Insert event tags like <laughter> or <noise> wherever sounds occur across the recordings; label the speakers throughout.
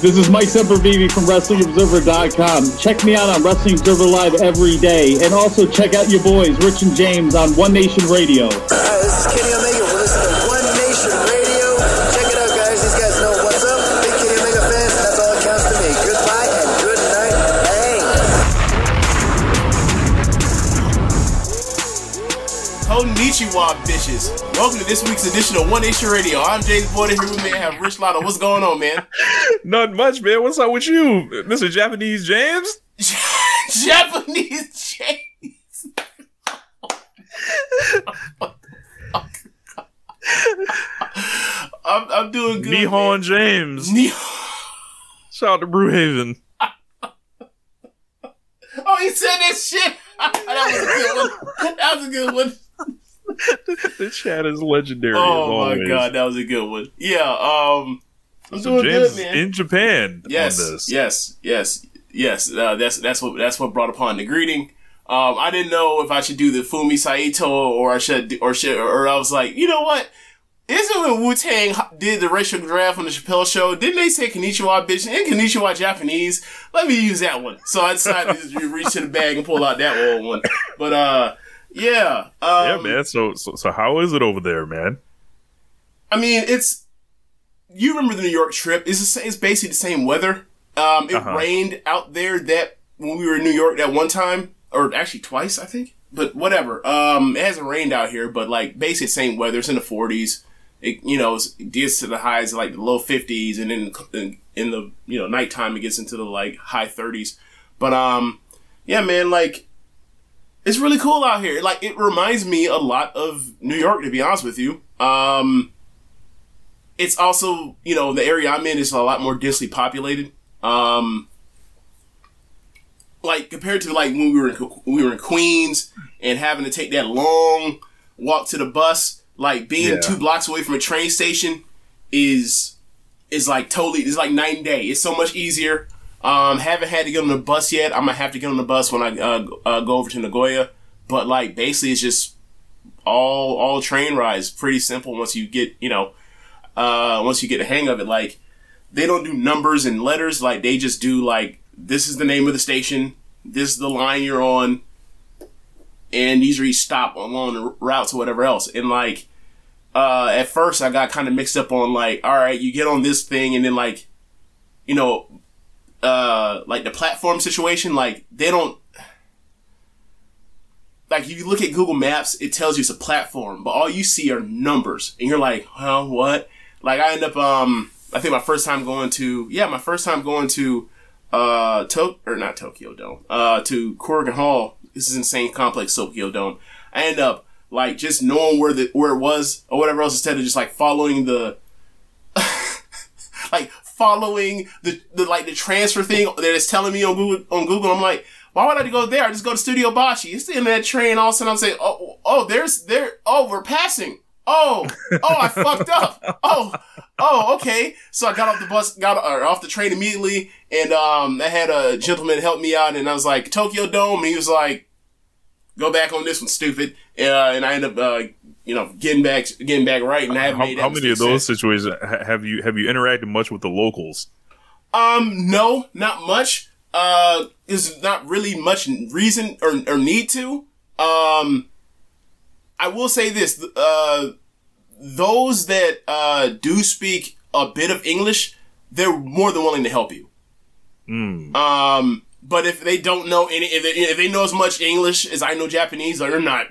Speaker 1: This is Mike Sempervive from WrestlingObserver.com. Check me out on Wrestling Observer Live every day. And also check out your boys, Rich and James, on One Nation Radio.
Speaker 2: Hi, this is Kenny Omega. We're listening to One Nation Radio. Check it out, guys. These guys know what's up. Big Kenny Omega fans. That's all that counts to me. Goodbye and good night. Bang.
Speaker 3: Konnichiwa, bitches. Welcome to this week's edition of One Nation Radio. I'm James Boyd. Here with me, I have Rich Lotto. What's going on, man? <laughs>
Speaker 4: Not much, man. What's up with you, Mr. Japanese James? <laughs>
Speaker 3: Japanese James. <laughs> I'm, I'm doing good.
Speaker 4: Nihon
Speaker 3: man.
Speaker 4: James.
Speaker 3: Nihon.
Speaker 4: Shout out to Brewhaven.
Speaker 3: Oh, he said that shit. that was a good one. That was a good one. <laughs>
Speaker 4: the chat is legendary. as
Speaker 3: Oh my god, that was a good one. Yeah, um, I'm
Speaker 4: So
Speaker 3: doing
Speaker 4: James
Speaker 3: good, man.
Speaker 4: is in Japan
Speaker 3: yes,
Speaker 4: on this.
Speaker 3: yes, yes, yes. Uh, that's that's what that's what brought upon the greeting. Um, I didn't know if I should do the Fumi Saito or I should or should or I was like, you know what? Isn't when Wu Tang did the racial draft on the Chappelle show? Didn't they say Konnichiwa bitch and Konnichiwa Japanese? Let me use that one. So I decided to reach to the bag and pull out that old one. But uh, yeah, um,
Speaker 4: yeah, man. So, so, so how is it over there, man?
Speaker 3: I mean, it's you remember the New York trip? It's the same, it's basically the same weather. Um, it
Speaker 4: Uh-huh.
Speaker 3: rained out there that when we were in New York that one time, or actually twice, I think. But whatever. Um, it hasn't rained out here, but like basically same weather. It's in the forties. It you know it gets to the highs like the low fifties, and then in, in the you know nighttime it gets into the like high thirties. But um, yeah, man, like it's really cool out here. Like it reminds me a lot of New York, to be honest with you. Um, it's also you know the area I'm in is a lot more densely populated. Um, like compared to like when we were in, we were in Queens and having to take that long walk to the bus, like being
Speaker 4: Yeah.
Speaker 3: two blocks away from a train station is is like totally it's like night and day. It's so much easier. Um, haven't had to get on the bus yet. I'm gonna have to get on the bus when I uh, uh, go over to Nagoya. But like basically, it's just all all train rides. Pretty simple once you get you know uh, once you get the hang of it. Like they don't do numbers and letters. Like they just do like this is the name of the station. This is the line you're on. And these are each stop along the routes or whatever else. And like uh, at first I got kind of mixed up on like, all right, you get on this thing and then like, you know, uh, like the platform situation, like they don't, like if you look at Google Maps, it tells you it's a platform, but all you see are numbers, and you're like, well, what? Like I end up, um, I think my first time going to, yeah, my first time going to, uh, to or not Tokyo Dome, uh, to Korakuen Hall. This is insane complex Tokyo Dome. I end up like just knowing where the where it was or whatever else instead of just like following the <laughs> like following the, the like the transfer thing that is telling me on Google on Google. I'm like, why would I go there? I just go to Suidobashi. It's in that train. All of a sudden, I'm saying, oh, oh, there's there. Oh, we're passing. Oh, oh, I <laughs> fucked up. Oh, oh, okay. So I got off the bus, got or off the train immediately, and um, I had a gentleman help me out, and I was like, Tokyo Dome, and he was like, go back on this one, stupid. Uh, and I ended up, uh, you know, getting back, getting back right, and I
Speaker 4: How, how many of those situations have you have you interacted much with the locals?
Speaker 3: Um, no, not much. Uh, there's not really much reason or, or need to. Um, I will say this, uh, those that, uh, do speak a bit of English, they're more than willing to help you. Um, but if they don't know any, if they, if they know as much English as I know Japanese, they're not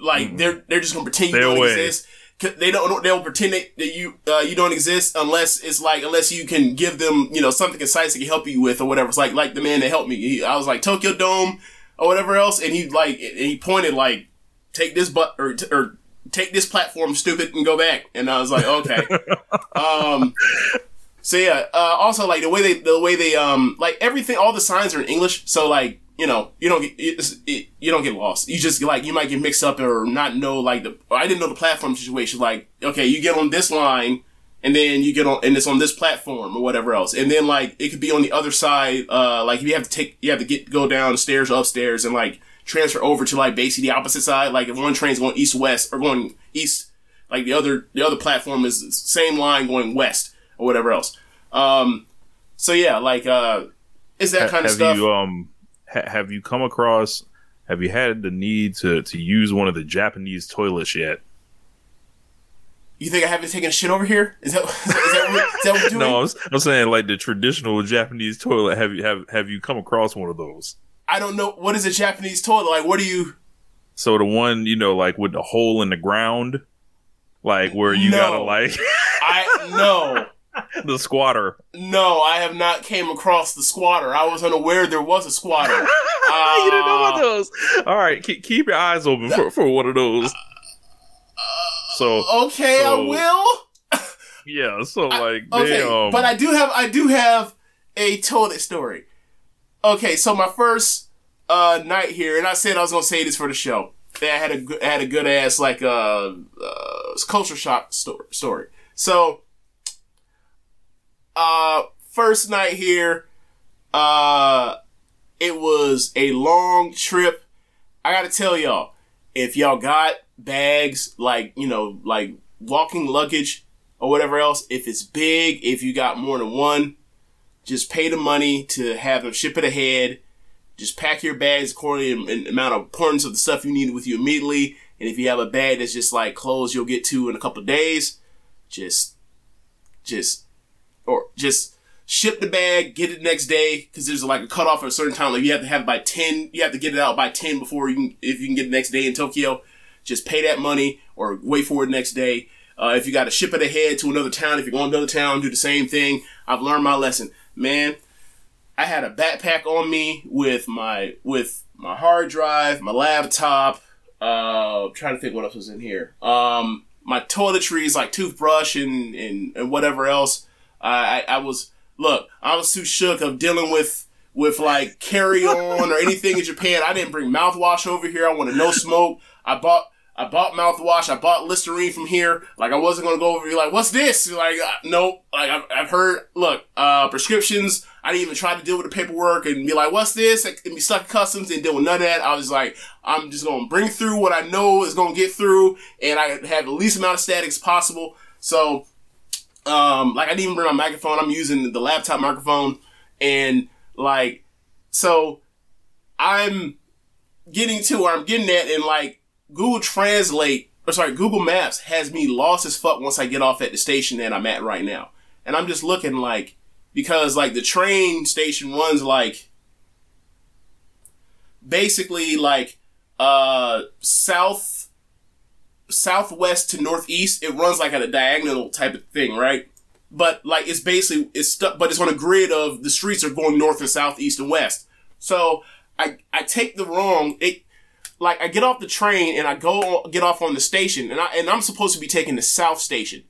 Speaker 3: like they're they're just gonna pretend you don't
Speaker 4: away.
Speaker 3: exist. They don't. They'll pretend that, that you uh, you don't exist unless it's like unless you can give them you know something concise that can help you with or whatever. It's like like the man that helped me. He, I was like Tokyo Dome or whatever else, and he like and he pointed like take this but or or take this platform, stupid, and go back. And I was like okay. <laughs> um. So yeah. Uh, also like the way they the way they um like everything all the signs are in English. So like you know you don't get it's, it, you don't get lost. You just like you might get mixed up or not know like the I didn't know the platform situation. Like okay, you get on this line. And then you get on, and it's on this platform or whatever else. And then like it could be on the other side. Uh, like you have to take, you have to get go downstairs, or upstairs, and like transfer over to like basically the opposite side. Like if one train's going east west or going east, like the other the other platform is the same line going west or whatever else. Um, so yeah, like uh, it's that kind of
Speaker 4: have
Speaker 3: stuff.
Speaker 4: you um ha- have you come across have you had the need to to use one of the Japanese toilets yet?
Speaker 3: You think I haven't taken a shit over here? Is that <laughs> is that, what, is that what <laughs> doing?
Speaker 4: No, I'm, I'm saying like the traditional Japanese toilet. Have you have have you come across one of those?
Speaker 3: I don't know what is a Japanese toilet. Like, what do you?
Speaker 4: So the one you know, like with the hole in the ground, like where you
Speaker 3: No.
Speaker 4: gotta like <laughs>
Speaker 3: I no. <laughs>
Speaker 4: the squatter.
Speaker 3: No, I have not came across the squatter. I was unaware there was a squatter. <laughs>
Speaker 4: you didn't know about
Speaker 3: Uh,
Speaker 4: those. All right, keep, keep your eyes open for, for one of those. So
Speaker 3: Okay, I will. <laughs>
Speaker 4: yeah, so like
Speaker 3: Okay,
Speaker 4: they um,
Speaker 3: but I do have I do have a toilet story. Okay, so my first uh night here, and I said I was gonna say this for the show. That I had a good, had a good ass like uh, uh culture shock. Story. So, uh, first night here, uh, it was a long trip. I gotta tell y'all, if y'all got bags like you know like walking luggage or whatever else, if it's big, if you got more than one, just pay the money to have them ship it ahead. Just pack your bags according to the amount of importance of the stuff you need with you immediately. And if you have a bag that's just like clothes you'll get to in a couple days, just, just, or just ship the bag, get it next day, because there's like a cutoff at a certain time. Like you have to have by 10, you have to get it out by 10 before you can, if you can get it next day in Tokyo. Just pay that money or wait for it next day. Uh, if you got to ship it ahead to another town, if you're going to another town, do the same thing. I've learned my lesson, man. I had a backpack on me with my with my hard drive, my laptop. Uh, trying to think what else was in here. Um, my toiletries like toothbrush and and, and whatever else. I, I I was look. I was too shook of dealing with with like carry on or anything in Japan. I didn't bring mouthwash over here. I wanted no smoke. I bought I bought mouthwash. I bought Listerine from here. Like I wasn't gonna go over here like, what's this? Like, uh, nope. Like I've, I've heard. Look, uh, prescriptions. I didn't even try to deal with the paperwork and be like, what's this? And be stuck in customs and deal with none of that. I was like, I'm just gonna bring through what I know is gonna get through, and I have the least amount of static as possible. So, um, like I didn't even bring my microphone. I'm using the laptop microphone, and like, so I'm getting to where I'm getting at, and like Google Translate, or sorry, Google Maps has me lost as fuck once I get off at the station that I'm at right now. And I'm just looking like, because like the train station runs like, basically like, uh, south, southwest to northeast. It runs like at a diagonal type of thing, right? But like it's basically, it's stuck, but it's on a grid of the streets are going north and south, east and west. So I, I take the wrong, it, like I get off the train and I go get off on the station and I and I'm supposed to be taking the south station.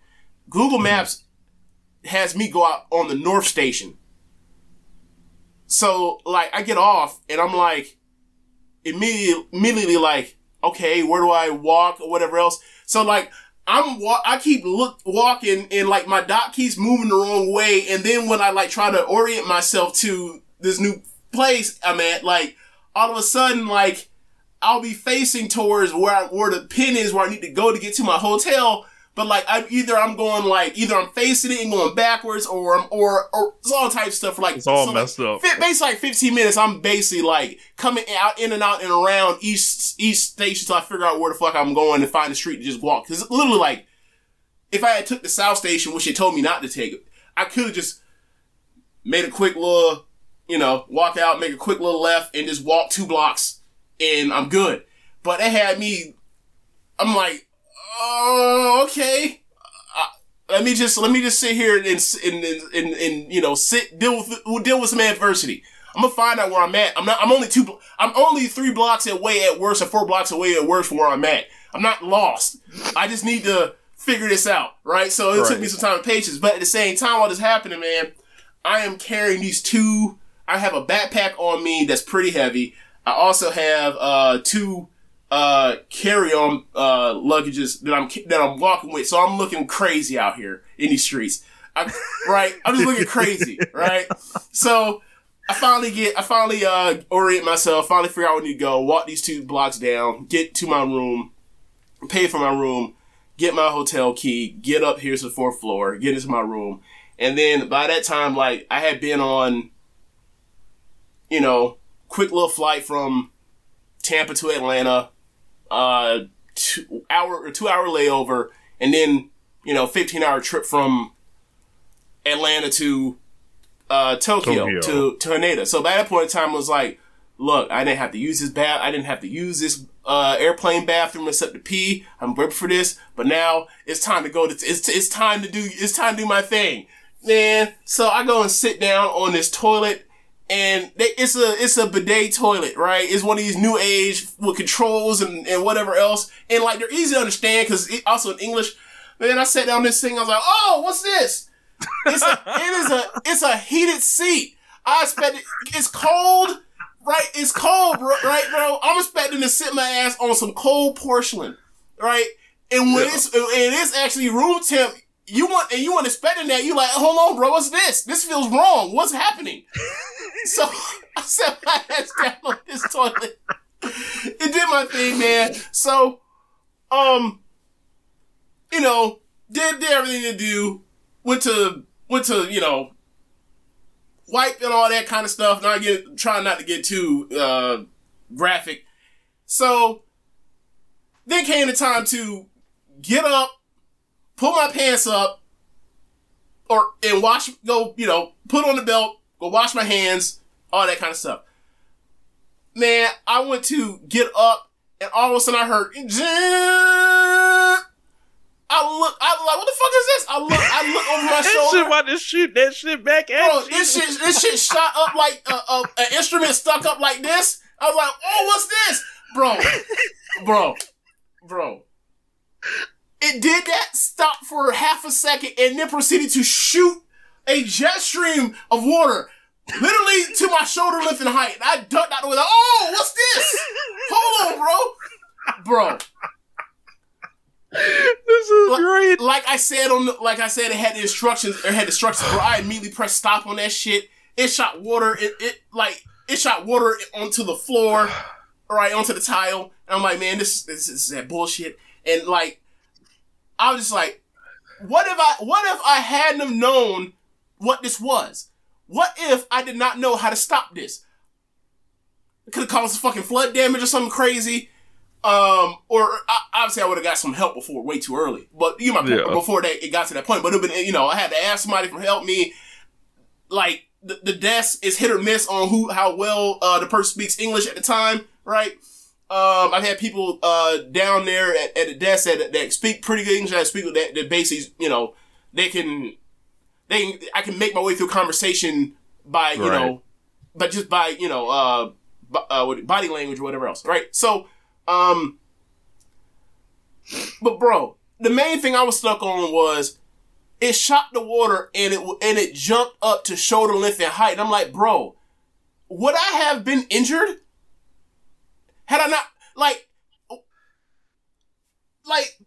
Speaker 3: Google mm-hmm. Maps has me go out on the north station. So like I get off and I'm like immediately immediately like okay where do I walk or whatever else. So like I'm wa- I keep look walking and like my dot keeps moving the wrong way and then when I like try to orient myself to this new place I'm at like all of a sudden like I'll be facing towards where I, where the pin is where I need to go to get to my hotel. But like I'm either I'm going like either I'm facing it and going backwards or I'm or or it's all type of stuff like
Speaker 4: It's all
Speaker 3: like,
Speaker 4: messed up.
Speaker 3: fi- basically like 15 minutes I'm basically like coming out in and out and around each each station till I figure out where the fuck I'm going and find the street to just walk. Cause it's literally like if I had took the south station, which they told me not to take, I could have just made a quick little you know, walk out, make a quick little left, and just walk two blocks, and I'm good. But it had me. I'm like, oh, okay. Uh, let me just let me just sit here and and, and, and, and you know sit deal with deal with some adversity. I'm gonna find out where I'm at. I'm not. I'm only two. I'm only three blocks away at worst, or four blocks away at worst from where I'm at. I'm not lost. I just need to figure this out, right? So it took me some time and patience. But at the same time, while this happening, man, I am carrying these two. I have a backpack on me that's pretty heavy. I also have uh two uh carry-on uh luggages that I'm that I'm walking with. So I'm looking crazy out here in these streets. I, right? I'm just looking crazy, <laughs> right? So I finally get, I finally uh orient myself, finally figure out where I need to go, walk these two blocks down, get to my room, pay for my room, get my hotel key, get up here to the fourth floor, get into my room, and then by that time, like I had been on, you know, quick little flight from Tampa to Atlanta, uh, two hour or two hour layover, and then you know, fifteen hour trip from Atlanta to uh, Tokyo,
Speaker 4: Tokyo.
Speaker 3: to to Haneda. So by that point in time, it was like, look, I didn't have to use this bath. I didn't have to use this uh, airplane bathroom except to pee. I'm ready for this. But now it's time to go. To, it's it's time to do. It's time to do my thing, man. So I go and sit down on this toilet. And they, it's a it's a bidet toilet, right? It's one of these new age with controls and, and whatever else, and like they're easy to understand because it, also in English. Man, I sat down this thing. I was like, "Oh, what's this?" It's a, it is a, it's a heated seat. I expected, it's cold, right? It's cold, bro, right, bro? I'm expecting to sit my ass on some cold porcelain, right? And when it's, and it's actually room temp, you want, and you weren't expecting that. You like, hold on, bro, what's this? This feels wrong. What's happening? <laughs> so <laughs> I sat my ass down on this toilet. It did my thing, man. So, um, you know, did, did everything to do, went to, went to, you know, wipe and all that kind of stuff. Not get, trying not to get too, uh, graphic. So, then came the time to get up, pull my pants up, or, and wash, go, you know, put on the belt, go wash my hands, all that kind of stuff. Man, I went to get up, and all of a sudden I heard, I look, I like, what the fuck is this? I look, I look over my <laughs>
Speaker 4: That shit
Speaker 3: shoulder.
Speaker 4: about to shoot that shit back at
Speaker 3: Bro,
Speaker 4: you.
Speaker 3: this shit, this shit shot up like uh, uh, an instrument stuck up like this. I was like, oh, what's this, bro, bro, bro? It did that, stop for half a second, and then proceeded to shoot a jet stream of water, literally to my shoulder length and height. And I ducked out the way, like, oh, what's this? Hold on, bro, bro.
Speaker 4: this is
Speaker 3: Like-
Speaker 4: great.
Speaker 3: Like I said on, the, like I said, it had the instructions. It had instructions, bro. I immediately pressed stop on that shit. It shot water. It, it like it shot water onto the floor, right onto the tile. And I'm like, man, this this is that bullshit. And like, I was just like, what if I what if I hadn't have known what this was? What if I did not know how to stop this? It could have caused some fucking flood damage or something crazy. Um, or I, obviously I would have got some help before, way too early. But you know,
Speaker 4: Yeah.
Speaker 3: before that it got to that point. But it been, you know, I had to ask somebody for help me. Like the, the desk is hit or miss on who how well uh, the person speaks English at the time, right? Um, I've had people uh, down there at, at the desk that, that speak pretty good English. I speak with that that basically, you know, they can they I can make my way through conversation by you
Speaker 4: Right.
Speaker 3: know, but just by you know uh, b- uh body language or whatever else, right? So um, but bro, the main thing I was stuck on was it shot the water and it and it jumped up to shoulder length and height. And I'm like, bro, would I have been injured had I not like like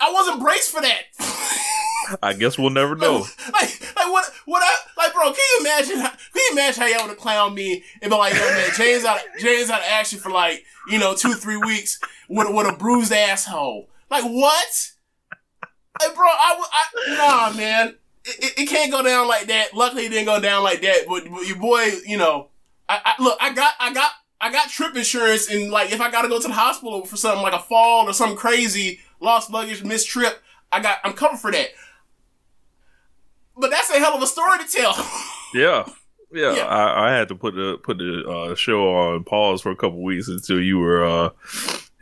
Speaker 3: I wasn't braced for that. <laughs>
Speaker 4: I guess we'll never know. <laughs>
Speaker 3: like, like what, what I, like, bro, can you imagine, how, can you imagine how y'all would have clowned me and be like, yo, man, James out, James out of action for like, you know, two, three weeks with, with a bruised asshole. Like, what? Like, bro, I, I nah, man. It, it, it can't go down like that. Luckily, it didn't go down like that. But, but your boy, you know, I, I look, I got, I got, I got trip insurance, and like, if I gotta go to the hospital for something like a fall or something crazy, lost luggage, missed trip, I got, I'm covered for that. But that's a hell of a story to tell. <laughs>
Speaker 4: Yeah. Yeah,
Speaker 3: Yeah.
Speaker 4: I, I had to put the put the uh, show on pause for a couple weeks until you were uh,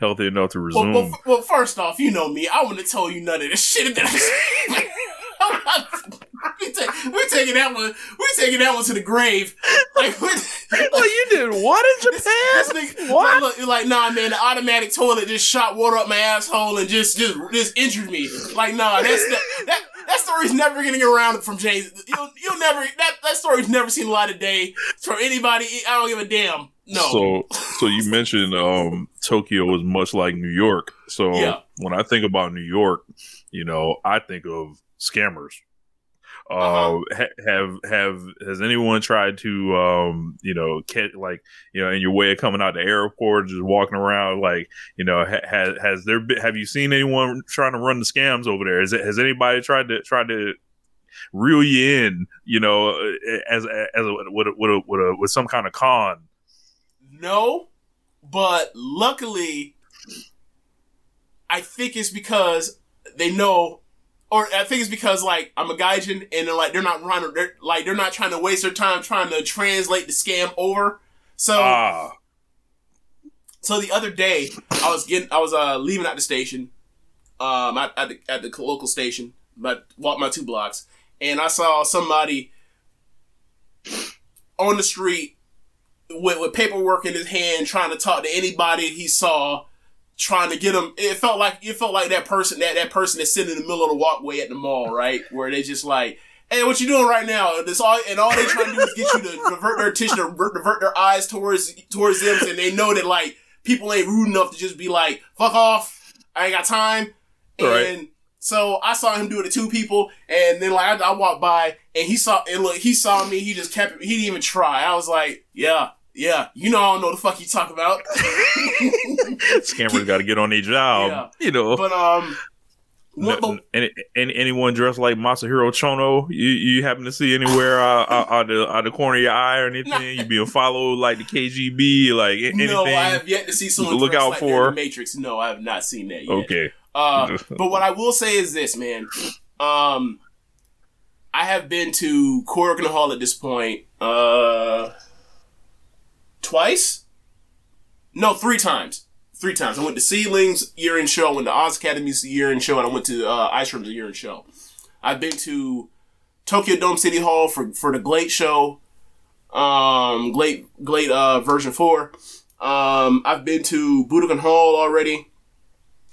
Speaker 4: healthy enough to resume.
Speaker 3: well, f- well, first off, you know me. I wouldn't have told you none of this shit that I <laughs> <laughs> we take, we're taking that one. We're taking that one to the grave. Like, <laughs> what?
Speaker 4: well, you did what in
Speaker 3: This
Speaker 4: Japan?
Speaker 3: nigga,
Speaker 4: What?
Speaker 3: Like, look, like, nah, man. The automatic toilet just shot water up my asshole and just, just, just injured me. Like, nah, that's that. that that story's never getting around from James. You'll, you'll never. That that story's never seen a light of day from anybody. I don't give a damn. No.
Speaker 4: So, so you mentioned um, Tokyo is much like New York. So
Speaker 3: Yeah.
Speaker 4: when I think about New York, you know, I think of scammers. Uh,
Speaker 3: Uh-huh.
Speaker 4: ha- have have has anyone tried to um you know catch like you know in your way of coming out the airport just walking around like you know ha- has has there been have you seen anyone trying to run the scams over there? Is it, has anybody tried to tried to reel you in you know as as a, with a, with a, with, a, with some kind of con?
Speaker 3: No, but luckily, I think it's because they know, or I think it's because like I'm a gaijin and they're like they're not trying to they're, like they're not trying to waste their time trying to translate the scam over. So
Speaker 4: Ah,
Speaker 3: so the other day I was getting I was uh leaving at the station, um at, at the at the local station, but walked my two blocks, and I saw somebody on the street with, with paperwork in his hand trying to talk to anybody he saw trying to get him it felt like it felt like that person that that person that's sitting in the middle of the walkway at the mall right where they just like hey what you doing right now this all and all they trying to do is get you to divert their attention divert, divert their eyes towards towards them and they know that like people ain't rude enough to just be like fuck off i ain't got time and
Speaker 4: Right.
Speaker 3: so I saw him do it to two people, and then like I, I walked by, and he saw and look, he saw me. He just kept. He didn't even try. I was like, yeah, yeah, you know, I don't know the fuck you talk about. <laughs>
Speaker 4: scammers got to get on their job.
Speaker 3: Yeah.
Speaker 4: You know,
Speaker 3: but um, what,
Speaker 4: N- any, any, anyone dressed like Masahiro Chono, you, you happen to see anywhere uh, uh, out the out the corner of your eye or anything? You being followed like the KGB, like anything?
Speaker 3: no, I have yet to see someone
Speaker 4: Look out
Speaker 3: like
Speaker 4: for-
Speaker 3: the Matrix. No, I have not seen that yet.
Speaker 4: okay,
Speaker 3: Uh, <laughs> but what I will say is this, man. Um, I have been to Korakuen Hall at this point, uh, twice. No, three times. Three times. I went to SEAdLINNNG's year in show, I went to Oz Academy's year in show, and I went to uh, Ice Ribbon's year in show. I've been to Tokyo Dome City Hall for for the GLEAT show, um, GLEAT GLEAT uh, version four. Um, I've been to Budokan Hall already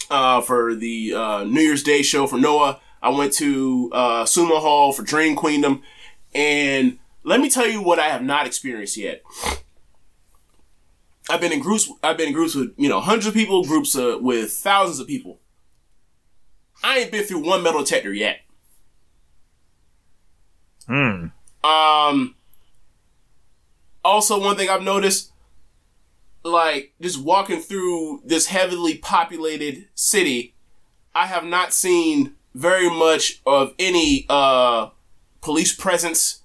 Speaker 3: uh, for the uh, New Year's Day show for Noah. I went to uh, Sumo Hall for Dream Queendom, and let me tell you what I have not experienced yet. I've been in groups. I've been in groups with you know hundreds of people, groups uh, with thousands of people. I ain't been through one metal detector yet.
Speaker 4: Hmm.
Speaker 3: Um. Also, one thing I've noticed, like just walking through this heavily populated city, I have not seen very much of any uh police presence.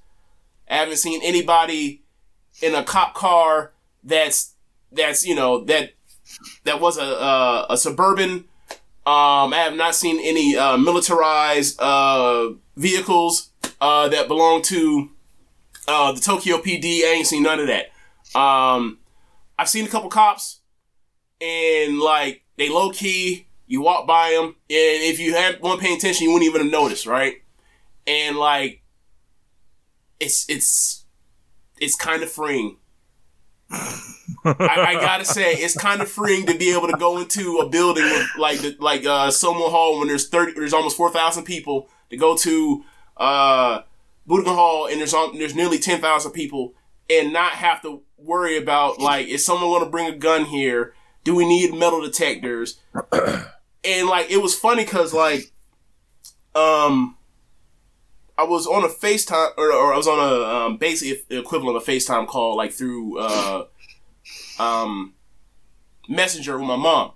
Speaker 3: I haven't seen anybody in a cop car that's that's you know that that was a a, a suburban. Um, I have not seen any uh, militarized uh, vehicles uh, that belong to uh, the Tokyo PD. I ain't seen none of that. Um, I've seen a couple cops, and like they low key. You walk by them, and if you had one paying attention, you wouldn't even have noticed, right? And like, it's it's it's kind of freeing. I, I gotta say, it's kind of freeing to be able to go into a building with like the, like uh, Sumo Hall when there's thirty, there's almost four thousand people. To go to uh, Budokan Hall and there's on, there's nearly ten thousand people, and not have to worry about like is someone going to bring a gun here? Do we need metal detectors? <clears throat> and like it was funny because like um I was on a FaceTime or, or I was on a um, basically equivalent of a FaceTime call like through uh um Messenger with my mom.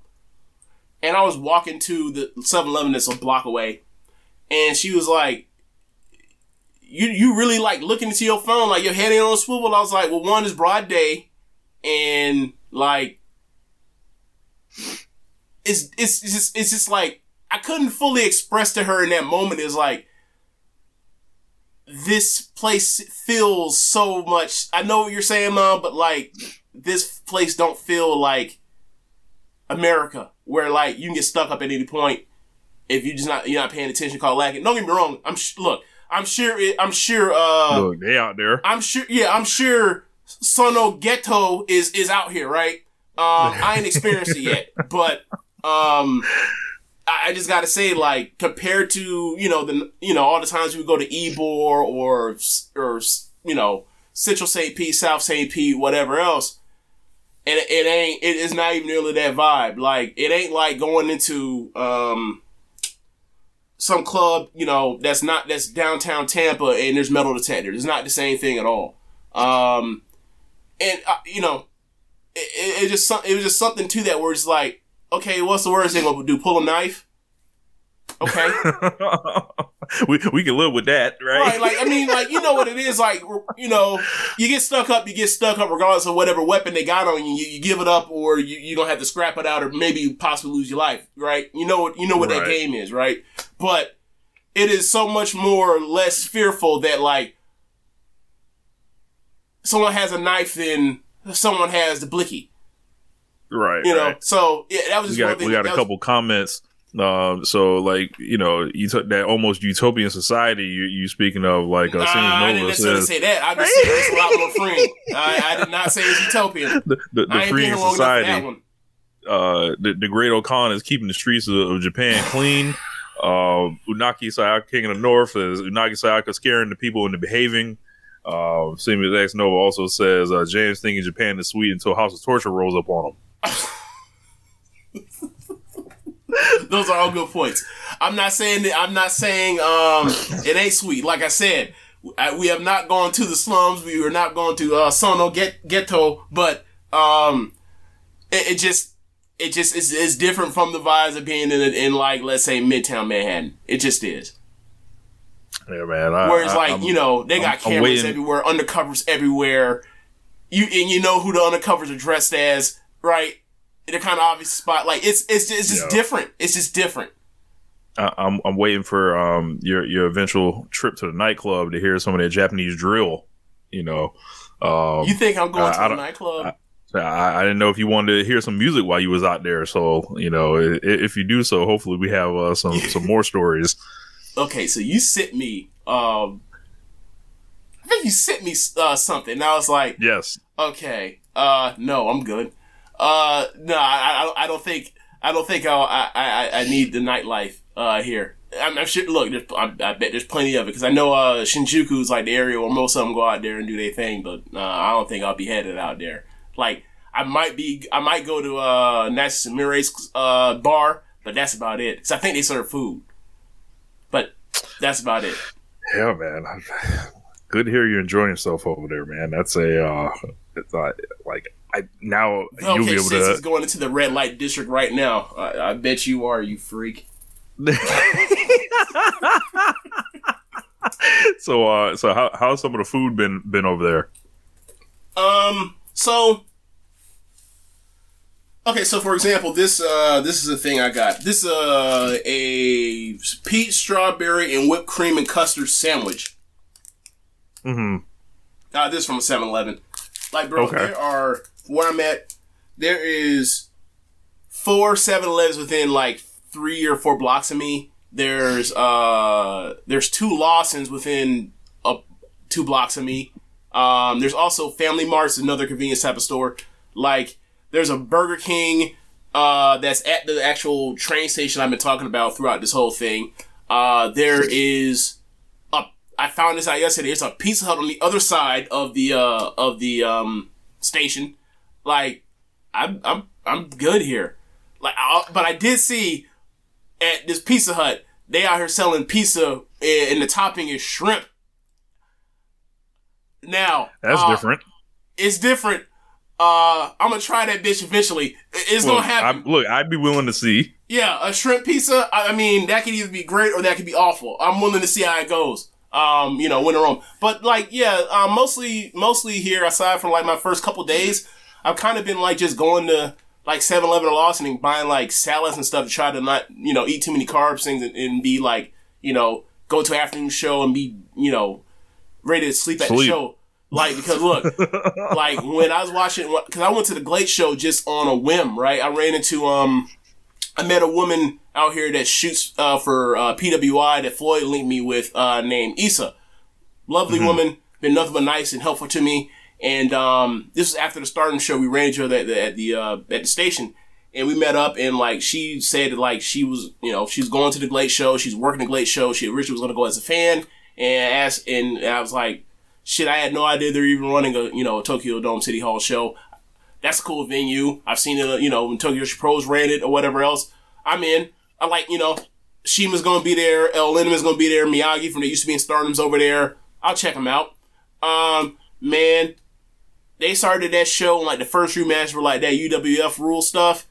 Speaker 3: And I was walking to the 7-Eleven that's a block away. And she was like you you really like looking into your phone like your head ain't on a swivel. I was like, well one is broad day and like it's it's it's just it's just like I couldn't fully express to her in that moment is like this place feels so much. I know what you're saying, mom, but like this place don't feel like America, where like you can get stuck up at any point if you just not you're not paying attention. Call lacking. Don't get me wrong. I'm sh- look. I'm sure. It, I'm sure. Uh,
Speaker 4: Look, they out there.
Speaker 3: I'm sure. Yeah, I'm sure. Sono Ghetto is is out here, right? Um, I ain't experienced it yet, but um, I, just got to say, like, compared to you know the you know all the times we go to Ybor or or you know Central St. Pete, South St. Pete, whatever else, and it, it ain't it is not even nearly that vibe. Like, it ain't like going into um some club, you know, that's not that's downtown Tampa and there's metal detectors. It's not the same thing at all. Um, and uh, you know, it, it, it just it was just something to that where it's like, okay, what's the worst thing gonna do? Pull a knife? Okay, <laughs>
Speaker 4: we we can live with that, right?
Speaker 3: right? Like I mean, like you know what it is. Like you know, you get stuck up, you get stuck up regardless of whatever weapon they got on you. You, you give it up, or you you gonna have to scrap it out, or maybe you possibly lose your life. Right? You know what you know what that game is, right? But it is so much more less fearful that like someone has a knife than someone has the blicky.
Speaker 4: Right.
Speaker 3: You know,
Speaker 4: right.
Speaker 3: so yeah, that was
Speaker 4: we
Speaker 3: just one thing.
Speaker 4: we got a
Speaker 3: was-
Speaker 4: couple comments. Um, so like you know, you took that almost utopian society. You you speaking of like uh,
Speaker 3: Nah, I didn't necessarily
Speaker 4: says
Speaker 3: say that. I just said it's a lot more free. I, I did not say it's utopian. <laughs>
Speaker 4: the, the, the freeing
Speaker 3: here long enough for that
Speaker 4: society. Uh, the, the great O-Khan is keeping the streets of, of Japan clean. Uh, Unagi Sayaka, King of the North, is Unagi Sayaka scaring the people into behaving. Uh, Seamus X Nova also says uh, James thinking Japan is sweet until House of Torture rolls up on him.
Speaker 3: Those are all good points. I'm not saying that. I'm not saying um, it ain't sweet. Like I said, I, we have not gone to the slums. We are not going to uh, Sono get, Ghetto, but um, it, it just it just is, is different from the vibes of being in, in like let's say Midtown Manhattan. It just is.
Speaker 4: Yeah, man. I,
Speaker 3: Whereas
Speaker 4: I-
Speaker 3: like
Speaker 4: I'm-
Speaker 3: you know they got
Speaker 4: I'm- I'm
Speaker 3: cameras everywhere, undercovers everywhere. You and you know who the undercovers are dressed as, right? They're kind of obvious spot. Like it's it's it's just
Speaker 4: Yeah.
Speaker 3: different. It's just different.
Speaker 4: I, I'm I'm waiting for um your your eventual trip to the nightclub to hear some of that Japanese drill. You know, um,
Speaker 3: You think I'm going
Speaker 4: I-
Speaker 3: to
Speaker 4: I
Speaker 3: a
Speaker 4: don't-
Speaker 3: nightclub?
Speaker 4: I, I didn't know if you wanted to hear some music while you was out there. So you know, i- if you do so, hopefully we have uh, some <laughs> some more stories.
Speaker 3: okay, so you sent me. Um, I think you sent me uh, something. And I was like,
Speaker 4: Yes,
Speaker 3: okay, uh, no, I'm good. Uh, no, I, I, I don't think I don't think I'll, I I I need the nightlife uh here. I'm, I'm sure. Look, there's, I, I bet there's plenty of it because I know uh Shinjuku is like the area where most of them go out there and do their thing, but uh, I don't think I'll be headed out there. Like I might be, I might go to uh Natsu Mire's uh bar, but that's about it. Because I think they serve food, but that's about it.
Speaker 4: yeah, man. <laughs> Good to hear you're enjoying yourself over there, man. That's a uh, it's uh, like I now you'll be
Speaker 3: Okay,
Speaker 4: able to.
Speaker 3: he's going into the red light district right now. I, I bet you are, you freak. <laughs>
Speaker 4: so uh, so how how's some of the food been been over there?
Speaker 3: Um. So. Okay, so for example, this uh this is a thing I got. This uh a peach strawberry and whipped cream and custard sandwich.
Speaker 4: Mm hmm
Speaker 3: Uh, this is from 7-Eleven. Like, bro,
Speaker 4: Okay.
Speaker 3: there are where I'm at. There is four 7-Elevens within like three or four blocks of me. There's uh there's two Lawsons within uh, two blocks of me. Um, there's also Family Mart's another convenience type of store. Like, there's a Burger King uh, that's at the actual train station I've been talking about throughout this whole thing. Uh, there is a. I found this out yesterday. There's a Pizza Hut on the other side of the uh, of the um, station. Like, I'm I'm I'm good here. Like, I, but I did see at this Pizza Hut they out here selling pizza and, and the topping is shrimp. Now
Speaker 4: That's
Speaker 3: uh,
Speaker 4: different.
Speaker 3: It's different. Uh, I'm gonna try that bitch eventually. It's
Speaker 4: Look,
Speaker 3: gonna happen.
Speaker 4: I, look, I'd be willing to see.
Speaker 3: Yeah, a shrimp pizza. I I mean, that could either be great or that could be awful. I'm willing to see how it goes. Um, you know, when in Rome. But like, yeah, um, mostly, mostly here. Aside from like my first couple days, I've kind of been like just going to like 7-Eleven or Lawson and buying like salads and stuff to try to not, you know, eat too many carbs things and, and be like, you know, go to an afternoon show and be, you know, ready to sleep at the show. Like because look, <laughs> like when I was watching, because I went to the GLEAT show just on a whim, right? I ran into um, I met a woman out here that shoots uh, for uh, PWI that Floyd linked me with, uh, named Issa. Lovely woman, been nothing but nice and helpful to me. And um, this was after the starting show. We ran into her at the at the, uh, at the station, and we met up. And like she said, like she was, you know, she's going to the GLEAT show. She's working the GLEAT show. She originally was going to go as a fan, and asked, and I was like, shit, I had no idea they're even running a you know a Tokyo Dome City Hall show. That's a cool venue. I've seen it, you know, when Tokyo Pros ran it or whatever else. I'm in. I like, you know, Shima's gonna be there. El Lindaman's gonna be there. Miyagi from the used to be in Stardom's over there. I'll check them out. Um, man, they started that show like the first few matches were like that UWF rule stuff,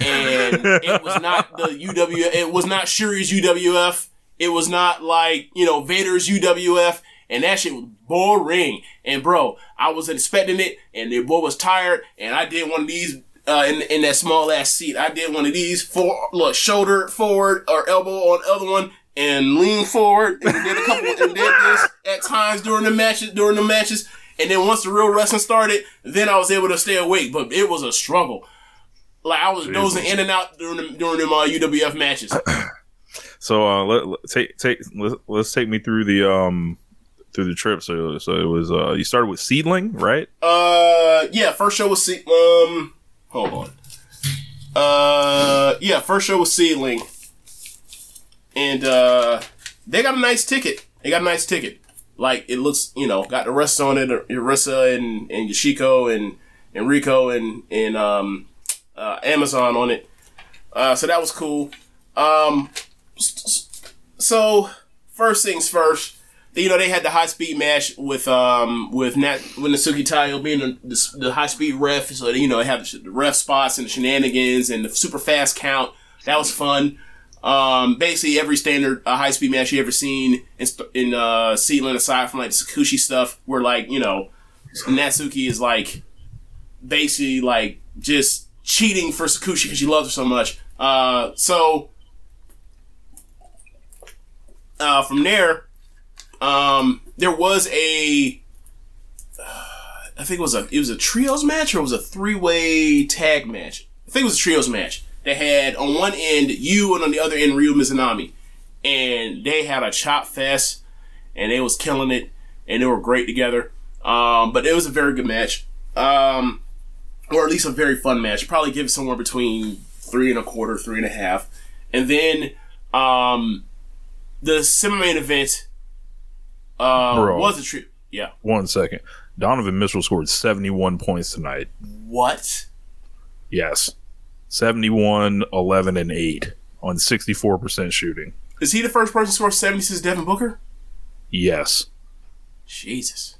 Speaker 3: and it was not the UWF. It was not Shuri's UWF. It was not like you know Vader's UWF, and that shit was boring. And bro, I was expecting it, and the boy was tired, and I did one of these. Uh, in, in that small ass seat, I did one of these for look shoulder forward or elbow on the other one and lean forward and did a couple and did this at times during the matches during the matches. And then once the real wrestling started, then I was able to stay awake. But it was a struggle. Like I was dozing in and out during the, during them uh, UWF matches. <clears throat>
Speaker 4: So uh, let, let- take take let, let's take me through the um through the trip. So so it was uh you started with SEAdLINNNG, right?
Speaker 3: Uh, yeah, first show was Se- um, hold on. Uh, yeah, first show was SEAdLINNNG, and uh, they got a nice ticket. They got a nice ticket. Like it looks, you know, got the rest on it. Arisa and and Yoshiko and and Riko and and um, uh, Amazon on it. Uh, so that was cool. Um, so first things first you know, they had the high speed match with um with Nat with Natsuki Taiyo being the, the, the high speed ref, so you know they have the ref spots and the shenanigans and the super fast count. That was fun. Um, basically every standard uh, high speed match you ever seen in in uh Sealand aside from like the Sakushi stuff, where like you know Natsuki is like basically like just cheating for Sakushi because she loves her so much. Uh, so uh, from there um, there was a, I think it was a it was a trios match or it was a three way tag match. I think it was a trios match. They had on one end you and on the other end Ryo Mizunami, and they had a chop fest, and they was killing it, and they were great together. Um, but it was a very good match, um, or at least a very fun match. Probably give it somewhere between three and a quarter, three and a half, and then um, the semi main event uh,
Speaker 4: Bro.
Speaker 3: was a trip. Yeah.
Speaker 4: One second. Donovan Mitchell scored 71 points tonight.
Speaker 3: What?
Speaker 4: Yes. 71, 11, and 8 on 64% shooting.
Speaker 3: Is he the first person to score 70 since Devin Booker?
Speaker 4: Yes.
Speaker 3: Jesus.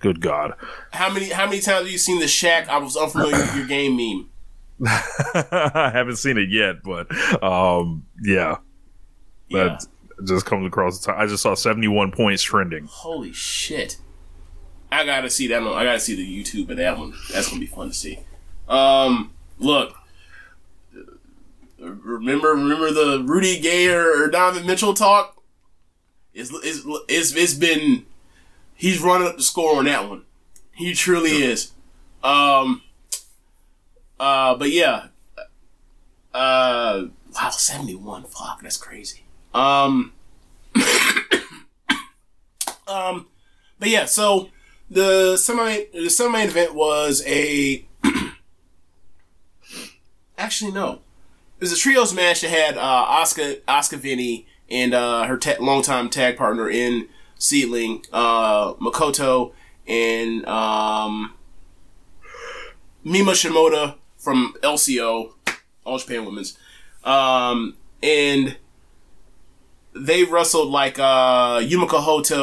Speaker 4: Good God.
Speaker 3: How many how many times have you seen the Shaq I was unfamiliar with your game meme? <laughs> <laughs>
Speaker 4: I haven't seen it yet, but um, yeah.
Speaker 3: Yeah.
Speaker 4: That just comes across the top. I just saw 71 points trending.
Speaker 3: Holy shit. I gotta see that one. I gotta see the YouTube of that one. That's gonna be fun to see. Um, look. Remember, remember the Rudy Gay or, or Donovan Mitchell talk? It's, it's, it's, it's been, he's running up the score on that one. He truly is. Um, uh, but yeah. Uh, wow, 71. Fuck, that's crazy. Um, <coughs> um, but yeah, so the semi the semi event was a actually no, it was a trios match that had uh, Oscar Oscar Vinny and uh, her longtime tag partner in SEAdLINNNG, uh, Makoto and um, Mima Shimoda from LCO, All Japan Women's, um, and they wrestled like uh Yumiko Hotta,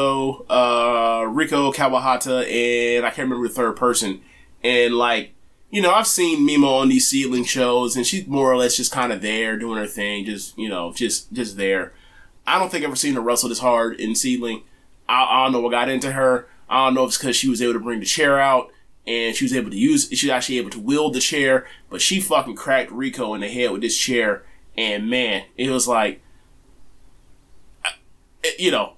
Speaker 3: uh Riko Kawahata, and I can't remember the third person. And like, you know, I've seen Mimo on these SEAdLINNNG shows, and she's more or less just kind of there doing her thing, just you know, just just there. I don't think I've ever seen her wrestle this hard in SEAdLINNNG. I, I don't know what got into her. I don't know if it's because she was able to bring the chair out and she was able to use. She was actually able to wield the chair, but she fucking cracked Riko in the head with this chair, and man, it was like you know,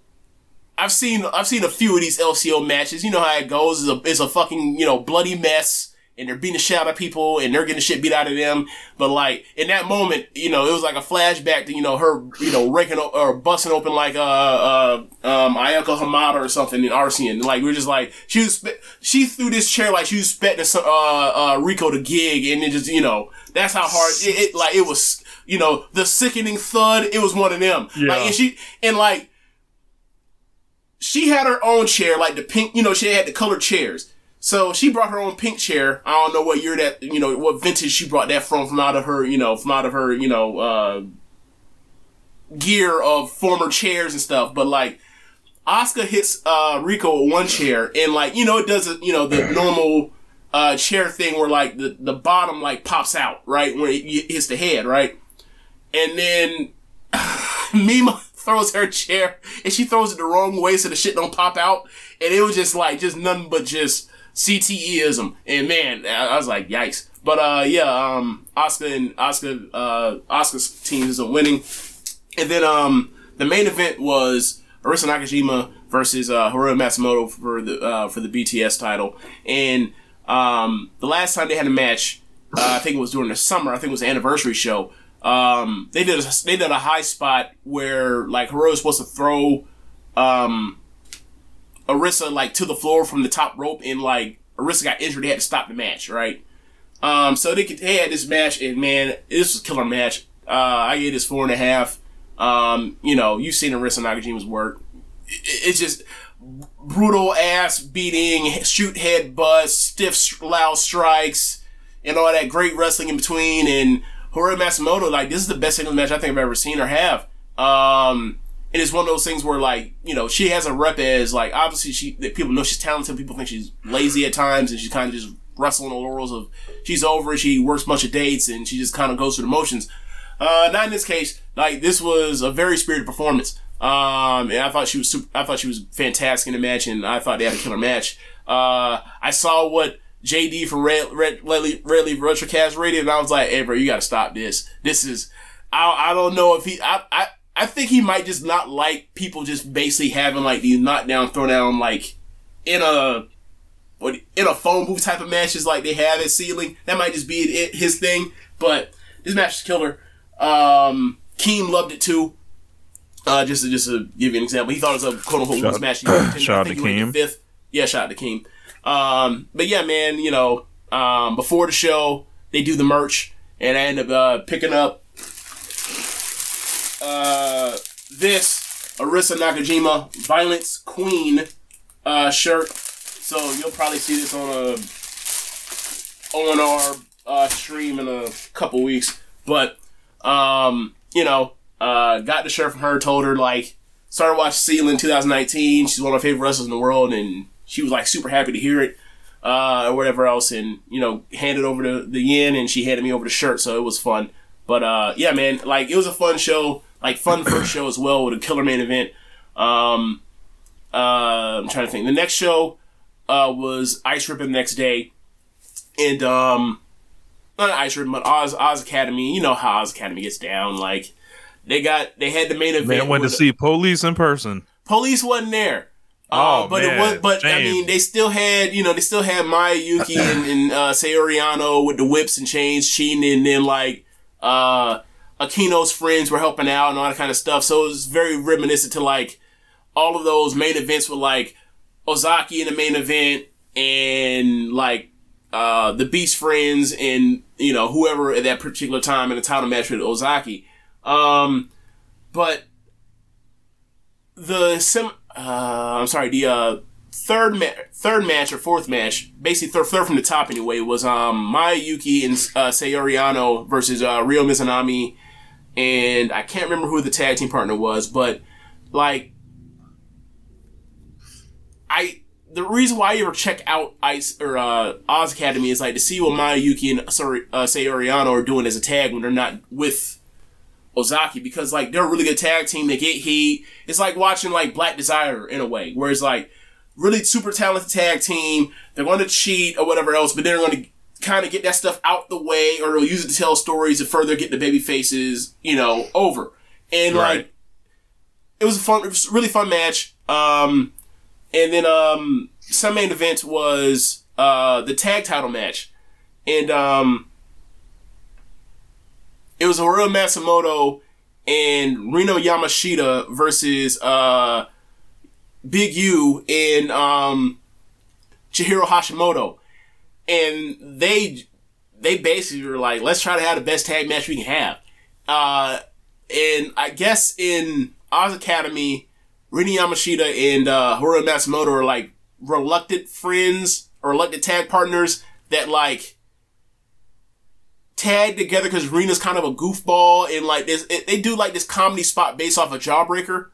Speaker 3: I've seen I've seen a few of these LCO matches. You know how it goes. It's a, it's a fucking you know bloody mess, and they're beating the shit out of people, and they're getting the shit beat out of them. But like in that moment, you know, it was like a flashback to you know her you know raking o- or busting open like uh uh um Ayako Hamada or something in Arsion. Like we are just like she was she threw this chair like she was expecting uh uh Riko to gig, and it just you know that's how hard it, it like it was. You know the sickening thud. It was one of them.
Speaker 4: Yeah.
Speaker 3: Like and she and like she had her own chair, like the pink, you know, she had the colored chairs. So she brought her own pink chair. I don't know what year that, you know, what vintage she brought that from, from out of her, you know, from out of her, you know, uh, gear of former chairs and stuff. But like, Oscar hits, uh, Riko with one chair and like, you know, it does it, you know, the normal, uh, chair thing where like the, the bottom like pops out, right? When it hits the head, right? And then <sighs> Mima <laughs> throws her chair and she throws it the wrong way so the shit don't pop out. And it was just like, just nothing but just CTEism. And man, I, I was like, yikes. But, uh, yeah, um, Oscar and Oscar, uh, Oscar's teams are winning. And then, um, the main event was Arisa Nakajima versus, uh, Hiroyo Matsumoto for the, uh, for the BTS title. And, um, the last time they had a match, uh, I think it was during the summer, I think it was the anniversary show um, they did a, they did a high spot where like Haruo was supposed to throw um, Arisa like to the floor from the top rope, and like Arisa got injured. They had to stop the match, right? Um, so they could, they had this match, and man, this was a killer match. Uh, I gave this four and a half. Um, you know, you've seen Arisa Nakajima's work. It's just brutal ass beating, shoot head butts, stiff loud strikes, and all that great wrestling in between, and Hiroyo Matsumoto, like this is the best singles match I think I've ever seen her have. Um, and it's one of those things where like you know she has a rep as like obviously she that people know she's talented. People think she's lazy at times, and she's kind of just wrestling the laurels of she's over. She works bunch of dates, and she just kind of goes through the motions. Uh, not in this case. Like this was a very spirited performance. Um, and I thought she was super, I thought she was fantastic in the match, and I thought they had a killer match. Uh, I saw what JD from Red Red Red Redley Retrocast rated, and I was like, "Hey, bro, you got to stop this. This is I I don't know if he I I I think he might just not like people just basically having like these knockdown throwdown like in a what in a phone booth type of matches like they have at SEAdLINNNG. That might just be it, his thing. But this match is killer. Um, Keem loved it too. Uh, just to, just to give you an example, he thought it was a quote unquote
Speaker 4: Shout-
Speaker 3: match. <clears throat>
Speaker 4: shout out to Keem.
Speaker 3: Fifth, yeah, shout out to Keem. Um, but yeah, man, you know, um, before the show, they do the merch, and I end up uh, picking up uh, this Arisa Nakajima Violence Queen uh, shirt. So you'll probably see this on a on our uh, stream in a couple weeks. But um, you know, uh, got the shirt from her. Told her like started watching Seal in 2019. She's one of my favorite wrestlers in the world, and she was like super happy to hear it. Uh, or whatever else, and you know, handed over the the yen, and she handed me over the shirt, so it was fun. But uh, yeah, man, like it was a fun show, like fun first show as well with a killer main event. Um, uh, I'm trying to think. The next show uh, was Ice Ribbon the next day, and um, not Ice Ribbon, but Oz Oz Academy. You know how Oz Academy gets down. Like they got they had the main event.
Speaker 4: Man went to
Speaker 3: with-
Speaker 4: see police in person.
Speaker 3: Police wasn't there.
Speaker 4: Oh,
Speaker 3: Uh, but it was, but I mean, they still had, you know, they still had Maya Yuki and, and uh, Saori Anou with the whips and chains cheating, and then like uh, Akino's friends were helping out and all that kind of stuff. So it was very reminiscent to like all of those main events with like Ozaki in the main event and like uh, the Beast friends and you know whoever at that particular time in the title match with Ozaki. Um, but the sim, uh, I'm sorry, the uh, third ma- third match or fourth match, basically third, third from the top anyway, was um and uh, Saori Anou versus uh, Ryo Mizunami, and I can't remember who the tag team partner was, but like I the reason why I ever check out Ice or uh, Oz Academy is like to see what Maya Yuki and uh, Saori Anou are doing as a tag when they're not with Ozaki because like they're a really good tag team. They get heat. It's like watching like Black Desire in a way, where it's like really super talented tag team. They're going to cheat or whatever else, but they're going to kind of get that stuff out the way, or they'll use it to tell stories to further get the baby faces, you know, over. And
Speaker 4: Right.
Speaker 3: like, it was a fun, it was a really fun match. Um, and then um, some main event was uh the tag title match, and um, it was Hiroyo Matsumoto and Rina Yamashita versus uh Big U and um Chihiro Hashimoto, and they they basically were like, let's try to have the best tag match we can have. Uh, and I guess in Oz Academy, Rina Yamashita and uh, Hiroyo Matsumoto are like reluctant friends or reluctant tag partners that like tag together because Rina's kind of a goofball and like this, it, they do like this comedy spot based off a Jawbreaker.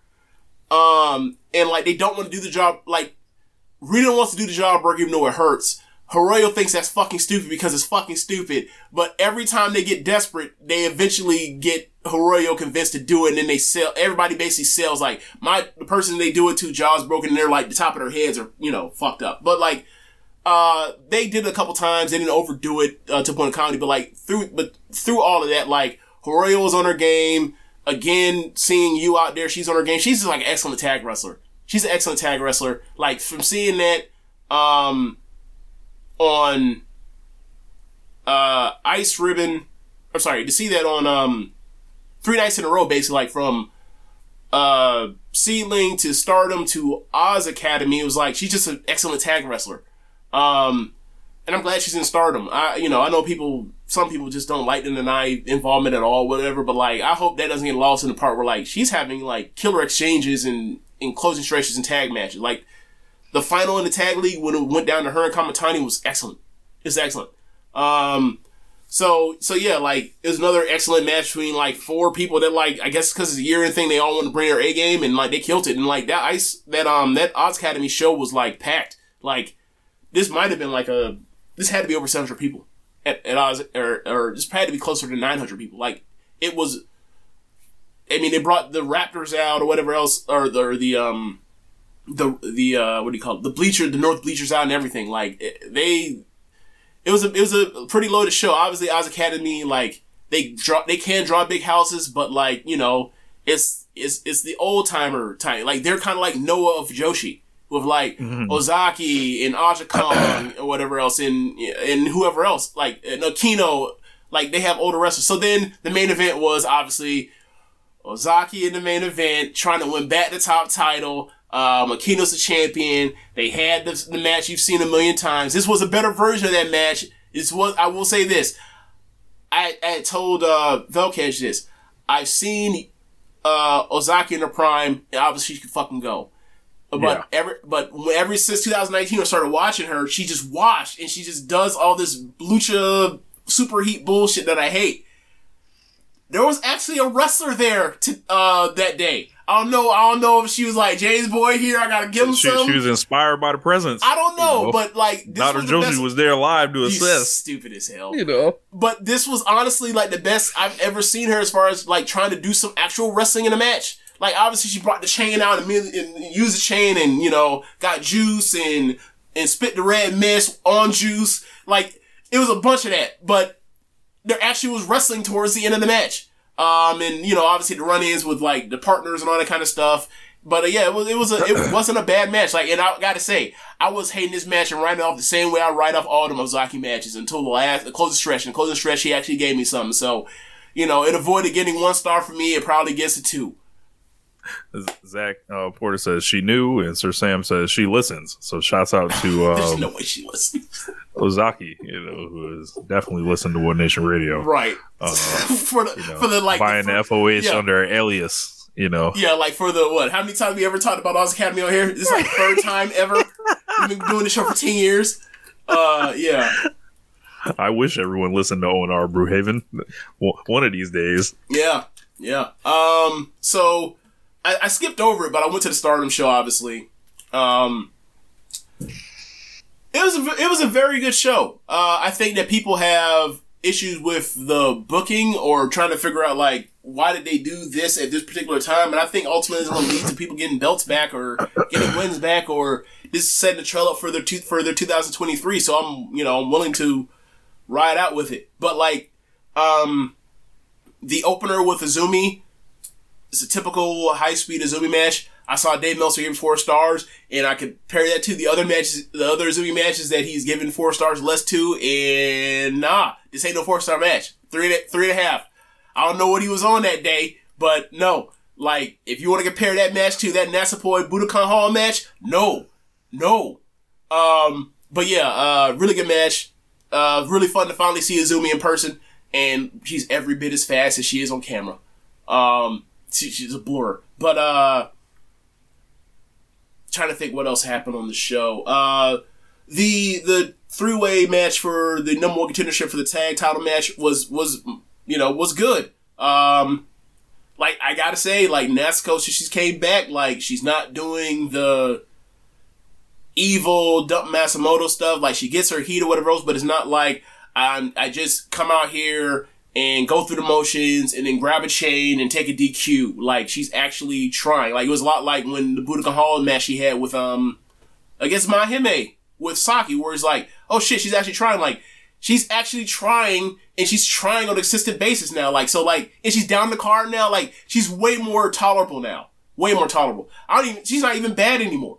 Speaker 3: Um, and like they don't want to do the job, like Rita wants to do the Jawbreaker even though it hurts. Hiroyo thinks that's fucking stupid because it's fucking stupid. But every time they get desperate, they eventually get Hiroyo convinced to do it and then they sell, everybody basically sells like, my, the person they do it to, jaw's broken and they're like, the top of their heads are, you know, fucked up. But like, uh, they did it a couple times. They didn't overdo it, uh, to point of comedy, but like, through, but through all of that, like, Hiroyo was on her game. Again, seeing you out there, she's on her game. She's just like an excellent tag wrestler. She's an excellent tag wrestler. Like, from seeing that, um, on uh Ice Ribbon. I'm sorry, to see that on um three nights in a row, basically like from uh SEAdLINNNG to Stardom to Oz Academy. It was like she's just an excellent tag wrestler. Um and I'm glad she's in Stardom. I you know, I know people some people just don't like the Nanae involvement at all, whatever, but like I hope that doesn't get lost in the part where like she's having like killer exchanges and in closing stretches and tag matches. Like the final in the tag league when it went down to her and Kamatani was excellent. It's excellent. Um, so so yeah, like it was another excellent match between like four people that like I guess because it's a year end thing they all want to bring their A game and like they killed it and like that ice that um that Oz Academy show was like packed. Like this might have been like a this had to be over seven hundred people at, at Oz or or this had to be closer to nine hundred people. Like it was. I mean, they brought the Raptors out or whatever else, or the, or the um the the uh what do you call it? The bleacher the north bleachers out and everything. Like it, they it was a it was a pretty loaded show. Obviously Oz Academy like they draw they can draw big houses but like you know it's it's it's the old timer type. Like they're kind of like Noah of Joshi with like Ozaki and Aja Kong <coughs> or whatever else and and whoever else. Like and Akino like they have older wrestlers. So then the main event was obviously Ozaki in the main event trying to win back the top title um, Akino's the champion. They had the, the match you've seen a million times. This was a better version of that match. This was, I will say this. I, I told, uh, Velkej this. I've seen, uh, Ozaki in the prime, and obviously she can fucking go. But
Speaker 4: Yeah.
Speaker 3: ever, but ever since 2019, I started watching her. She just washed and she just does all this lucha super heat bullshit that I hate. There was actually a wrestler there to, uh, that day. I don't know. I don't know if she was like James Boy here. I gotta give him
Speaker 4: She,
Speaker 3: some.
Speaker 4: she was inspired by the presence.
Speaker 3: I don't know,
Speaker 4: you know?
Speaker 3: but like this
Speaker 4: Dr.
Speaker 3: was
Speaker 4: Josie
Speaker 3: best-
Speaker 4: was there live to
Speaker 3: You
Speaker 4: assist.
Speaker 3: stupid as hell.
Speaker 5: You know,
Speaker 3: But this was honestly like the best I've ever seen her as far as like trying to do some actual wrestling in a match. Like obviously she brought the chain out and, and used the chain and you know got juice and and spit the red mist on juice. Like it was a bunch of that, but there actually was wrestling towards the end of the match. Um, and you know, obviously the run-ins with like the partners and all that kind of stuff. But uh, yeah, it was it was a, it <clears throat> wasn't a bad match. Like, and I gotta say, I was hating this match and writing off the same way I write off all the Ozaki matches until the last the closing stretch. And the closing stretch, he actually gave me something. So, you know, it avoided getting one star for me. It probably gets a two. <laughs>
Speaker 4: Zach uh, Porter says she knew, and Sir Sam says she listens. So shouts out to <laughs>
Speaker 3: There's
Speaker 4: um,
Speaker 3: no way she listens.
Speaker 4: Ozaki, you know, who has definitely listened to One Nation Radio.
Speaker 3: right.
Speaker 4: Uh, <laughs>
Speaker 3: for the
Speaker 4: you know,
Speaker 3: for the like
Speaker 4: buying
Speaker 3: for-
Speaker 4: the FOH
Speaker 3: yeah.
Speaker 4: under alias, you know.
Speaker 3: Yeah, like for the what? How many times we ever talked about Oz Academy on here? This is like third time ever. We've been doing the show for ten years. Uh, yeah,
Speaker 4: I wish everyone listened to O&R Brewhaven One one of these days.
Speaker 3: yeah, yeah. Um, so I, I skipped over it, but I went to the Stardom show. Obviously, um, it was a, it was a very good show. Uh, I think that people have issues with the booking or trying to figure out like why did they do this at this particular time, and I think ultimately it's going to lead to people getting belts back or getting wins back, or this setting the trail up for their two, for their 2023. So I'm you know I'm willing to ride out with it, but like um the opener with Azumi it's a typical high speed Azumi match. I saw Dave Meltzer give four stars, and I compare that to the other matches, the other Zumi matches that he's given four stars less to, and nah, this ain't no four star match. Three three and a half. I don't know what he was on that day, but no. Like, if you want to compare that match to that Natsupoi Budokan Hall match, no, no. Um, but yeah, uh, really good match. Uh, really fun to finally see Azumi in person, and she's every bit as fast as she is on camera. Um, she, she's a blur, but uh, trying to think what else happened on the show. Uh, the the three way match for the number one contendership for the tag title match was was you know was good. Um, like I gotta say, like Natsuko, she, she's came back. Like she's not doing the evil dump Matsumoto stuff. Like she gets her heat or whatever else, but it's not like I'm, I just come out here and go through the motions and then grab a chain and take a DQ. Like she's actually trying. Like it was a lot like when the Budokan Hall match she had with um against Mahime with Saki, where it's like, oh shit, she's actually trying. Like she's actually trying and she's trying on a consistent basis now. Like so, like and she's down the card now. Like she's way more tolerable now. Way more tolerable. I don't even. She's not even bad anymore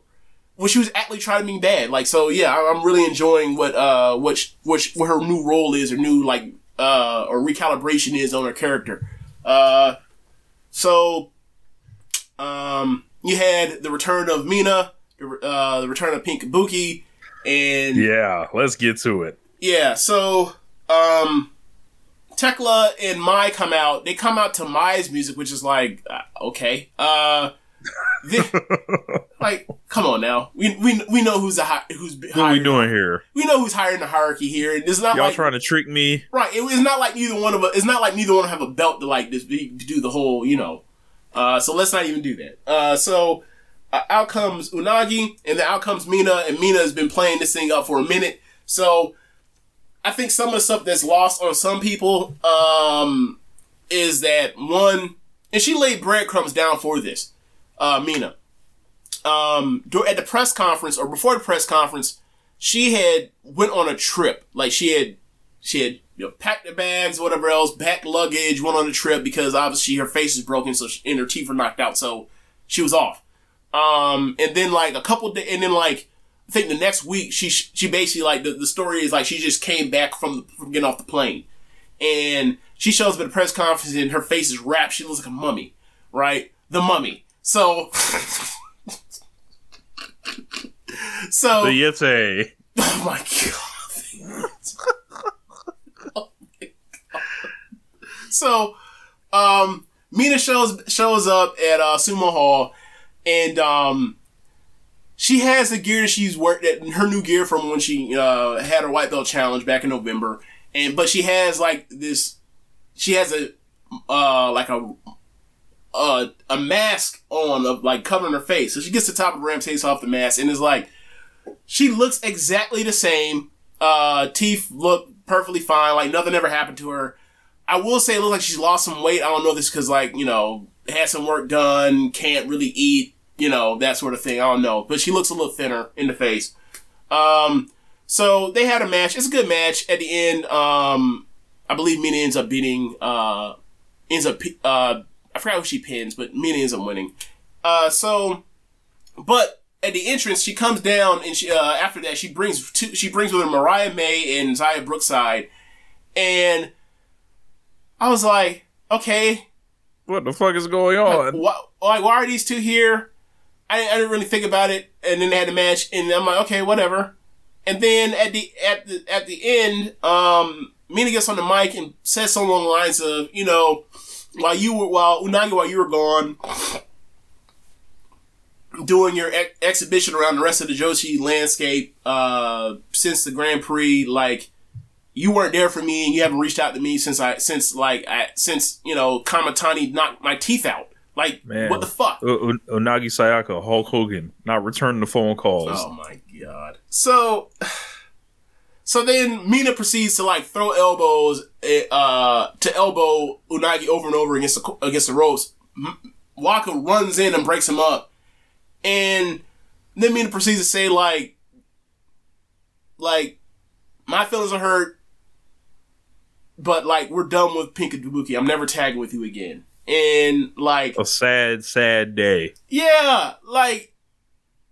Speaker 3: when she was actually trying to be bad. Like, so yeah, I'm really enjoying what, uh, what, what, what her new role is or new, like, uh, or recalibration is on her character. Uh, so, um, you had the return of Mina, the, uh, the return of Pink Kabuki, and
Speaker 4: Yeah, let's get to it.
Speaker 3: yeah, so um Tekla and Mai come out. They come out to Mai's music, which is like uh, okay. Uh <laughs> like come on now. We we we know who's the hi- who's
Speaker 4: What are we doing here?
Speaker 3: We know who's higher in the hierarchy here. And it's not
Speaker 4: Y'all
Speaker 3: like
Speaker 4: trying to trick me?
Speaker 3: right. It, it's not like neither one of us. It's not like neither one have a belt to like this to do the whole you know. Uh, so let's not even do that. Uh, so uh, out comes Unagi, and then out comes Mina, and Mina has been playing this thing up for a minute. So I think some of the stuff that's lost on some people um, is that one, and she laid breadcrumbs down for this, uh, Mina. Um, at the press conference or before the press conference, she had went on a trip. Like she had, she had you know, packed the bags, whatever else, packed luggage, went on a trip because obviously her face is broken, so she, and her teeth were knocked out, so she was off. Um, and then like a couple days, and then like I think the next week she she basically like the, the story is like she just came back from from getting off the plane, and she shows up at a press conference and her face is wrapped. She looks like a mummy, right? The mummy. So. so
Speaker 4: The Yeti.
Speaker 3: Oh my god. <laughs> oh my god. So, um, Mina shows shows up at uh, Sumo Hall, and um, she has the gear that she's worked at her new gear from when she uh, had her white belt challenge back in November, and but she has like this, she has a uh like a uh, a mask on of like covering her face. So she gets the top of ramp, takes off the mask, and is like, she looks exactly the same. Uh, teeth look perfectly fine. Like nothing ever happened to her. I will say it looks like she's lost some weight. I don't know this because like you know had some work done, can't really eat, you know that sort of thing. I don't know, but she looks a little thinner in the face. Um, so they had a match. It's a good match. At the end, um, I believe Mina ends up beating. Uh, ends up. Uh, I forgot who she pins, but Mina ends up winning. Uh, so, but at the entrance, she comes down and she, uh, after that, she brings two, she brings with her Mariah May and Xia Brookside. And I was like, okay,
Speaker 4: What the fuck is going on?
Speaker 3: why, like, why are these two here? I, I didn't really think about it. And then they had a match and I'm like, okay, whatever. And then at the, at the, at the end, um, Mina gets on the mic and says something along the lines of, you know, while you were, while Unagi, while you were gone, doing your ex- exhibition around the rest of the Joshi landscape, uh, since the Grand Prix, like, you weren't there for me and you haven't reached out to me since I, since like, I, since, you know, Kamatani knocked my teeth out. Like,
Speaker 4: Man.
Speaker 3: what the fuck?
Speaker 4: Unagi Sayaka, Hulk Hogan, not returning the phone calls.
Speaker 3: Oh my god. So, so then Mina proceeds to like throw elbows, eh, uh, to elbow Unagi over and over against the against the ropes. Waka runs in and breaks him up, and then Mina proceeds to say like, like, my feelings are hurt, but like we're done with Pink Kabuki. I'm never tagging with you again. and like
Speaker 4: A sad, sad day.
Speaker 3: yeah, like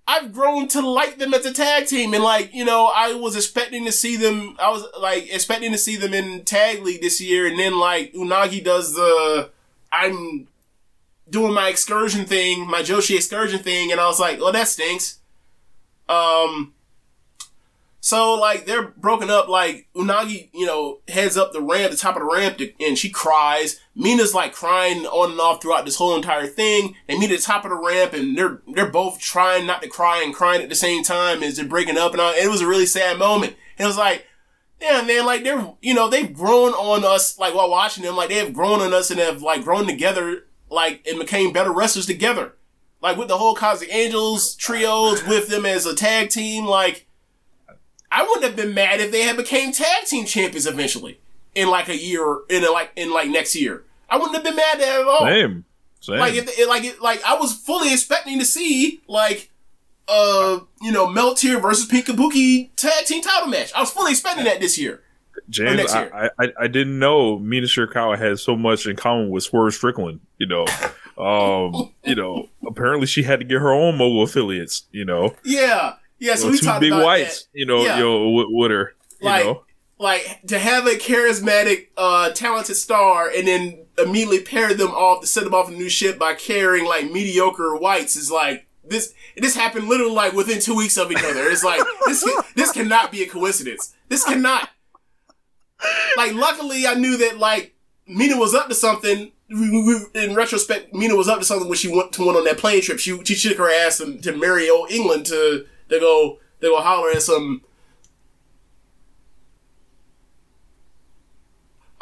Speaker 3: I've grown to like them as a tag team, and like you know, I was expecting to see them. I was like expecting to see them in tag league this year, and then like Unagi does the I'm doing my excursion thing, my Joshi excursion thing, and I was like, oh, that stinks. Um. So like they're broken up. Like Unagi, you know, heads up the ramp, the top of the ramp, to, and she cries. Mina's like crying on and off throughout this whole entire thing. They meet at the top of the ramp, and they're they're both trying not to cry and crying at the same time as they're breaking up. And all. it was a really sad moment. And it was like, yeah, man, like they're you know they've grown on us like while watching them. Like they have grown on us and have like grown together, like and became better wrestlers together. Like with the whole Cosmic Angels trios with them as a tag team, like. I wouldn't have been mad if they had became tag team champions eventually in like a year in a, like in like next year. I wouldn't have been mad at that at all.
Speaker 4: Same. Same.
Speaker 3: Like if it, like it, like I was fully expecting to see like uh you know Meltear versus Pink Kabuki tag team title match. I was fully expecting that this year.
Speaker 4: James,
Speaker 3: next
Speaker 4: I,
Speaker 3: year.
Speaker 4: I, I- I didn't know Mina Shirakawa had so much in common with Swerve Strickland. You know, <laughs> um, you know, apparently she had to get her own Mogul Affiliates. You know,
Speaker 3: Yeah, yeah. So
Speaker 4: Well,
Speaker 3: we
Speaker 4: two
Speaker 3: talked
Speaker 4: big
Speaker 3: about
Speaker 4: whites.
Speaker 3: that.
Speaker 4: You know,
Speaker 3: Yeah.
Speaker 4: you know, with, her. You
Speaker 3: Like-
Speaker 4: know,
Speaker 3: like to have a charismatic, uh, talented star and then immediately pair them off to set them off a new ship by carrying like mediocre whites is like this. This happened literally like within two weeks of each other. It's like this. This cannot be a coincidence. This cannot. Like, luckily, I knew that like Mina was up to something. We- we- we- In retrospect, Mina was up to something when she went to went on that plane trip. She she took her ass to, to marry old England to to go to go holler at some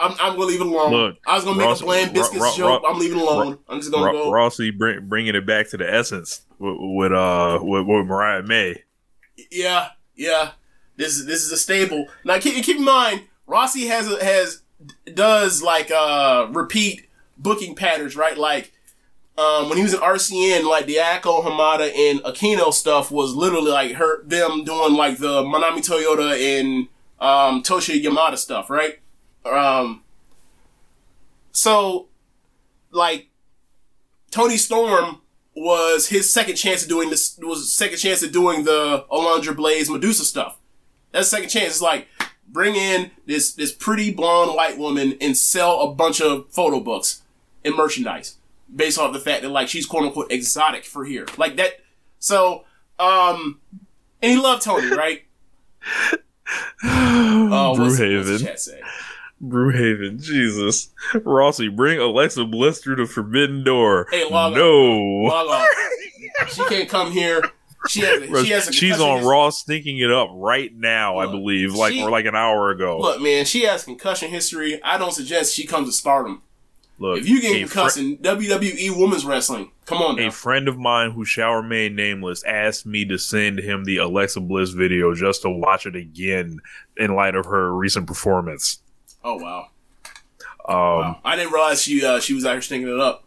Speaker 3: I'm, I'm gonna leave it alone.
Speaker 4: Look,
Speaker 3: I was gonna make
Speaker 4: Ross-
Speaker 3: a bland biscuits
Speaker 4: Ro-
Speaker 3: joke.
Speaker 4: Ro-
Speaker 3: I'm leaving it alone. I'm just gonna go.
Speaker 4: Rossy bring, bringing it back to the essence with, with uh with, with Mariah May.
Speaker 3: Yeah, yeah. This is this is a stable. Now keep, keep in mind, Rossy has a, has does like uh repeat booking patterns, right? Like um when he was in Arsion, like the Ayako Hamada and Aquino stuff was literally like her them doing like the Manami Toyota and um Toshiyo Yamada stuff, right? Um so like Toni Storm was his second chance of doing this was second chance of doing the Alundra Blaze Medusa stuff. That's second chance. It's like bring in this this pretty blonde white woman and sell a bunch of photo books and merchandise based off the fact that like she's quote unquote exotic for here. Like that so um and he loved Toni, <laughs> right? Oh, what's, what's the
Speaker 4: Brewhaven.
Speaker 3: chat say?
Speaker 4: Brewhaven, Jesus. Rossy, bring Alexa Bliss through the forbidden door.
Speaker 3: Hey, log
Speaker 4: no.
Speaker 3: Log <laughs> off. She can't come here. She has. A, she has. A
Speaker 4: She's on
Speaker 3: his-
Speaker 4: Raw stinking it up right now, I believe, like
Speaker 3: she-
Speaker 4: or like an hour ago. Look,
Speaker 3: Look, man, she has concussion history. I don't suggest she comes to Stardom. If you get concussed in WWE Women's Wrestling, come on
Speaker 4: a friend of mine who shall remain nameless asked me to send him the Alexa Bliss video just to watch it again in light of her recent performance.
Speaker 3: oh wow.
Speaker 4: Um,
Speaker 3: wow. I didn't realize she uh, she was actually stinking it up.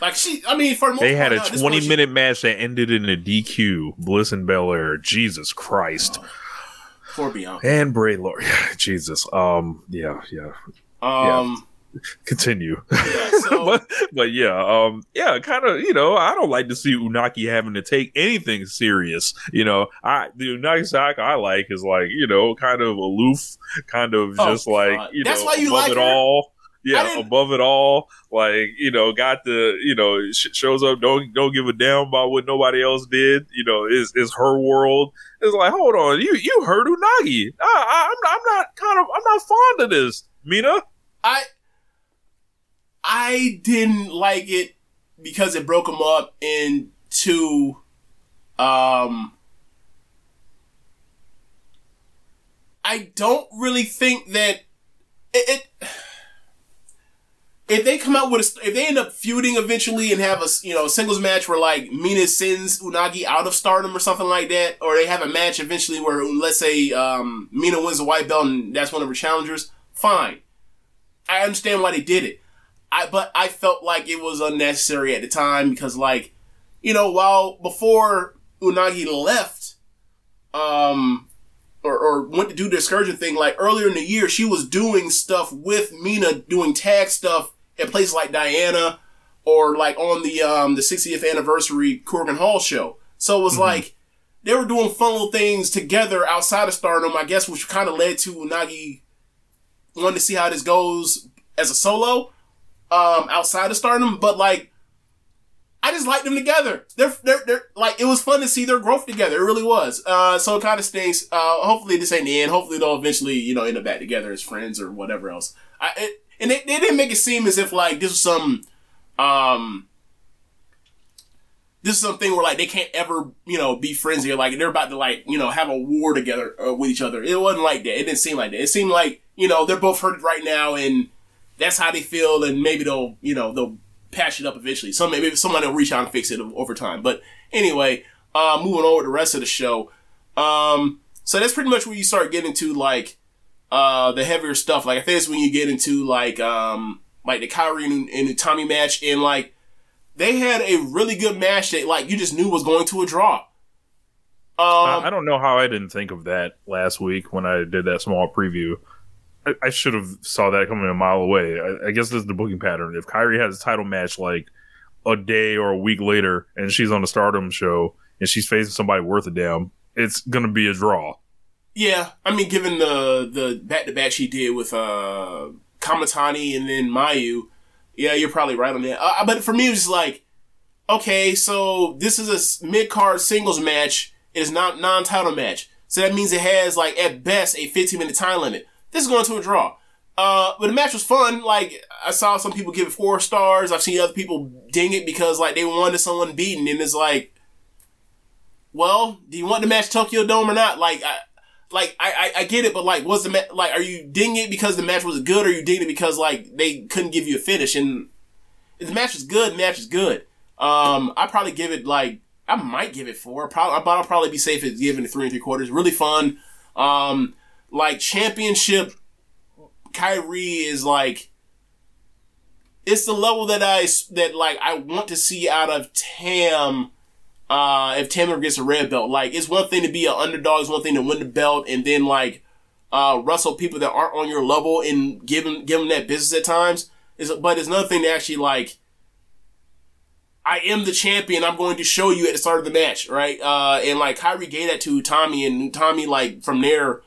Speaker 3: Like she, I mean, for the most
Speaker 4: They had a
Speaker 3: now,
Speaker 4: 20
Speaker 3: one she-
Speaker 4: minute match that ended in a DQ. Bliss and Belair. Jesus Christ.
Speaker 3: for Bianca.
Speaker 4: And Bray Lord. <laughs> Jesus. Um, yeah, yeah.
Speaker 3: Um, <laughs>
Speaker 4: Continue.
Speaker 3: yeah. So <laughs>
Speaker 4: but but yeah, um, yeah, kind of. You know, I don't like to see Unagi having to take anything serious. You know, I the Unagi Sayaka I like is like you know, kind of aloof, kind of
Speaker 3: Oh,
Speaker 4: just like
Speaker 3: God.
Speaker 4: you
Speaker 3: That's
Speaker 4: know,
Speaker 3: why you
Speaker 4: above
Speaker 3: like
Speaker 4: it
Speaker 3: her?
Speaker 4: all. Yeah, above it all, like you know, got the you know sh- shows up, don't don't give a damn about what nobody else did. You know, is is her world. It's like, hold on, you you heard Unagi. I, I, I'm I'm not kind of I'm not fond of this, Mina.
Speaker 3: I I didn't like it because it broke them up into um I don't really think that it, it if they come out with a, if they end up feuding eventually and have a you know a singles match where like Mina sends Unagi out of Stardom or something like that, or they have a match eventually where let's say um, Mina wins the white belt and that's one of her challengers, fine. I understand why they did it. I but I felt like it was unnecessary at the time because like, you know, while before Unagi left, um, or, or went to do the excursion thing, like earlier in the year, she was doing stuff with Mina, doing tag stuff at places like Diana, or like on the um the 60th anniversary Korakuen Hall show. So it was like they were doing fun little things together outside of Stardom, I guess, which kind of led to Unagi wanting to see how this goes as a solo um outside of Stardom. But like I just like them together. They're, they're, they're like, it was fun to see their growth together. It really was. Uh, so it kind of stinks. Uh, hopefully this ain't the end. Hopefully they'll eventually, you know, end up back together as friends or whatever else. I, it, and they, they didn't make it seem as if like this was some, um, this is something where like they can't ever, you know, be friends here. Like they're about to like, you know, have a war together uh, with each other. It wasn't like that. It didn't seem like that. It seemed like, you know, they're both hurt right now and that's how they feel and maybe they'll, you know, they'll patch it up eventually. Some maybe somebody will reach out and fix it over time. But anyway, uh, moving on with the rest of the show. Um, so that's pretty much where you start getting to like uh, the heavier stuff. Like I think it's when you get into like um, like the Kairi and, and the Tommy match, and like they had a really good match that like you just knew was going to a draw. Um,
Speaker 4: I don't know how I didn't think of that last week when I did that small preview. I, I should have saw that coming a mile away. I, I guess this is the booking pattern. If Kairi has a title match like a day or a week later, and she's on a Stardom show and she's facing somebody worth a damn, it's gonna be a draw.
Speaker 3: Yeah, I mean, given the the back to back she did with uh Kamatani and then Mayu, yeah, you're probably right on that. Uh, but for me, it was like, okay, so this is a mid card singles match. It is not non title match, so that means it has like at best a 15 minute time limit. This is going to a draw. Uh, but the match was fun. Like I saw some people give it four stars. I've seen other people ding it because like they wanted someone beaten, and it's like, well, do you want the match Tokyo Dome or not? Like I like I, I, I get it, but like, was the ma- like, are you dinging it because the match was good, or you dinging it because like they couldn't give you a finish? And the match was good, match is good. Um, I probably give it like I might give it four. Probably, but I'll probably be safe at giving it three and three quarters. Really fun. Um, like championship, Kairi is like. It's the level that I that like I want to see out of Tam uh, if Tamer gets a red belt. Like, it's one thing to be an underdog, it's one thing to win the belt, and then like uh, wrestle people that aren't on your level and give them give them that business at times. Is but it's another thing to actually like. I am the champion. I'm going to show you at the start of the match, right? Uh, and like Kairi gave that to Tommy, and Tommy like from there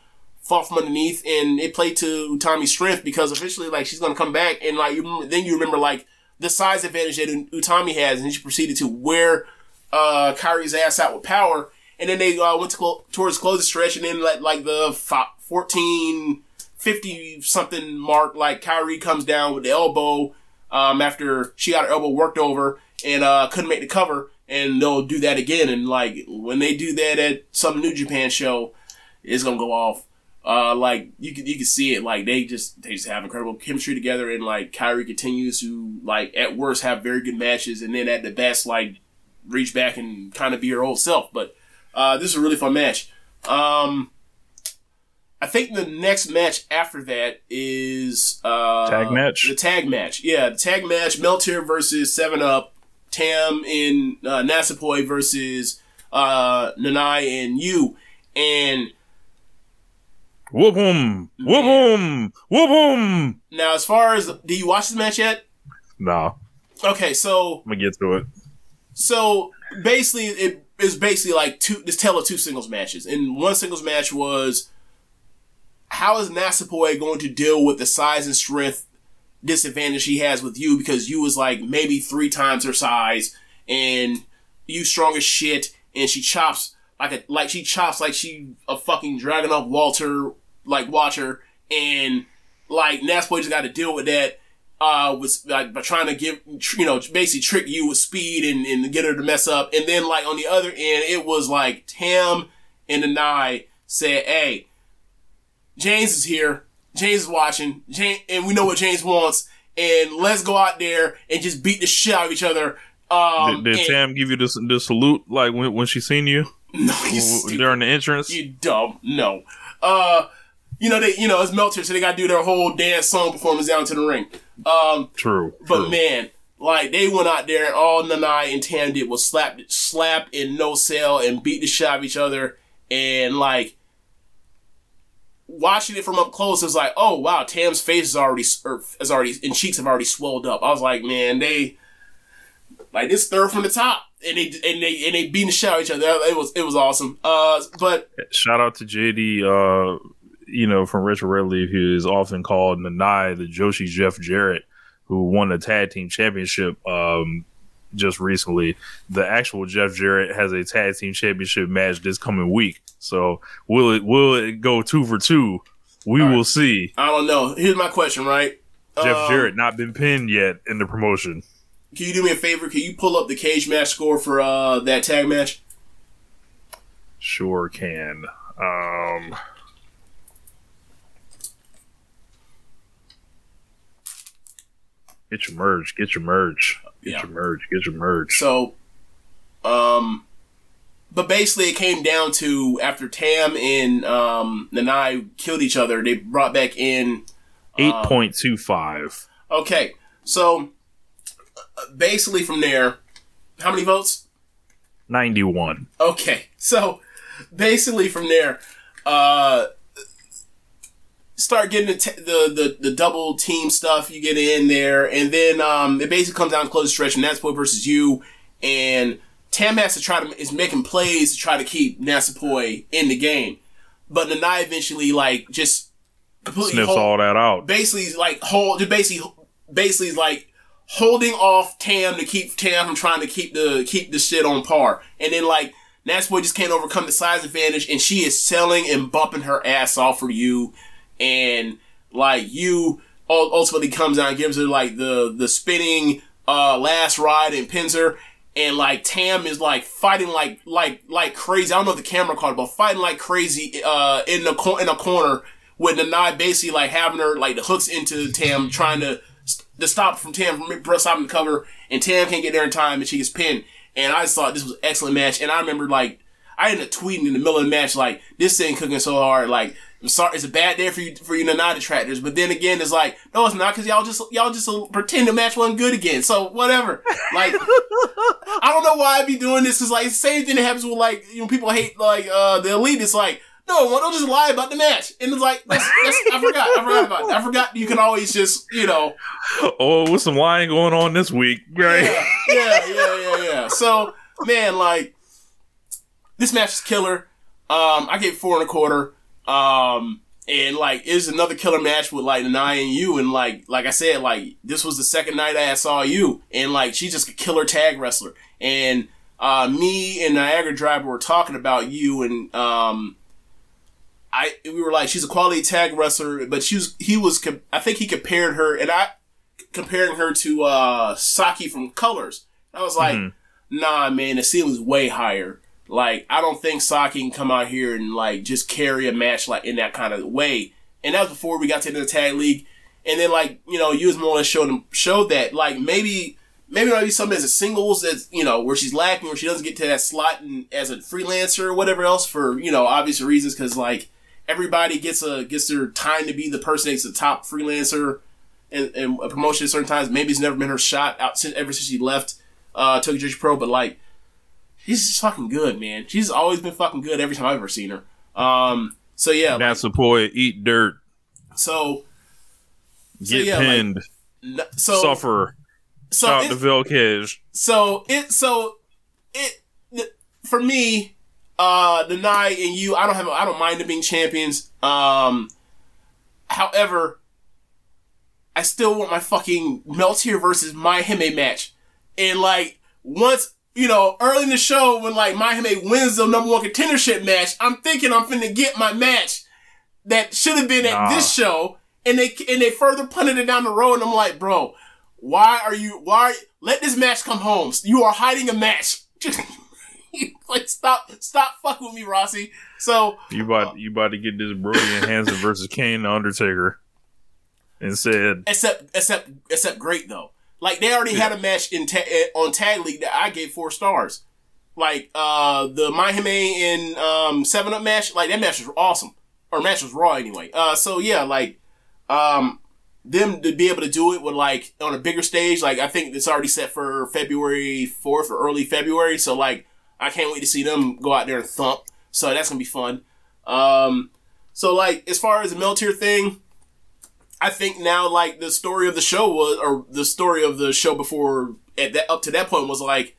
Speaker 3: fought from underneath, and it played to Tommy's strength because officially like she's gonna come back, and like you then you remember like the size advantage that Utami has, and she proceeded to wear uh, Kairi's ass out with power, and then they uh, went to clo- towards stretch, and then like like the fi- 14, 50 something mark, like Kyrie comes down with the elbow um, after she got her elbow worked over and uh, couldn't make the cover, and they'll do that again, and like when they do that at some New Japan show, it's gonna go off. Uh, like you can you can see it, like they just they just have incredible chemistry together, and like Kairi continues to like at worst have very good matches, and then at the best like reach back and kind of be her old self. But uh, this is a really fun match. Um, I think the next match after that is uh,
Speaker 4: Tag match?
Speaker 3: The tag match, yeah, the tag match. Meltear versus Seven Up, Tam and uh, Natsupoi versus uh, Nanae and you. And
Speaker 4: Whoop 'em! Mm-hmm. Whoop 'em! Whoop 'em!
Speaker 3: now, as far as do you watch the match yet?
Speaker 4: Nah,
Speaker 3: Okay, so
Speaker 4: I'm gonna get to it.
Speaker 3: So basically, it is basically like two this tale of two singles matches. And one singles match was how is Natsupoi going to deal with the size and strength disadvantage he has with you because you was like maybe three times her size and you strong as shit and she chops like a like she chops like she a fucking dragon off Walter like watcher and like Natsupoi just got to deal with that uh, was like by trying to give, you know, basically trick you with speed and, and get her to mess up. And then like on the other end, it was like Tam and Anai said, Hey, James is here. James is watching. James, and we know what James wants. And let's go out there and just beat the shit out of each other. Um,
Speaker 4: did did
Speaker 3: and-
Speaker 4: Tam give you this the salute like when when she seen you <laughs>
Speaker 3: no, you
Speaker 4: during the entrance?
Speaker 3: You dumb. No. Uh, you know, they, you know, it's Melter, so they gotta do their whole dance song performance down to the ring. Um,
Speaker 4: True.
Speaker 3: But
Speaker 4: true.
Speaker 3: man, like they went out there and all Nanae and Tam did was slap, slap and no sell and beat the shit out of each other. And like watching it from up close, it was like, oh wow, Tam's face is already, or is already, and cheeks have already swelled up. I was like, man, they, Like this third from the top, and they and they and they beating the shit out of each other. It was it was awesome. Uh, but
Speaker 4: Shout out to JD, uh, you know, from Richard Redleaf, who is often called Nanae, the Joshi Jeff Jarrett, who won the tag team championship um, just recently. The actual Jeff Jarrett has a tag team championship match this coming week. So will it will it go two for two? We will see.
Speaker 3: I don't know. Here's my question, right?
Speaker 4: Jeff
Speaker 3: Um,
Speaker 4: Jarrett not been pinned yet in the promotion.
Speaker 3: Can you do me a favor? Can you pull up the cage match score for uh that tag match?
Speaker 4: Sure can. Um, get your merge. Get your merge. Get
Speaker 3: Yeah.
Speaker 4: your merge. Get your merge.
Speaker 3: So, um, but basically, it came down to after Tam and um Nanae killed each other, they brought back in.
Speaker 4: Eight point two five.
Speaker 3: Okay, so basically from there, how many votes?
Speaker 4: Ninety one.
Speaker 3: Okay, <laughs> so basically from there, uh, start getting the, t- the the the double team stuff. You get in there, and then um, it basically comes down to close stretch, and that's boy versus you. And Tam has to try to is making plays to try to keep Natsupoi in the game, but Nanae eventually like just completely
Speaker 4: Sniffs
Speaker 3: hold-
Speaker 4: all that out.
Speaker 3: basically like hold just basically basically like holding off Tam to keep Tam from trying to keep the keep the shit on par. And then like Natsupoi just can't overcome the size advantage and she is selling and bumping her ass off for you and like you ultimately comes out and gives her like the the spinning uh last ride and pins her and like Tam is like fighting like like like crazy. I don't know if the camera caught it, but fighting like crazy uh in the cor- in a corner with Nanae basically like having her like the hooks into Tam trying to to stop from Tam from stopping the cover and Tam can't get there in time and she gets pinned. And I just thought this was an excellent match. And I remember like I ended up tweeting in the middle of the match like this thing cooking so hard like I'm sorry, it's a bad day for you for you Nanae detractors. But then again, it's like no, it's not because y'all just y'all just pretend the match wasn't good again. So whatever. Like I don't know why I be doing this. Cause like same thing that happens with like you know people hate like uh the elite. It's like no, well, don't just lie about the match. And it's like that's, that's, I forgot. I forgot about that. I forgot you can always just you know
Speaker 4: Oh, with some lying going on this week, right?
Speaker 3: yeah, yeah, yeah, yeah. So, man, like, this match is killer. Um, I gave four and a quarter. Um, and like, it's another killer match with like Nanae and you. And like, like I said, like, this was the second night I saw you. And like, she's just a killer tag wrestler. And, uh, me and Niagara Driver were talking about you and, um, I, we were like, she's a quality tag wrestler, but she was, he was, I think he compared her, and I, comparing her to, uh, Saki from Colors. I was like, nah, man, the ceiling's way higher. Like, I don't think Saki can come out here and like just carry a match like in that kind of way. And that was before we got to the tag league. And then like, you know, you was more or less showed them showed that like maybe maybe maybe something as a singles that's you know where she's lacking where she doesn't get to that slot and as a freelancer or whatever else for you know obvious reasons because like everybody gets a gets their time to be the person that's the top freelancer and, in a promotion at certain times. Maybe it's never been her shot out since ever since she left uh Tokyo Pro, but like she's just fucking good, man. She's always been fucking good every time I've ever seen her. Um so yeah,
Speaker 4: That's a boy. Eat dirt.
Speaker 3: so
Speaker 4: Get
Speaker 3: yeah,
Speaker 4: pinned.
Speaker 3: n- so
Speaker 4: suffer.
Speaker 3: so it-
Speaker 4: to Velkej.
Speaker 3: so it so it for me uh the Nai and you i don't have i don't mind them being champions um however i still want my fucking meltear versus MaiHime match and like once you know early in the show when like MaiHime wins the number one contendership match i'm thinking i'm finna get my match that should have been at
Speaker 4: Nah.
Speaker 3: this show and they and they further punted it down the road and i'm like bro why are you why let this match come home you are hiding a match <laughs> like stop stop fucking with me rossi so
Speaker 4: You about you about to get this Brody and Hansen versus Kane the Undertaker. Instead,
Speaker 3: except except except great though like they already had a match in ta- eh, on tag league that i gave four stars. Like uh the MaiHime in um seven up match like that match was awesome. Or match was raw anyway. Uh so yeah like um them to be able to do it with like on a bigger stage like i think it's already set for february 4th or early february. So like i can't wait to see them go out there and thump. So that's gonna be fun. Um so like as far as the military thing I think now like the story of the show was, or the story of the show before at that up to that point was like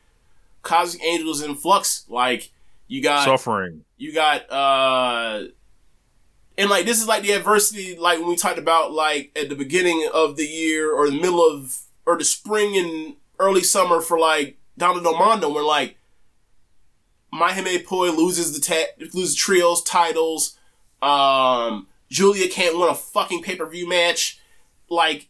Speaker 3: Cosmic Angels in flux. Like you got
Speaker 4: Suffering.
Speaker 3: you got uh and like this is like the adversity like when we talked about like at the beginning of the year or the middle of or the spring and early summer for like Donna del Mondo where like Mahime Poi loses the ta- loses trios titles um Julia can't win a fucking pay-per-view match. Like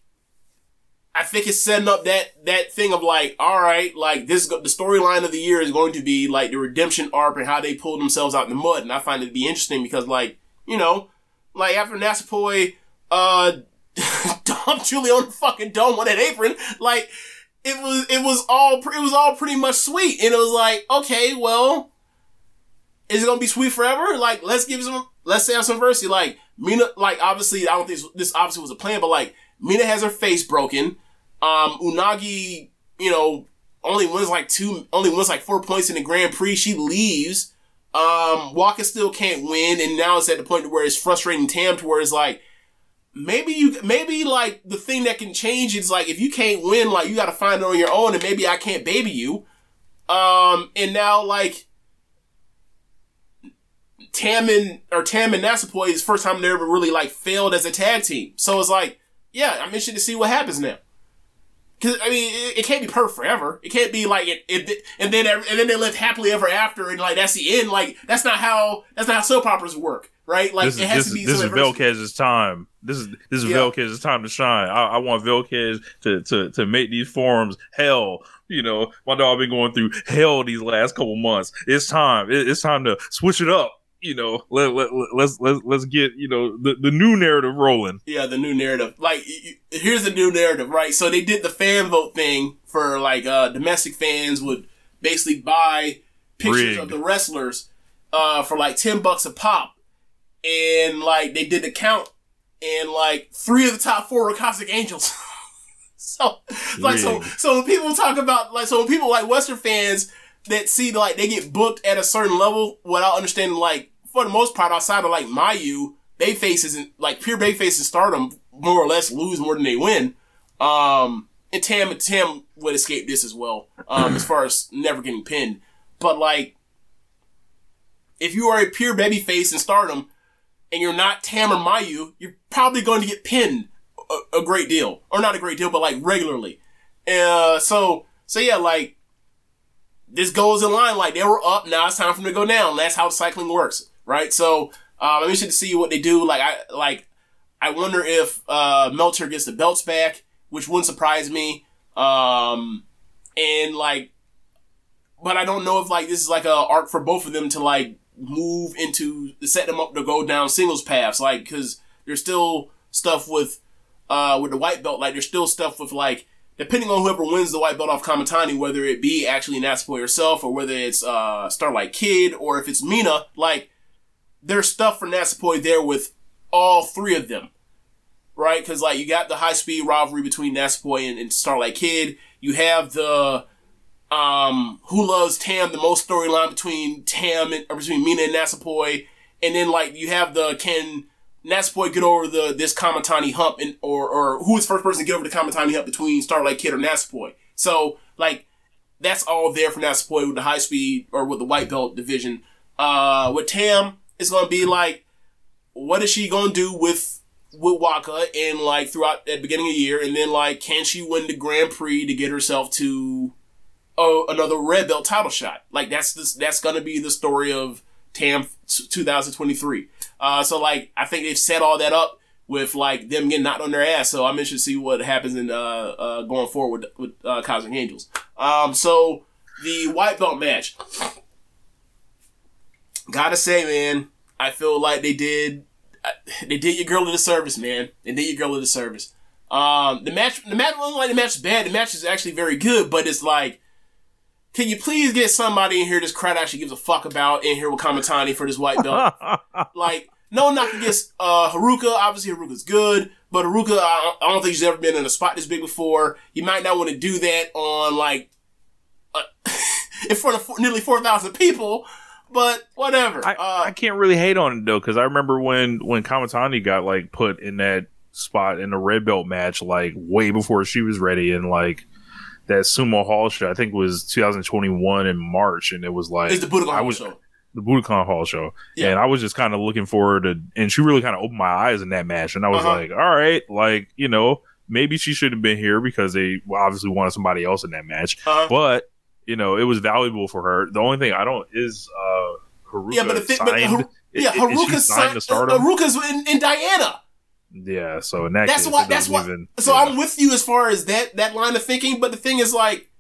Speaker 3: I think it's setting up that that thing of like, all right, like this the storyline of the year is going to be like the redemption arc and how they pulled themselves out in the mud, and I find it to be interesting because like you know, like after Natsupoi uh <laughs> dumped Julia on the fucking dome on that apron, like it was it was all it was all pretty much sweet, and it was like okay, well, is it gonna be sweet forever? Like let's give some let's say have some. Like Mina, like obviously I don't think this, obviously was a plan, but like Mina has her face broken. Um, Unagi, you know, only wins like two, only wins like four points in the Grand Prix. She leaves. Um, Waka still can't win, and now it's at the point where it's frustrating Tam to where it's like, maybe you, maybe like the thing that can change is like if you can't win, like you got to find it on your own, and maybe I can't baby you. Um, and now like Tam and or Tam and Natsupoi is the first time they ever really like failed as a tag team. So it's like, yeah, I'm interested to see what happens now. Cause I mean, it, it can't be perfect forever. It can't be like it, it and then and then they live happily ever after, and like that's the end. Like that's not how that's not how soap operas work, right? Like
Speaker 4: this
Speaker 3: it
Speaker 4: is
Speaker 3: has
Speaker 4: this,
Speaker 3: to be
Speaker 4: is- this is. Velkez's time. This is this is
Speaker 3: Yeah.
Speaker 4: Velkez's time to shine. I, I want Velkez to, to to make these forums hell. You know, my dog been going through hell these last couple months. It's time. It- it's time to switch it up. You know, let, let, let, let's let's let's get you know the, the new narrative rolling.
Speaker 3: Yeah, the new narrative. Like, here's the new narrative, right? So they did the fan vote thing for like uh domestic fans would basically buy pictures
Speaker 4: Rigged.
Speaker 3: of the wrestlers uh for like ten bucks a pop, and like they did the count, and like three of the top four were Cosmic Angels. <laughs> so like so
Speaker 4: Rigged.
Speaker 3: so when people talk about like so when people like Western fans that see like they get booked at a certain level without understanding like for the most part outside of like Mayu, they faces and like pure bay faces stardom more or less lose more than they win. Um and Tam and Tam would escape this as well, um, as far as never getting pinned. But like if you are a pure baby face in stardom and you're not Tam or Mayu, you're probably going to get pinned a, a great deal. Or not a great deal, but like regularly. Uh so so yeah, like this goes in line like they were up now it's time for them to go down. That's how cycling works right? So i'm interested to see what they do. Like i like i wonder if uh meltear gets the belts back which wouldn't surprise me. Um and like but i don't know if like this is like a arc for both of them to like move into set them up to go down singles paths. Like because there's still stuff with uh with the white belt like there's still stuff with like depending on whoever wins the white belt off Kamitani, whether it be actually Natsupoi herself or whether it's uh, Starlight Kid or if it's Mina, like there's stuff for Natsupoi there with all three of them, right? Because like you got the high speed rivalry between Natsupoi and, and Starlight Kid. You have the um who loves Tam the most storyline between Tam and or between Mina and Natsupoi, and then like you have the can Natsupoi get over the this Kamitani hump and or or who is the first person to get over the Kamitani hump between Starlight Kid or Natsupoi. So like that's all there for Natsupoi with the high speed or with the white belt division. Uh with Tam, it's gonna be like what is she gonna do with with Waka and like throughout at the beginning of the year and then like can she win the Grand Prix to get herself to oh, another red belt title shot. Like that's this, that's gonna be the story of Tam 2023. Uh, so like I think they've set all that up with like them getting knocked on their ass. So I'm interested to see what happens in uh, uh going forward with, uh, Cosmic Angels. Um, so the white belt match. Gotta say, man, I feel like they did they did your girl a disservice, man. They did your girl a disservice. Um, the match, the match wasn't like the match is bad. The match is actually very good, but it's like, can you please get somebody in here this crowd actually gives a fuck about in here with Kamitani for this white belt? <laughs> like, no knock against uh, Haruka. Obviously, Haruka's good, but Haruka, I, I don't think she's ever been in a spot this big before. You might not want to do that on like uh, <laughs> in front of nearly four thousand people. But whatever.
Speaker 4: I,
Speaker 3: uh,
Speaker 4: I can't really hate on it though because I remember when when Kamitani got like put in that spot in the red belt match like way before she was ready, and like that Sumo Hall show. I think it was 2021 in March, and it was like
Speaker 3: It's the Budokan
Speaker 4: I
Speaker 3: Hall
Speaker 4: was
Speaker 3: show.
Speaker 4: the Budokan Hall show,
Speaker 3: Yeah.
Speaker 4: and I was just kind of looking forward to, and she really kind of opened my eyes in that match, and I was
Speaker 3: Uh-huh.
Speaker 4: like, all right, like you know, maybe she should have been here because they obviously wanted somebody else in that match,
Speaker 3: Uh-huh.
Speaker 4: but you know, it was valuable for her. The only thing I don't is uh Haruka
Speaker 3: Yeah, but the thing, but
Speaker 4: signed.
Speaker 3: Yeah,
Speaker 4: is- is she
Speaker 3: Haruka's
Speaker 4: signed
Speaker 3: signed.
Speaker 4: to Stardom.
Speaker 3: Haruka's in, in Diana.
Speaker 4: Yeah, so in that
Speaker 3: That's
Speaker 4: case,
Speaker 3: why. That's why.
Speaker 4: even-
Speaker 3: so
Speaker 4: yeah.
Speaker 3: I'm with you as far as that that line of thinking. But the thing is, like,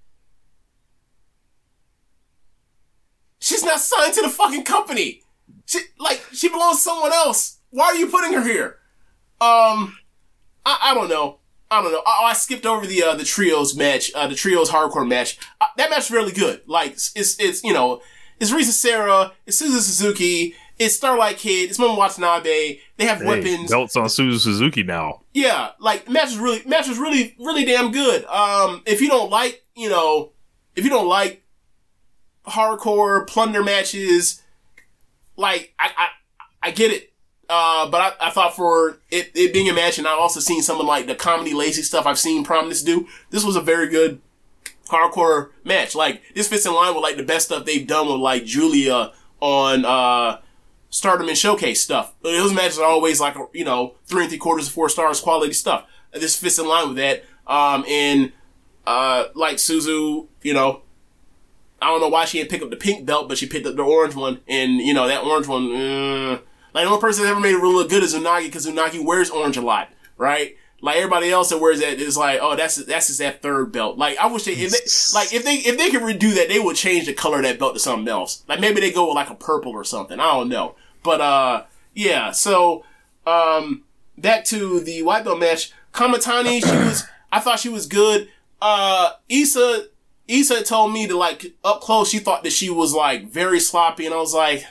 Speaker 3: she's not signed to the fucking company. She like she belongs to someone else. Why are you putting her here? Um, I, I don't know. I don't know. I, I skipped over the uh, the trios match, uh, the trios hardcore match. Uh, that match is really good. Like it's it's you know it's Risa Sera, it's Suzu Suzuki, it's Starlight Kid, it's Momo Watanabe. They have
Speaker 4: Hey,
Speaker 3: weapons.
Speaker 4: belts on Suzu Suzuki now.
Speaker 3: Yeah, like match is really match is really really damn good. Um, if you don't like you know, if you don't like hardcore plunder matches, like I I, I get it. Uh, but I, I thought for it, it being a match, and I also seen some of like the comedy lazy stuff I've seen Prominence do. This was a very good hardcore match. Like this fits in line with like the best stuff they've done with like Julia on uh Stardom and Showcase stuff. Those matches are always like you know three and three quarters four stars quality stuff. This fits in line with that. Um, and uh, like Suzu, you know, I don't know why she didn't pick up the pink belt, but she picked up the orange one, and you know that orange one. Uh, like the only person that ever made it really look good is Unagi because Unagi wears orange a lot, right? Like everybody else that wears that is like, oh, that's that's just that third belt. Like I wish they, if they like if they if they could redo that, they would change the color of that belt to something else. Like maybe they go with like a purple or something. I don't know, but uh, yeah. So um, back to the white belt match. Kamitani, she <clears throat> was. I thought she was good. Uh, Issa, Issa told me to like up close. She thought that she was like very sloppy, and I was like,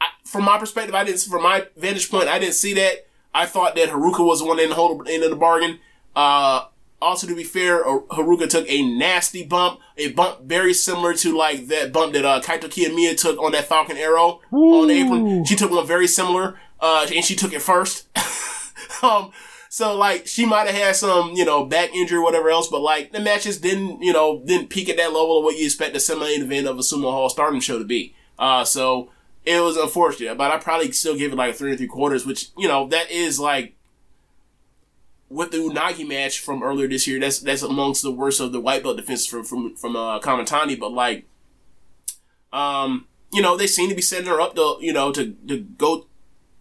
Speaker 3: I, from my perspective, I didn't. From my vantage point, I didn't see that. I thought that Haruka was the one in the hold end of the bargain. Uh, also, to be fair, Haruka took a nasty bump, a bump very similar to like that bump that uh, Kaito Kiyomiya took on that Falcon Arrow on the apron. She took one very similar, uh, and she took it first. <laughs> um, so like she might have had some, you know, back injury or whatever else, but like the matches didn't, you know, didn't peak at that level of what you expect a semi-main event of a Sumo Hall Stardom show to be. Uh, so it was unfortunate, but I probably still give it like a three and three quarters, which you know that is like with the Unagi match from earlier this year. That's that's amongst the worst of the white belt defenses from from from uh, Kamitani, but like, um, you know, they seem to be setting her up to you know to to go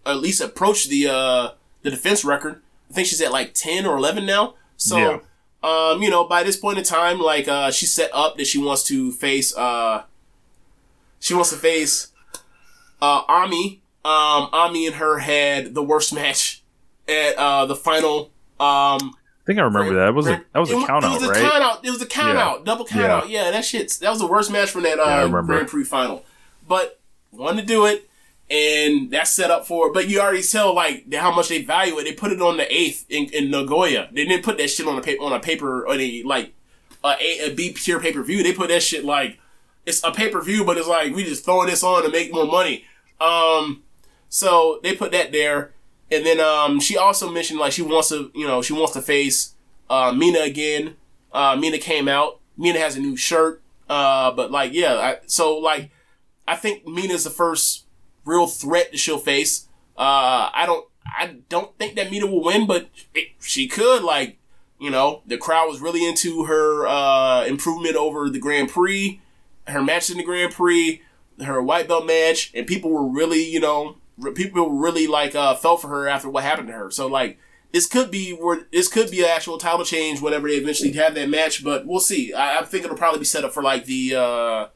Speaker 3: at least approach the uh the defense record. I think she's at like ten or eleven now. So.
Speaker 4: Yeah.
Speaker 3: Um, you know, by this point in time, like, uh, she's set up that she wants to face, uh, she wants to face, uh, Ami. Um, Ami and her had the worst match at, uh, the final, um,
Speaker 4: I think I remember that. It was a that was a
Speaker 3: it,
Speaker 4: count
Speaker 3: it
Speaker 4: out,
Speaker 3: was a
Speaker 4: right?
Speaker 3: count out. It was a count
Speaker 4: Yeah.
Speaker 3: out, double count
Speaker 4: Yeah.
Speaker 3: out. Yeah, that shit. that was the worst match from that uh,
Speaker 4: Yeah,
Speaker 3: Grand Prix final. But wanted to do it, and that's set up for. But you already tell like how much they value it. They put it on the eighth in, in Nagoya. They didn't put that shit on a paper on a paper or any like a, a, a B tier pay per view. They put that shit like it's a pay per view, but it's like we just throwing this on to make more money. Um, so they put that there, and then um, she also mentioned like she wants to, you know, she wants to face uh, Mina again. Uh, Mina came out. Mina has a new shirt. Uh, but like, yeah, I, so like, I think Mina's the first real threat that she'll face. Uh, I don't, I don't think that Mina will win, but it, she could. Like, you know, the crowd was really into her uh, improvement over the Grand Prix, her match in the Grand Prix, her white belt match, and people were really, you know, people really like uh, felt for her after what happened to her. So like, this could be where this could be an actual title change whenever they eventually have that match, but we'll see. I, I think it'll probably be set up for like the uh,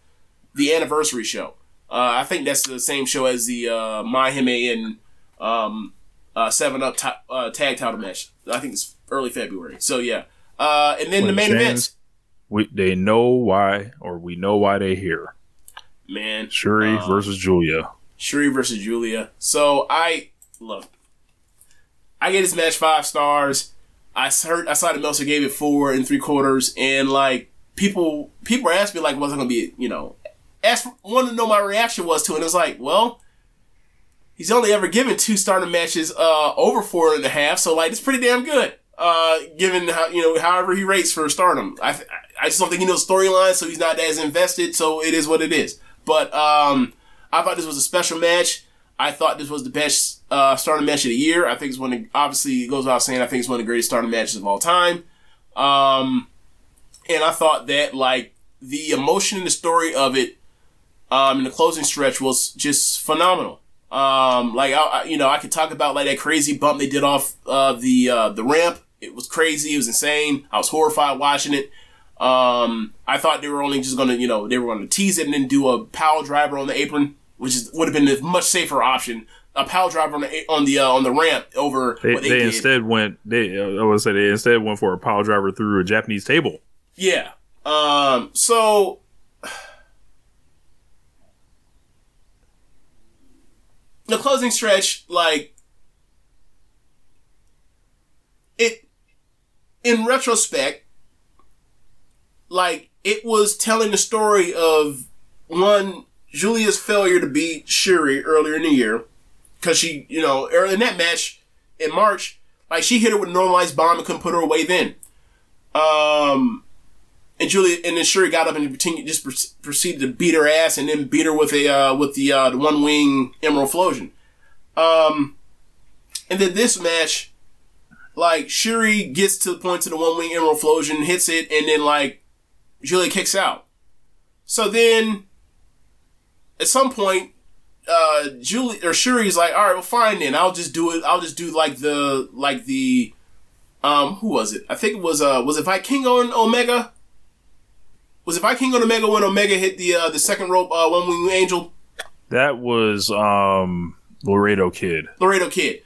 Speaker 3: the anniversary show. Uh, I think that's the same show as the uh, MaiHime and um, uh, Seven Up ti- uh, tag title match. I think it's early February. So yeah, uh, and then the main events,
Speaker 4: We they know why, or we know why they here.
Speaker 3: man.
Speaker 4: Shuri
Speaker 3: Uh,
Speaker 4: versus Julia.
Speaker 3: Shuri versus Julia. So I look. I gave this match five stars. I heard I saw that Meltzer gave it four and three quarters, and like people people asking me like, was it gonna be you know, ask wanted to know my reaction was to it. And it's like, well, he's only ever given two Stardom matches uh, over four and a half, so like it's pretty damn good. Uh, given how you know however he rates for stardom, I I just don't think he knows storyline, so he's not as invested. So it is what it is. But um, I thought this was a special match. I thought this was the best uh, Stardom match of the year. I think it's one. Of, obviously, it goes without saying. I think it's one of the greatest Stardom matches of all time. Um, and I thought that like the emotion and the story of it, um, in the closing stretch was just phenomenal. Um, like I, I, you know, I could talk about like that crazy bump they did off uh, the uh, the ramp. It was crazy. It was insane. I was horrified watching it. Um, I thought they were only just gonna, you know, they were gonna tease it and then do a power driver on the apron, which is, would have been a much safer option. A power driver on the on the uh, on the ramp over
Speaker 4: They,
Speaker 3: what they,
Speaker 4: they instead went. They I would say they instead went for a power driver through a Japanese table.
Speaker 3: Yeah. Um, so <sighs> the closing stretch, like it in retrospect, like it was telling the story of one Julia's failure to beat Shuri earlier in the year. Cause she, you know, early in that match in March, like she hit her with a normalized bomb and couldn't put her away then. Um, and Julia and then Shuri got up and continued, just proceeded to beat her ass and then beat her with a uh, with the uh, the one wing Emerald Flowsion. Um, and then this match, like Shuri gets to the point to the one wing Emerald Flowsion, hits it, and then like Julia kicks out. So then, at some point, uh, Julie or Shuri's like, all right, well, fine then. I'll just do it. I'll just do like the like the um, who was it? I think it was uh, was it Vikingo and Omega? Was it Vikingo and Omega when Omega hit the uh, the second rope uh, one wing angel
Speaker 4: That was um Laredo Kid.
Speaker 3: Laredo Kid?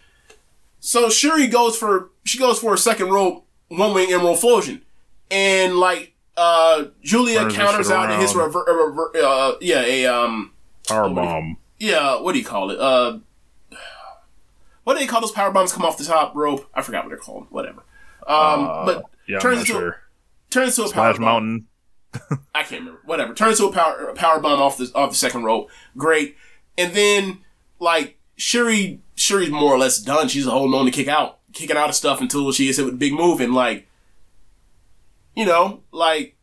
Speaker 3: So Shuri goes for she goes for a second rope one wing emerald Flowsion, and like uh, Julia counters out and
Speaker 4: his
Speaker 3: rever- rever- uh, yeah a um
Speaker 4: Power bomb.
Speaker 3: yeah what do you call it uh what do they call those power bombs come off the top rope? I forgot what they're called. Whatever. Um, but
Speaker 4: Yeah,
Speaker 3: turns into
Speaker 4: sure.
Speaker 3: a, turns into a power
Speaker 4: Splash
Speaker 3: bomb.
Speaker 4: Mountain.
Speaker 3: I can't remember. Whatever. Turns into a power a power bomb off the off the second rope. Great. And then like Shuri Shuri's more or less done. She's holding on to kick out, kicking out of stuff until she gets hit with a big move and like you know, like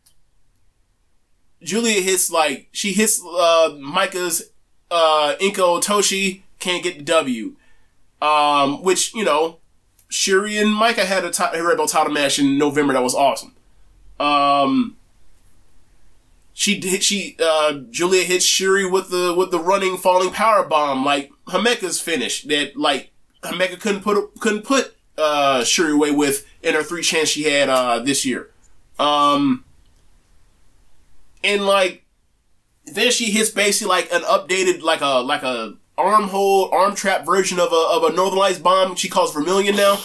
Speaker 3: Julia hits like she hits uh Maika's uh Inko Toshi can't get the W. Um which, you know, Shuri and Maika had a Red Belt title match in November that was awesome. Um she did she uh Julia hits Shuri with the with the running falling power bomb like Himeka's finish that like Himeka couldn't put couldn't put uh Shuri away with in her three chance she had uh this year. Um and like then she hits basically like an updated like a like a arm hold arm trap version of a of a Northern Lights bomb she calls Vermilion now.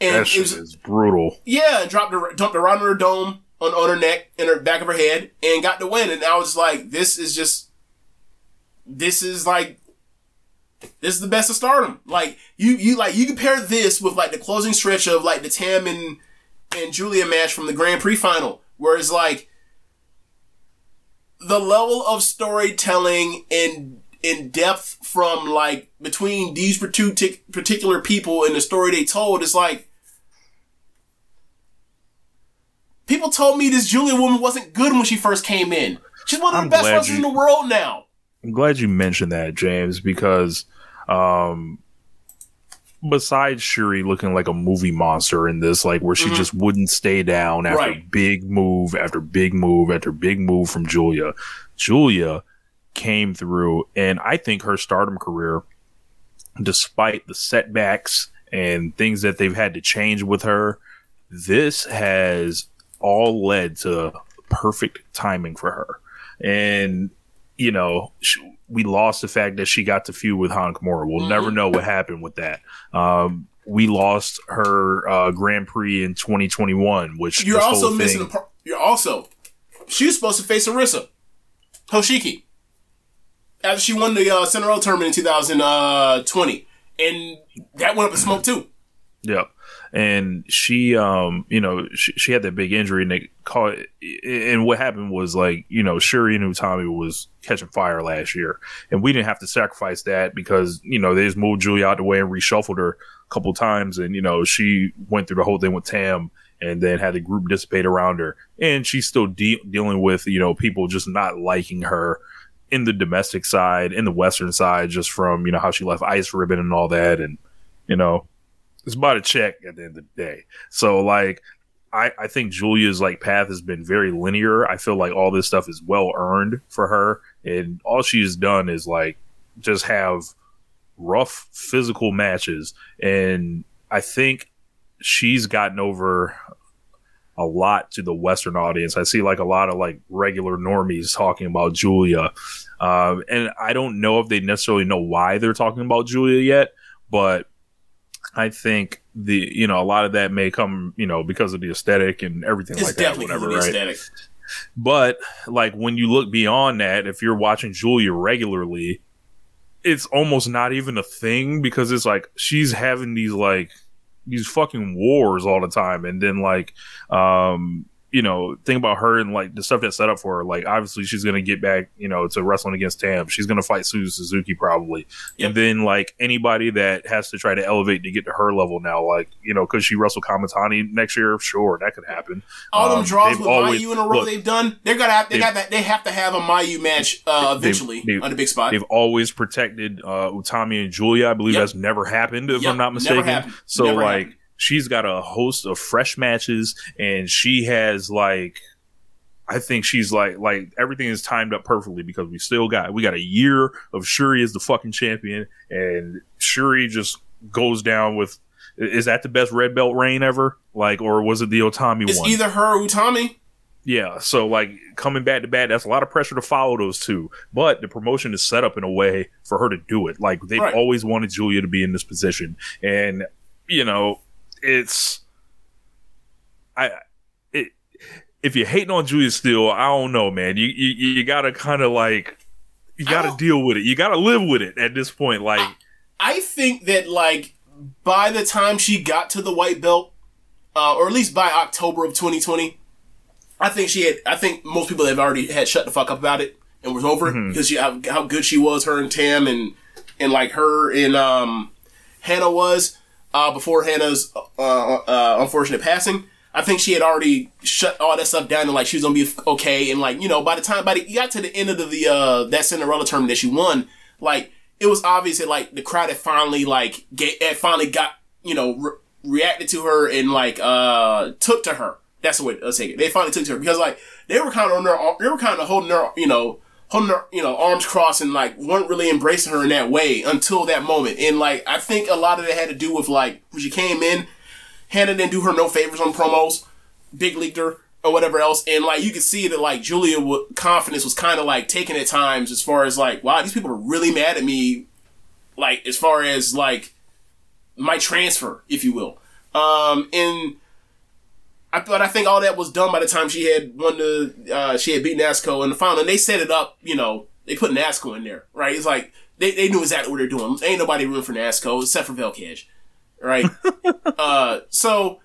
Speaker 3: And
Speaker 4: That
Speaker 3: it was
Speaker 4: is brutal.
Speaker 3: yeah, and dropped her, dumped on her dome, on, on her neck, and her back of her head, and got the win. And I was like, this is just, this is like, this is the best of Stardom. Like you, you like you compare this with like the closing stretch of like the Tam and and Julia match from the Grand Prix final, where it's like the level of storytelling and in depth from like between these partic- particular people and the story they told is like people told me this Julia woman wasn't good when she first came in. She's one of the
Speaker 4: I'm
Speaker 3: best wrestlers in the world now.
Speaker 4: I'm glad you mentioned that, James, because um besides Shuri looking like a movie monster in this, like where she just wouldn't stay down after
Speaker 3: Mm-hmm. Right.
Speaker 4: big move after big move after big move from Julia. Julia came through and I think her stardom career, despite the setbacks and things that they've had to change with her, this has all led to perfect timing for her. And you know, sh we lost the fact that she got to feud with Hana Kimura. We'll never know what happened with that. Um, we lost her uh, Grand Prix in 2021, which
Speaker 3: You're
Speaker 4: this
Speaker 3: also
Speaker 4: whole
Speaker 3: missing.
Speaker 4: thing-
Speaker 3: A part, you're also she was supposed to face Arisa Hoshiki after she won the uh, Cinderella tournament in 2020, and that went up in smoke too.
Speaker 4: Yep. And she, um, you know, she, she had that big injury and they caught, and what happened was like, you know, Shuri and Utami was catching fire last year and we didn't have to sacrifice that because, you know, they just moved Julia out the way and reshuffled her a couple times. And, you know, she went through the whole thing with Tam and then had the group dissipate around her. And she's still de- dealing with, you know, people just not liking her in the domestic side, in the Western side, just from, you know, how she left Ice Ribbon and all that. And, you know, it's about a check at the end of the day. So like I, I think Julia's like path has been very linear. I feel like all this stuff is well earned for her. And all she's done is like just have rough physical matches. And I think she's gotten over a lot to the Western audience. I see like a lot of like regular normies talking about Julia. Um, and I don't know if they necessarily know why they're talking about Julia yet, but I think the you know a lot of that may come you know because of the aesthetic and everything
Speaker 3: It's
Speaker 4: like that, whatever,
Speaker 3: the
Speaker 4: right?
Speaker 3: aesthetic.
Speaker 4: But like when you look beyond that, if you're watching Julia regularly, it's almost not even a thing because it's like she's having these like these fucking wars all the time, and then like um you know think about her and like the stuff that's set up for her. Like obviously she's gonna get back you know to wrestling against Tam. She's gonna fight Suzu Suzuki probably,
Speaker 3: Yep.
Speaker 4: and then like anybody that has to try to elevate to get to her level now, like you know, could she wrestle Kamitani next year? Sure, that could happen.
Speaker 3: All them
Speaker 4: Um,
Speaker 3: draws
Speaker 4: they've
Speaker 3: with
Speaker 4: always-
Speaker 3: Mayu in a row
Speaker 4: look,
Speaker 3: they've done, they're gonna have they
Speaker 4: they've-
Speaker 3: got that they have to have a Mayu match uh, eventually
Speaker 4: they've-
Speaker 3: on the big spot.
Speaker 4: They've always protected uh, Utami and Julia. I believe
Speaker 3: Yep.
Speaker 4: that's never happened, if
Speaker 3: Yep,
Speaker 4: I'm not mistaken. So
Speaker 3: Never
Speaker 4: like
Speaker 3: happened.
Speaker 4: She's got a host of fresh matches, and she has like. I think she's like like everything is timed up perfectly because we still got we got a year of Shuri as the fucking champion and Shuri just goes down with is that the best red belt reign ever like or was it the Utami
Speaker 3: it's
Speaker 4: one
Speaker 3: either her or Utami.
Speaker 4: yeah, so like coming back to back, that's a lot of pressure to follow those two. But the promotion is set up in a way for her to do it. Like they've
Speaker 3: Right.
Speaker 4: always wanted Julia to be in this position, and you know, it's I it if you're hating on Julia still, I don't know, man. You you, you gotta kind of like you gotta deal with it. You gotta live with it at this point. Like
Speaker 3: I think that like by the time she got to the white belt, uh, or at least by October of 2020, I think she had. I think most people have already had shut the fuck up about it and was over it because she how, how good she was, her and Tam, and and like her and um Hana was uh, before Hana's uh, uh, unfortunate passing. I think she had already shut all that stuff down and like she was gonna be okay. And like you know, by the time by the, you got to the end of the, the uh, that Cinderella tournament that she won, like it was obvious that like the crowd had finally like get, had finally got you know re- reacted to her and like uh took to her. That's the way let's take it. They finally took to her because like they were kind of on their they were kind of holding their you know holding her, you know arms crossed and like weren't really embracing her in that way until that moment. And like I think a lot of it had to do with like when she came in, Hana didn't do her no favors on promos, big leagued her or whatever else, and like you could see that like Julia w- confidence was kind of like taken at times as far as like wow these people are really mad at me, like as far as like my transfer if you will, um and. I but I think all that was done by the time she had won the uh, she had beaten Natsuko in the final, and they set it up. You know, they put Natsuko in there, right? It's like they, they knew exactly what they're doing. Ain't nobody rooting for Natsuko except for Velcage, right? <laughs> uh, so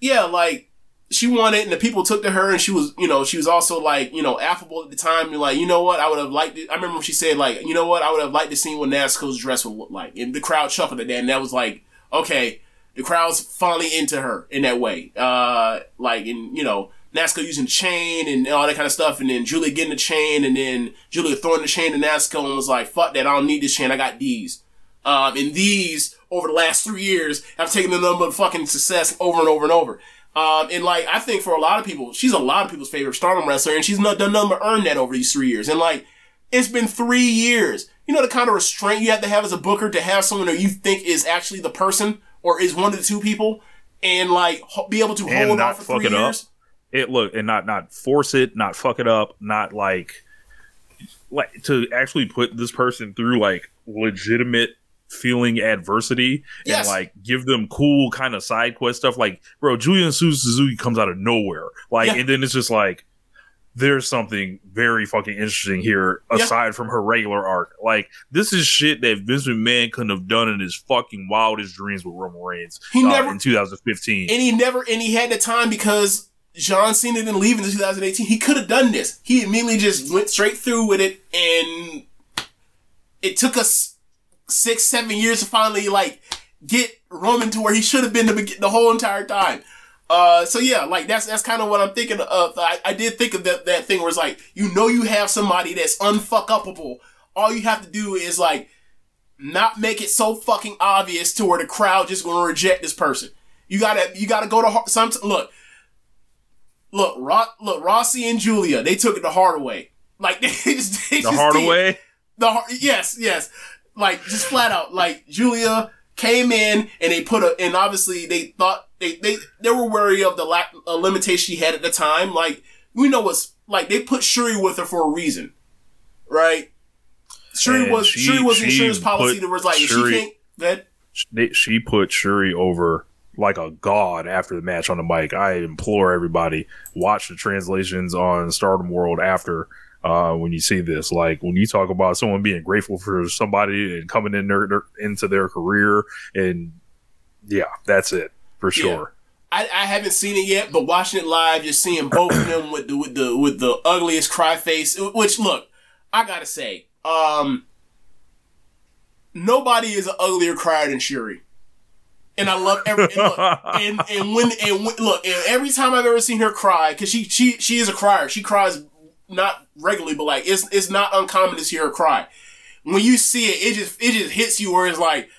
Speaker 3: yeah, like she won it, and the people took to her, and she was, you know, she was also like, you know, affable at the time. You're like, you know what? I would have liked it. I remember when she said, like, you know what? I would have liked to see what Natsuko's dress would look like, and the crowd chuckled at that, and that was like, okay, the crowd's finally into her in that way. Uh, like, in you know, Natsuko using the chain and all that kind of stuff, and then Julia getting the chain, and then Julia throwing the chain to Natsuko and was like, fuck that, I don't need this chain, I got these. Um, and these, over the last three years, have taken the number of fucking success over and over and over. Um, and like, I think for a lot of people, she's a lot of people's favorite stardom wrestler, and she's not done nothing but earn that over these three years. And like, it's been three years. You know the kind of restraint you have to have as a booker to have someone that you think is actually the person or is one of the two people, and like be able to
Speaker 4: And
Speaker 3: hold
Speaker 4: not
Speaker 3: on for
Speaker 4: fuck
Speaker 3: three
Speaker 4: it up.
Speaker 3: years.
Speaker 4: it look and not not force it, not fuck it up, not like like to actually put this person through like legitimate feeling adversity
Speaker 3: Yes.
Speaker 4: and like give them cool kind of side quest stuff. Like, bro, Julian Suzuki comes out of nowhere, like,
Speaker 3: Yeah.
Speaker 4: and then it's just like there's something very fucking interesting here aside from her regular arc. Like this is shit that Vince McMahon couldn't have done in his fucking wildest dreams with Roman Reigns
Speaker 3: He
Speaker 4: uh,
Speaker 3: never-
Speaker 4: in 2015.
Speaker 3: and he never and he had the time because John Cena didn't leave in 2018. He could have done this. He immediately just went straight through with it, and it took us six, seven years to finally like get Roman to where he should have been the, the whole entire time. Uh, so yeah, like that's that's kind of what I'm thinking of. I, I did think of that that thing where it's like you know you have somebody that's unfuck upable. All you have to do is like not make it so fucking obvious to where the crowd just gonna reject this person. You gotta you gotta go to some look. Look, Ro- look, Rossy and Julia, they took it the hard way. Like <laughs> they just they
Speaker 4: the
Speaker 3: just
Speaker 4: hard
Speaker 3: did.
Speaker 4: way.
Speaker 3: The yes, yes. Like just flat out. Like Julia came in and they put a and obviously they thought they they they were wary of the lack uh, limitation she had at the time. Like we know what's like they put Shuri with her for a reason, right? Shuri
Speaker 4: And
Speaker 3: was
Speaker 4: she-
Speaker 3: Shuri was
Speaker 4: she
Speaker 3: insurance policy that was like if
Speaker 4: Shuri-
Speaker 3: she can't that
Speaker 4: she put Shuri over like a god after the match on the mic. I implore everybody watch the translations on Stardom World after uh, when you see this. Like when you talk about someone being grateful for somebody and coming in their, their into their career, and yeah, that's it for sure.
Speaker 3: I, I haven't seen it yet, but watching it live, just seeing both of them with the with the with the ugliest cry face. Which look, I gotta say, um, nobody is an uglier crier than Shuri. And I love every and, look, <laughs> and and when and when, look and every time I've ever seen her cry because she she she is a crier. She cries not regularly, but like it's it's not uncommon to see her cry. When you see it, it just it just hits you where it's like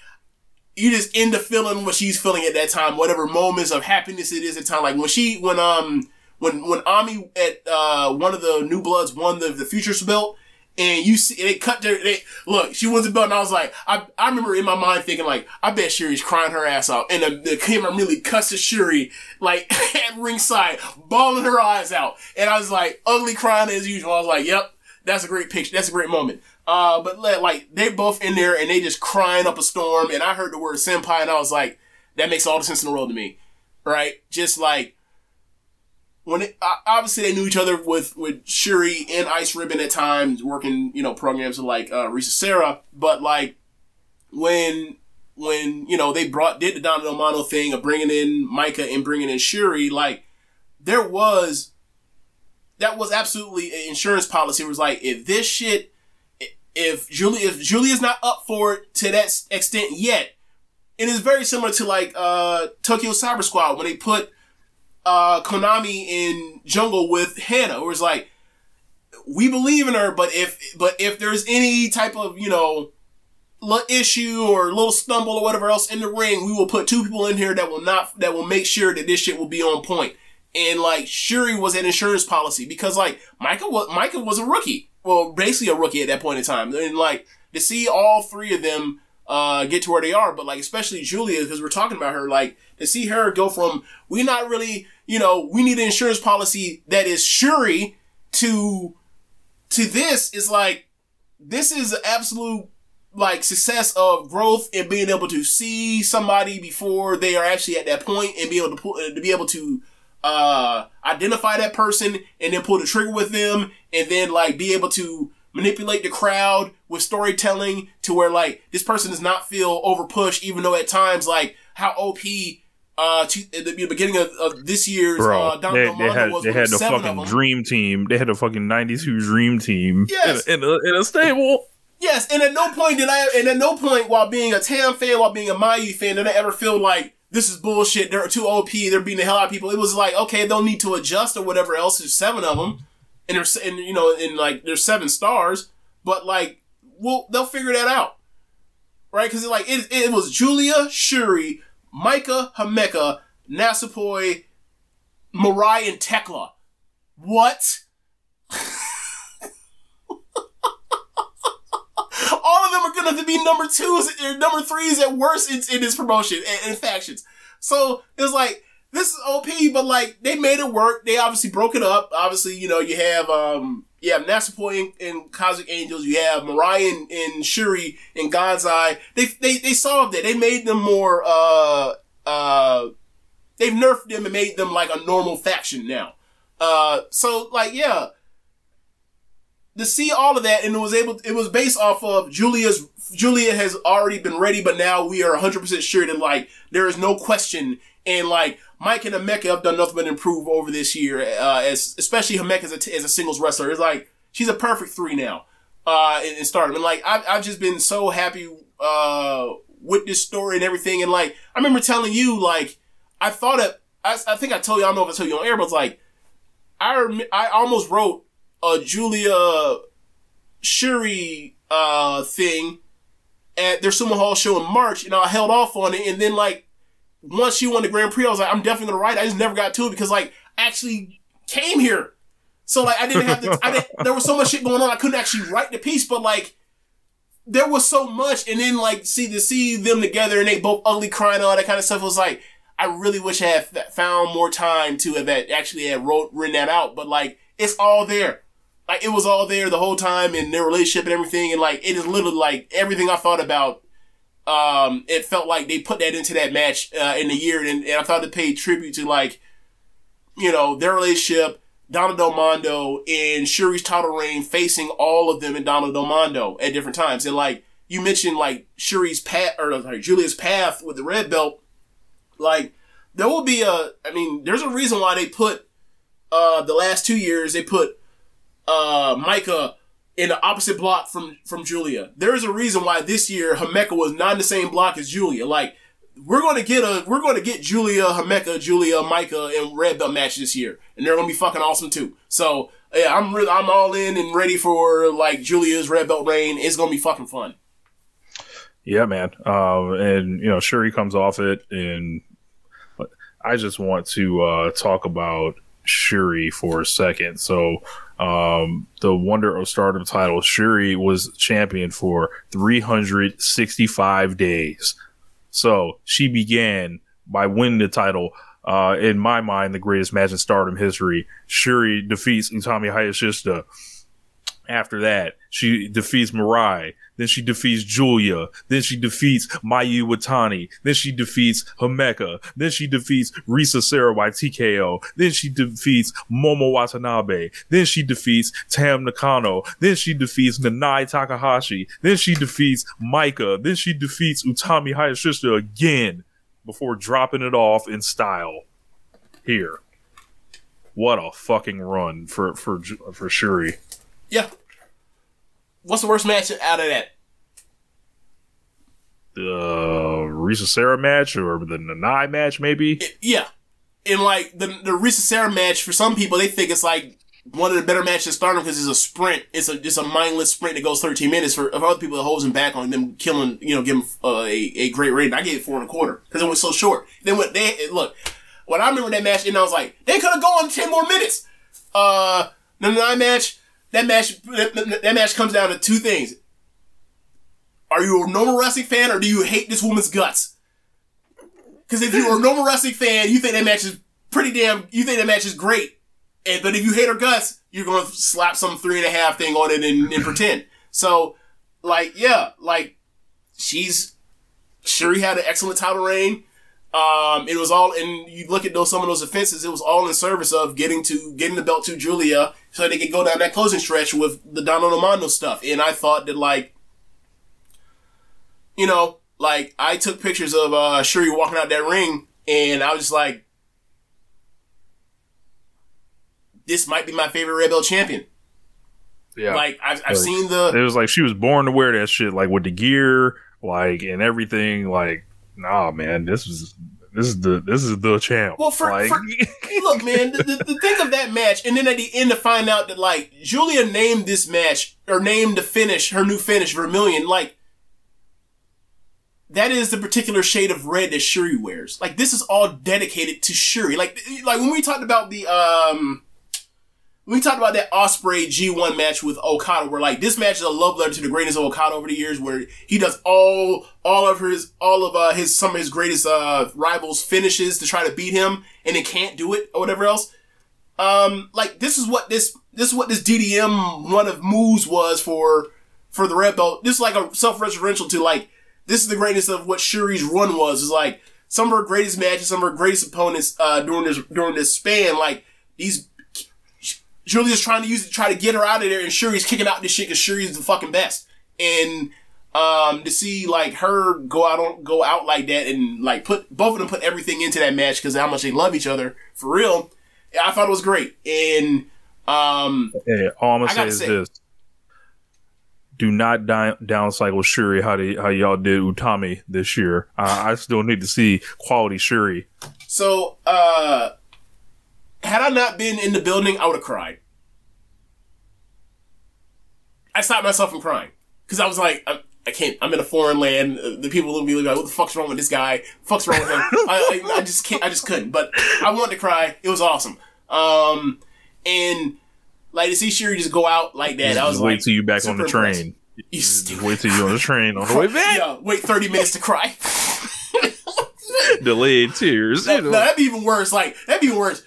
Speaker 3: you just end up feeling what she's feeling at that time, whatever moments of happiness it is at time. Like when she, when um, when when Ami at uh one of the New Bloods won the the Futures belt, and you see they cut their they look, she wins the belt, and I was like, I I remember in my mind thinking like, I bet Shuri's crying her ass out, and the, the camera really cuts to Shuri like <laughs> at ringside, bawling her eyes out, and I was like, ugly crying as usual. I was like, yep, that's a great picture, that's a great moment. Uh, but like they both in there and they just crying up a storm, and I heard the word senpai, and I was like, that makes all the sense in the world to me, right? Just like when it, obviously they knew each other with with Shuri and Ice Ribbon at times, working you know programs with like uh, Risa Sera, but like when when you know they brought did the Donna del Mondo thing of bringing in Maika and bringing in Shuri, like there was that was absolutely an insurance policy. It was like if this shit if Julie if Julia's not up for it to that extent yet, it is very similar to like uh Tokyo Cyber Squad when they put uh Konami in Jungle with Hana. where it's like we believe in her, but if but if there's any type of you know issue or little stumble or whatever else in the ring, we will put two people in here that will not that will make sure that this shit will be on point. And like Shuri was an insurance policy because like Maika was Maika was a rookie. Well, basically a rookie at that point in time. And like to see all three of them uh get to where they are, but like especially Julia, because we're talking about her, like to see her go from we not really, you know, we need an insurance policy that is Shuri to to this is like this is absolute like success of growth and being able to see somebody before they are actually at that point and be able to pull, to be able to uh identify that person and then pull the trigger with them and then like be able to manipulate the crowd with storytelling to where like this person does not feel overpushed even though at times like how OP uh to, at the beginning of, of this year's
Speaker 4: Bro,
Speaker 3: uh Don
Speaker 4: they, they had
Speaker 3: was
Speaker 4: they had the fucking dream team. They had a fucking '92 dream team.
Speaker 3: Yes.
Speaker 4: in, a, in, a, in a stable.
Speaker 3: Yes, and at no point did I, and at no point while being a Tam fan, while being a Mayu fan, did I ever feel like this is bullshit. They're too OP. They're beating the hell out of people. It was like, okay, they'll need to adjust or whatever else. There's seven of them, and there's, and you know, and like there's seven stars, but like, well, they'll figure that out, right? Because like it, it was Julia, Shuri, Maika, Himeka, Natsupoi, Mirai, and Thekla. What? <laughs> gonna be number twos or number threes at worst in, in this promotion and, and factions. So it was like this is OP, but like they made it work. They obviously broke it up. Obviously, you know you have um you have Natsupoi and, and Cosmic Angels. You have Mirai and, and Shuri and God's Eye. They they they solved it. They made them more uh uh they've nerfed them and made them like a normal faction now. Uh so like yeah to see all of that, and it was able. It was based off of Julia's. Julia has already been ready, but now we are 100 percent sure that like there is no question, and like Mike and Himeka have done nothing but improve over this year, uh, as especially Himeka as a, as a singles wrestler. It's like she's a perfect three now, uh, in, in Stardom, and like I've I've just been so happy uh with this story and everything, and like I remember telling you like I thought it. I, I think I told you. I don't know if I told you on air, but it's like I I almost wrote a Julia Shuri uh thing at their Sumo Hall show in March, and I held off on it, and then like once she won the Grand Prix, I was like, I'm definitely gonna write. it. I just never got to it because like I actually came here, so like I didn't have to. I didn't. There was so much shit going on, I couldn't actually write the piece, but like. There was so much, and then like see to see them together, and they both ugly crying, all that kind of stuff. Was like I really wish I had found more time to have actually had wrote written that out. But like it's all there, like it was all there the whole time in their relationship and everything, and like it is literally like everything I thought about. Um, it felt like they put that into that match uh, in the year, and, and I thought it paid tribute to like, you know, their relationship, Donna del Mondo and Shuri's title reign facing all of them in Donna del Mondo at different times, and like you mentioned, like Shuri's path or Julia's path with the red belt like there will be a I mean, there's a reason why they put uh the last two years they put uh Maika in the opposite block from from Julia. There is a reason why this year Himeka was not in the same block as Julia. Like we're gonna get a we're gonna get Julia, Himeka, Julia, Maika, and Red Belt match this year, and they're gonna be fucking awesome too. So yeah, I'm I'm all in and ready for like Julia's Red Belt reign. It's gonna be fucking fun.
Speaker 4: Yeah, man. Um, and you know, Shuri comes off it, and I just want to uh, talk about Shuri for a second. So, um, the Wonder of Stardom title, Shuri was champion for 365 days. So she began by winning the title. Uh, in my mind, the greatest match in Stardom history. Shuri defeats Utami Hayashishita. After that, she defeats Mirai. Then she defeats Julia. Then she defeats Mayu Iwatani. Then she defeats Himeka. Then she defeats Risa Sera TKO. Then she defeats Momo Watanabe. Then she defeats Tam Nakano. Then she defeats Nanae Takahashi. Then she defeats Maika. Then she defeats Utami Hayashishita again before dropping it off in style here. What a fucking run for for for Shuri.
Speaker 3: Yeah. What's the worst match out of that?
Speaker 4: the Risa Sera match or the Nanae match, maybe.
Speaker 3: Yeah. And like the the Risa Sera match, for some people, they think it's like one of the better matches in Stardom because it's a sprint. It's a just a mindless sprint that goes 13 minutes. For, for other people, it holds them back on them killing, you know, give them uh, a, a great rating. I gave it four and a quarter because it was so short. Then what they look, when I remember that match, and I was like, they could have gone 10 more minutes. Uh, the Nanae match, that match, that, match comes down to two things. Are you a normal wrestling fan or do you hate this woman's guts? Because if you're a normal wrestling fan, you think that match is pretty damn. You think that match is great, and but if you hate her guts, you're gonna slap some three and a half thing on it and, and pretend. So, like, yeah, like she's Shuri had an excellent title reign. Um, it was all, and you look at those some of those offenses, it was all in service of getting to getting the belt to Julia, so they could go down that closing stretch with the Donna del Mondo stuff. And I thought that like, you know, like I took pictures of uh, Shuri walking out that ring, and I was just like, this might be my favorite Red Belt champion.
Speaker 4: Yeah,
Speaker 3: Like I've, I've
Speaker 4: Like,
Speaker 3: seen the
Speaker 4: it was like she was born to wear that shit, like with the gear, like and everything. Like, nah, man, this is this is the this is the champ.
Speaker 3: Well, for,
Speaker 4: like,
Speaker 3: for <laughs> look, man, the, the, the thing of that match, and then at the end to find out that like Julia named this match or named the finish her new finish Vermilion, like that is the particular shade of red that Shuri wears. Like this is all dedicated to Shuri. Like like when we talked about the um. We talked about that Osprey G1 match with Okada, where like this match is a love letter to the greatness of Okada over the years, where he does all all of his all of uh, his some of his greatest uh, rivals finishes to try to beat him, and then can't do it or whatever else. Um, like this is what this this is what this DDM run of moves was for for the red belt. This is like a self referential to like this is the greatness of what Shuri's run was. Is like some of her greatest matches, some of her greatest opponents uh, during this during this span. Like these Julia's trying to use it, try to get her out of there, and Shuri's kicking out this shit because Shuri's the fucking best. And um, to see like her go out on go out like that and like put both of them put everything into that match because how much they love each other for real. I thought it was great. And um,
Speaker 4: Hey, all I'm gonna say is
Speaker 3: say-
Speaker 4: this: Do not down downcycle Shuri how they, how y'all did Utami this year. I, I still need to see quality Shuri.
Speaker 3: so uh, had I not been in the building, I would have cried. I stopped myself from crying because I was like, I, I can't. I'm in a foreign land. The people will be like, "What the fuck's wrong with this guy? Fuck's wrong with him?" <laughs> I, I, I just can't. I just couldn't. But I wanted to cry. It was awesome. Um, and like to see Shuri just go out like that, I was
Speaker 4: Just wait
Speaker 3: like,
Speaker 4: till you back on the train.
Speaker 3: You
Speaker 4: Just wait till you on the train on the <laughs> way back.
Speaker 3: Yeah, wait 30 minutes to cry. <laughs>
Speaker 4: Delayed tears.
Speaker 3: That, no, that'd be even worse. Like, that'd be even worse.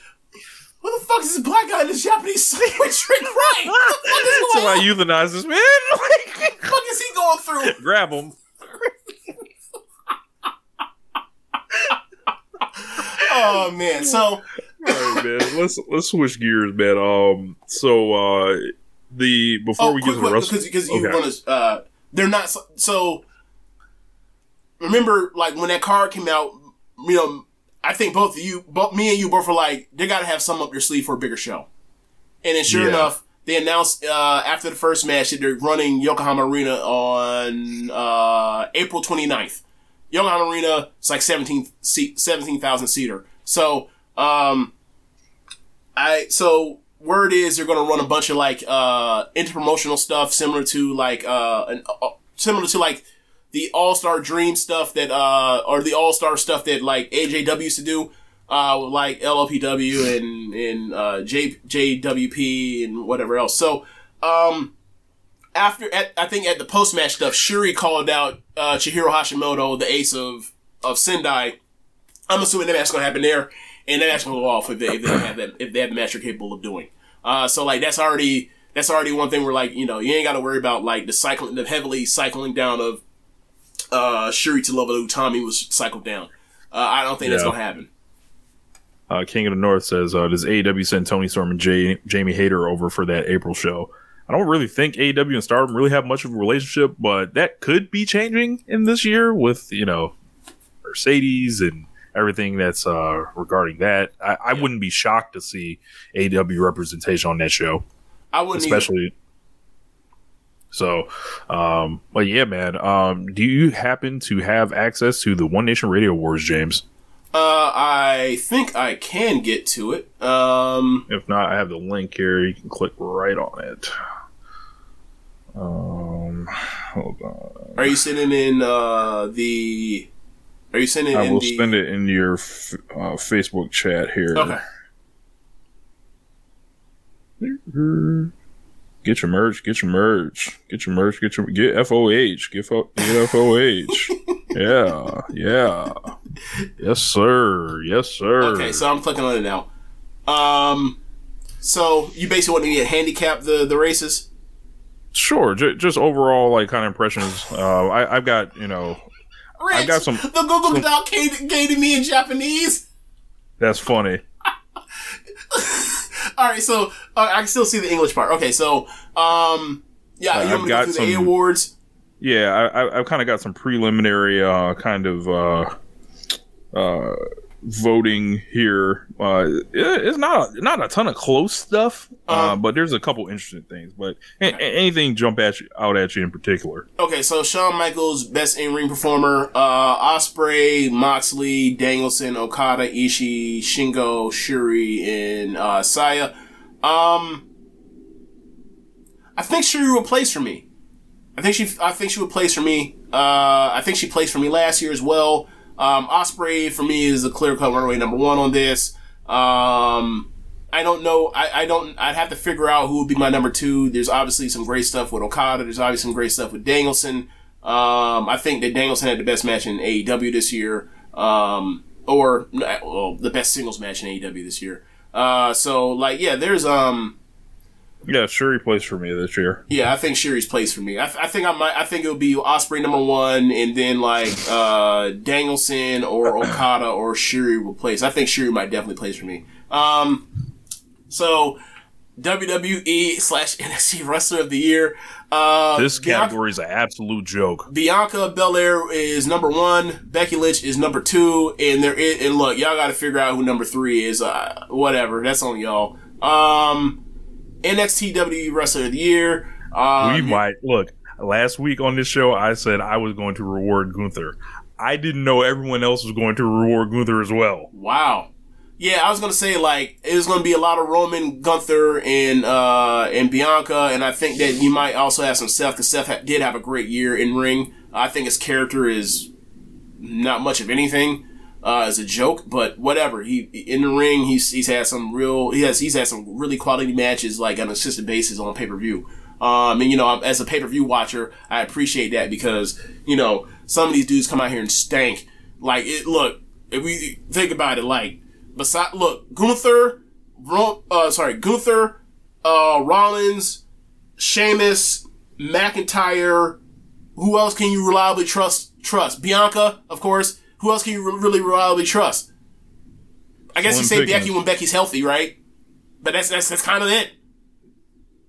Speaker 3: What the fuck is this black guy in this Japanese sandwich <laughs> trick right? What the fuck is going <laughs>
Speaker 4: Somebody
Speaker 3: on?
Speaker 4: euthanize this man. <laughs>
Speaker 3: What the fuck is he going through?
Speaker 4: Grab him.
Speaker 3: Oh, man. So,
Speaker 4: right, man. Let's let's switch gears, man. Um, so uh, the before
Speaker 3: oh,
Speaker 4: we
Speaker 3: quick,
Speaker 4: get to the rest,
Speaker 3: because, because you
Speaker 4: Okay.
Speaker 3: want to, uh, they're not, so, so, remember, like, when that card came out, you know, I think both of you, both me and you both were like, they gotta have some up your sleeve for a bigger show. And then sure
Speaker 4: Yeah.
Speaker 3: enough, they announced uh, after the first match that they're running Yokohama Arena on uh, April 29th. Yokohama Arena, it's like 17 seat, 17,000 seater. So, um, I so word is they're gonna run a bunch of like uh interpromotional stuff similar to like uh, an, uh similar to like the All Star Dream stuff that uh or the All Star stuff that like AJW used to do uh like LLPW and and uh J JWP and whatever else. So um after at, I think at the post match stuff, Shuri called out uh Chihiro Hashimoto, the ace of of Sendai. I'm assuming that match's gonna happen there, and that match will go off if they, if they have that if they have the match they're capable of doing. Uh, so like that's already that's already one thing where like you know you ain't got to worry about like the cycling the heavily cycling down of uh Shuri to level Utami was cycled down. Uh, I don't think that's gonna happen.
Speaker 4: uh, King of the North says, uh, "Does AEW send Toni Storm and Jay, Jamie Hayter over for that April show?" I don't really think AEW and Stardom really have much of a relationship, but that could be changing in this year with you know Mercedes and everything that's uh, regarding that. I, I wouldn't be shocked to see AEW representation on that show.
Speaker 3: I wouldn't either.
Speaker 4: So, um, but yeah, man. Um, do you happen to have access to the One Nation Radio Awards, James?
Speaker 3: Uh, I think I can get to it. Um,
Speaker 4: If not, I have the link here. You can click right on it. Um, hold on.
Speaker 3: are you sending in uh the? Are you sending in?
Speaker 4: I will
Speaker 3: the?
Speaker 4: send it in your f- uh, Facebook chat here.
Speaker 3: Okay.
Speaker 4: Get your merch. Get your merch. Get your merch. Get your get FOH. Get, fo- get FOH. <laughs> yeah, yeah. Yes, sir. Yes, sir.
Speaker 3: Okay, so I'm clicking on it now. Um, so you basically want me to handicap the the races?
Speaker 4: sure. J- just overall, like kind of impressions. Uh, I, I've got you know
Speaker 3: Rich,
Speaker 4: got some-
Speaker 3: The Google Doc came, came to me in Japanese.
Speaker 4: that's funny. <laughs>
Speaker 3: All right, so uh, I can still see the English part. Okay, so um, yeah,
Speaker 4: Uh,
Speaker 3: you
Speaker 4: I've
Speaker 3: want to go through the A
Speaker 4: some-
Speaker 3: awards?
Speaker 4: Yeah, I, I, I've kind of got some preliminary uh, kind of uh, uh, voting here. Uh, it- it's not not a ton of close stuff, uh,
Speaker 3: Uh-huh.
Speaker 4: but there's a couple interesting things. But a- a- anything jump at you out at you in particular?
Speaker 3: Okay, so Shawn Michaels, best in ring performer, uh, Ospreay, Moxley, Danielson, Okada, Ishii, Shingo, Shuri, and uh, Saya. Um, I think Shuri will place for me. I think she, I think she would place for me. Uh, I think she placed for me last year as well. Um, Ospreay for me is a clear cut runaway number one on this. Um, I don't know. I, I don't. I'd have to figure out who would be my number two. There's obviously some great stuff with Okada. There's obviously some great stuff with Danielson. Um, I think that Danielson had the best match in AEW this year, um, or well, the best singles match in AEW this year. Uh, so like, yeah, there's um,
Speaker 4: Yeah, Shuri plays for me this year.
Speaker 3: yeah, I think Shuri's plays for me. I, I think I might. I think it'll be Ospreay number one, and then like uh, Danielson or <clears throat> Okada or Shuri will place. I think Shuri might definitely place for me. Um, so WWE slash NXT Wrestler of the Year. Uh,
Speaker 4: This
Speaker 3: Bianca,
Speaker 4: category is an absolute joke.
Speaker 3: Bianca Belair is number one. Becky Lynch is number two. And there is, and look, y'all got to figure out who number three is. Uh, whatever, that's on y'all. Um, NXT WWE Wrestler of the Year. Um,
Speaker 4: we might look. Last week on this show, I said I was going to reward Gunther. I didn't know everyone else was going to reward Gunther as well.
Speaker 3: Wow. Yeah, I was gonna say like it was gonna be a lot of Roman, Gunther, and uh and Bianca, and I think that you might also have some Seth because Seth ha- did have a great year in ring. I think his character is not much of anything uh, as a joke, but whatever. He in the ring, he's he's had some real he has he's had some really quality matches like on a consistent basis on pay per view. Um, and you know, as a pay per view watcher, I appreciate that because you know some of these dudes come out here and stank. Like it, look, if we think about it, like beside look, Gunther, uh, sorry, Gunther, uh, Rollins, Sheamus, McIntyre. Who else can you reliably trust? Trust Bianca, of course. Who else can you re- really reliably trust? I guess you say. Becky when Becky's healthy, right? But that's that's that's kind of it.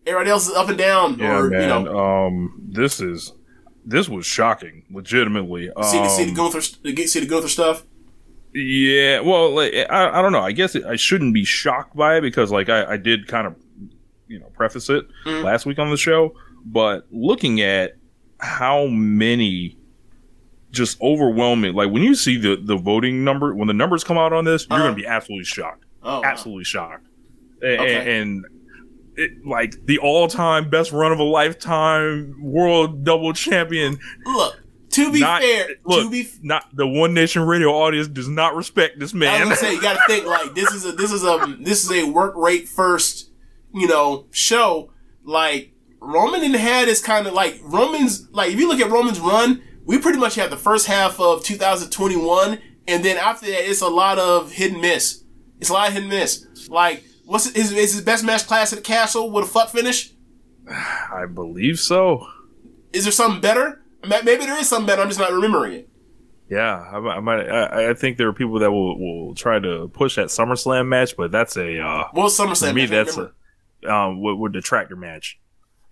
Speaker 3: Everybody else is up and down,
Speaker 4: Yeah,
Speaker 3: or
Speaker 4: man.
Speaker 3: you know,
Speaker 4: um, this is this was shocking, legitimately. Um,
Speaker 3: see the see the Gunther st- see the Gunther stuff.
Speaker 4: Yeah, well, like, I, I don't know. I guess it, I shouldn't be shocked by it because, like, I, I did kind of, you know, preface it
Speaker 3: Mm.
Speaker 4: last week on the show. But looking at how many just overwhelming, like when you see the the voting number, when the numbers come out on this, you're
Speaker 3: Uh-huh.
Speaker 4: gonna be absolutely shocked,
Speaker 3: Oh, wow.
Speaker 4: absolutely shocked, A-
Speaker 3: Okay.
Speaker 4: and. It, like the all-time best run of a lifetime world double champion
Speaker 3: Look, to be
Speaker 4: not,
Speaker 3: fair,
Speaker 4: look,
Speaker 3: to be
Speaker 4: not the One Nation Radio audience does not respect this man.
Speaker 3: I was gonna say you got to <laughs> think like this is a this is a this is a work rate first, you know, show. Like Roman didn't had is kind of like Roman's like if you look at Roman's run, we pretty much have the first half of 2021, and then after that it's a lot of hit and miss. It's a lot of hit and miss. Like what's his is his best match Clash at the Castle with a fuck finish? <sighs>
Speaker 4: I believe so.
Speaker 3: Is there something better? Maybe there is something better. I'm just not remembering it.
Speaker 4: Yeah, I, might- I might. I, I think there are people that will, will try to push that SummerSlam match, but that's a uh,
Speaker 3: was SummerSlam?
Speaker 4: for me.
Speaker 3: match?
Speaker 4: That's a um with, with the tractor match.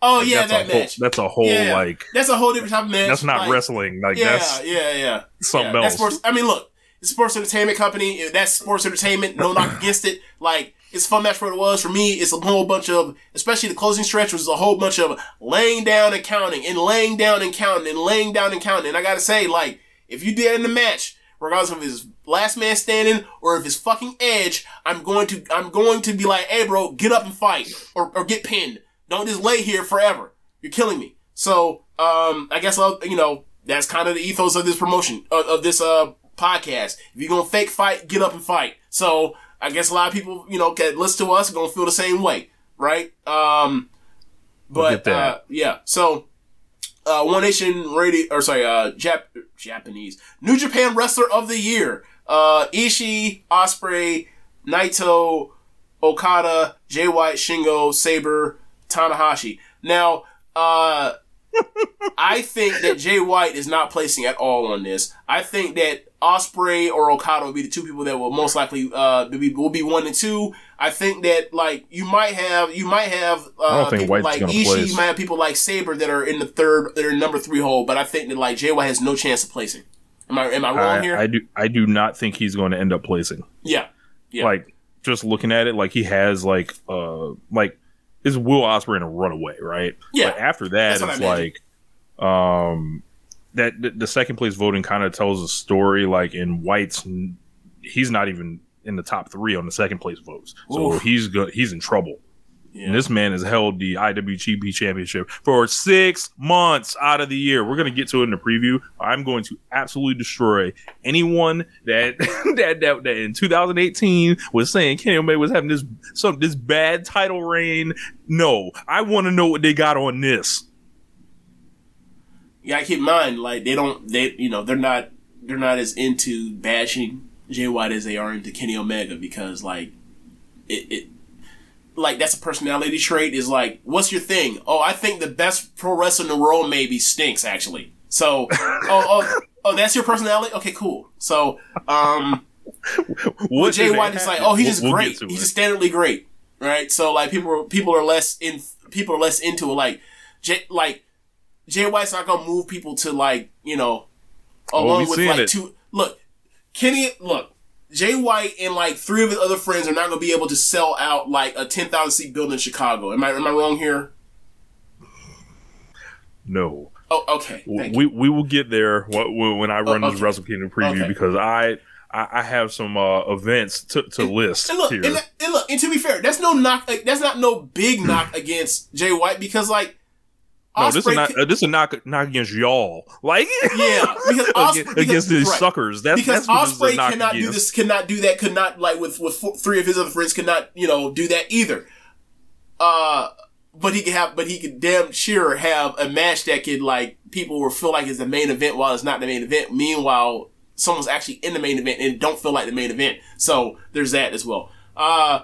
Speaker 3: Oh
Speaker 4: Like,
Speaker 3: yeah,
Speaker 4: that's
Speaker 3: that
Speaker 4: a whole,
Speaker 3: match.
Speaker 4: That's a whole
Speaker 3: yeah,
Speaker 4: like
Speaker 3: that's a whole different type of match.
Speaker 4: that's not
Speaker 3: Like,
Speaker 4: wrestling. Like
Speaker 3: Yeah,
Speaker 4: that's
Speaker 3: yeah, yeah.
Speaker 4: something
Speaker 3: yeah,
Speaker 4: else.
Speaker 3: Sports. I mean, look, it's a sports entertainment company. That's sports entertainment. No knock <coughs> against it. Like it's a fun match for what it was. For me, it's a whole bunch of, especially the closing stretch was a whole bunch of laying down and counting and laying down and counting and laying down and counting. And I gotta say, like, if you did in the match, regardless of his last man standing or if his fucking edge, I'm going to, I'm going to be like, hey, bro, get up and fight or, or get pinned. Don't just lay here forever. You're killing me. So, um, I guess I'll, you know, that's kind of the ethos of this promotion of, of this uh podcast. If you're gonna fake fight, get up and fight. So I guess a lot of people, you know, that listen to us gonna feel the same way, right? Um, but
Speaker 4: get that.
Speaker 3: uh, yeah. So uh, One Nation Radio, or sorry, uh, Jap- Japanese New Japan Wrestler of the Year, uh, Ishii, Ospreay, Naito, Okada, Jay White, Shingo, Sabre, Tanahashi. Now, uh, <laughs> I think that Jay White is not placing at all on this. I think that Ospreay or Okada will be the two people that will most likely uh be, will be one and two. I think that like you might have you might have uh,
Speaker 4: I don't think
Speaker 3: people
Speaker 4: White's
Speaker 3: like Ishii,
Speaker 4: place.
Speaker 3: you might have people like Sabre that are in the third that are number three hole, but I think that like Jay White has no chance of placing. Am I am I wrong here?
Speaker 4: I, I do. I do not think he's going to end up placing.
Speaker 3: yeah, yeah.
Speaker 4: Like just looking at it, like he has like uh like is Will Ospreay in a runaway, right?
Speaker 3: Yeah.
Speaker 4: But after that, it's like um that the, the second place voting kind of tells a story. Like in White's, he's not even in the top three on the second place votes, so
Speaker 3: Oof.
Speaker 4: he's go- he's in trouble.
Speaker 3: Yeah.
Speaker 4: And this man has held the IWGP Championship for six months out of the year. We're going to get to it in the preview. I'm going to absolutely destroy anyone that <laughs> that, that that in 2018 was saying Kenny Omega was having this some this bad title reign. No, I want to know what they got on this.
Speaker 3: you gotta keep in mind, like they don't, they you know, they're not, they're not as into bashing Jay White as they are into Kenny Omega because like it, it like that's a personality trait. Is like, what's your thing? Oh, I think the best pro wrestler in the world maybe stinks actually. So, oh, oh, oh, that's your personality. Okay, cool. So, um, <laughs>
Speaker 4: What
Speaker 3: Jay White is like, oh, he's just
Speaker 4: we'll
Speaker 3: great. He's just standardly great. right? So like people people are less in people are less into it. Like Jay like Jay White's not gonna move people to like you know along with like
Speaker 4: it.
Speaker 3: two. Look, Kenny, look. Jay White and like three of his other friends are not going to be able to sell out like a ten thousand seat building in Chicago. Am I am I wrong here?
Speaker 4: No.
Speaker 3: Oh, okay. Thank
Speaker 4: we
Speaker 3: you.
Speaker 4: we will get there wh- wh- when I run
Speaker 3: Oh,
Speaker 4: this
Speaker 3: okay.
Speaker 4: Wrestle Kingdom preview
Speaker 3: Okay.
Speaker 4: because I, I I have some uh, events to, to list
Speaker 3: And look,
Speaker 4: here.
Speaker 3: and, and look, and to be fair, that's no knock. Like, that's not no big knock against Jay White because like,
Speaker 4: no, this is not uh, this is not not against y'all. Like
Speaker 3: Yeah, because <laughs>
Speaker 4: against,
Speaker 3: because-
Speaker 4: against these
Speaker 3: right.
Speaker 4: suckers. That's
Speaker 3: because
Speaker 4: that's what this is a Ospreay
Speaker 3: cannot do this, cannot do that, could not like with with four, three of his other friends could not you know do that either. Uh, but he could have, but he could damn sure have a match that could like people will feel like it's the main event while it's not the main event. Meanwhile, someone's actually in the main event and don't feel like the main event. So there's that as well. Uh.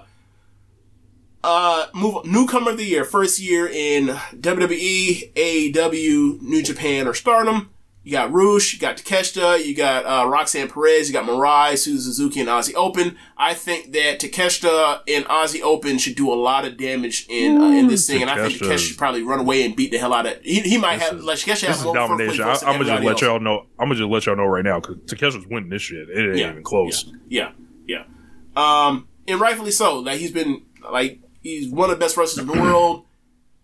Speaker 3: Uh, move newcomer of the year, first year in WWE, AEW, New Japan, or Stardom. You got Roosh, you got Takeshita, you got uh, Roxanne Perez, you got Mirai, Suzu Suzuki, and Aussie Open. I think that Takeshita and Aussie Open should do a lot of damage in uh, in this thing, and I think
Speaker 4: Takeshita
Speaker 3: Takeshita should probably run away and beat the hell out of. He, he might have
Speaker 4: is-
Speaker 3: like Takeshita
Speaker 4: This
Speaker 3: have
Speaker 4: is domination. I,
Speaker 3: place votes than
Speaker 4: I'm gonna just let y'all know. I'm gonna just let y'all know right now because Takeshita's winning this shit. It ain't even close.
Speaker 3: Yeah, yeah. Um, and rightfully so. Like he's been like he's one of the best wrestlers in the world.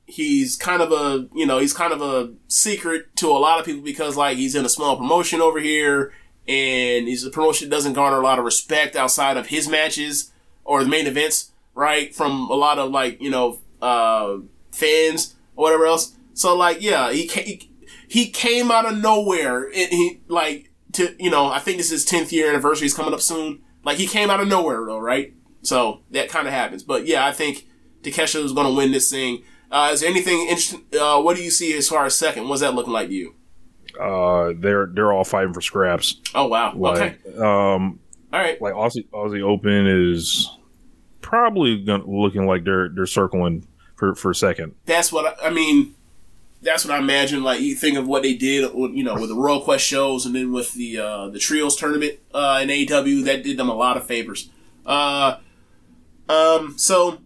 Speaker 3: He's kind of a you know he's kind of a secret to a lot of people because like he's in a small promotion over here, and he's a promotion that doesn't garner a lot of respect outside of his matches or the main events, right? From a lot of like you know uh fans or whatever else. So like yeah, he he, he came out of nowhere and he like to you know I think this is his tenth year anniversary is coming up soon. Like he came out of nowhere though, right? So that kind of happens. But yeah, I think Takesha is going to win this thing. Uh, is there anything interesting? Uh, what do you see as far as second? What's that looking like to you?
Speaker 4: Uh, they're they're all fighting for scraps.
Speaker 3: Oh wow.
Speaker 4: Like,
Speaker 3: okay.
Speaker 4: um,
Speaker 3: All right.
Speaker 4: like Aussie Aussie Open is probably gonna, looking like they're they're circling for for second.
Speaker 3: That's what I, I mean. That's what I imagine. Like you think of what they did, you know, with the Royal Quest shows, and then with the uh, the trios tournament uh, in AEW, that did them a lot of favors. Uh, um, so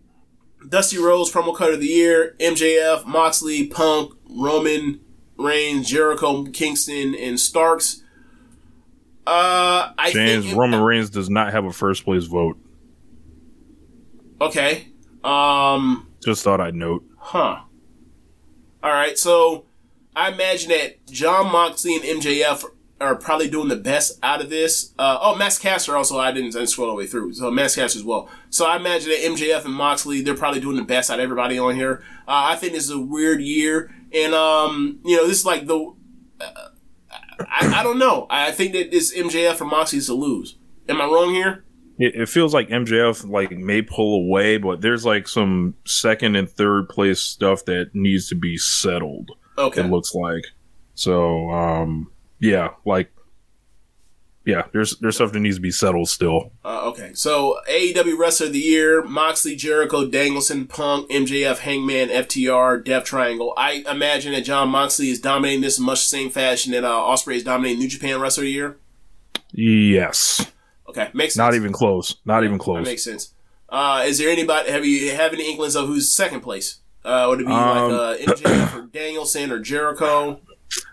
Speaker 3: Dusty Rhodes promo cut of the year: MJF, Moxley, Punk, Roman Reigns, Jericho, Kingston, and Starks. Uh, I
Speaker 4: James
Speaker 3: think
Speaker 4: Roman Reigns does not have a first place vote.
Speaker 3: Okay. Um.
Speaker 4: Just thought I'd note.
Speaker 3: Huh. All right. So I imagine that Jon Moxley and MJF are probably doing the best out of this. Uh, oh, Max Caster also. I didn't, I didn't scroll all the way through. So Max Caster as well. So I imagine that MJF and Moxley they're probably doing the best out of everybody on here. Uh, I think this is a weird year, and um, you know, this is like the. Uh, I, I don't know. I think that this MJF and Moxley is to lose. Am I wrong here?
Speaker 4: It, it feels like MJF like may pull away, but there's like some second and third place stuff that needs to be settled.
Speaker 3: Okay.
Speaker 4: It looks like. So um, yeah, like yeah, there's there's stuff that needs to be settled still.
Speaker 3: Uh, okay, so AEW Wrestler of the Year: Moxley, Jericho, Danielson, Punk, MJF, Hangman, FTR, Death Triangle. I imagine that Jon Moxley is dominating this in much the same fashion that uh, Ospreay is dominating New Japan Wrestler of the Year.
Speaker 4: Yes,
Speaker 3: Okay, makes sense.
Speaker 4: not even close. Not even
Speaker 3: That
Speaker 4: close.
Speaker 3: makes sense. Uh, is there anybody? Have you have any inklings of who's second place? Uh, would it be
Speaker 4: Um,
Speaker 3: like uh, MJF or Danielson or Jericho?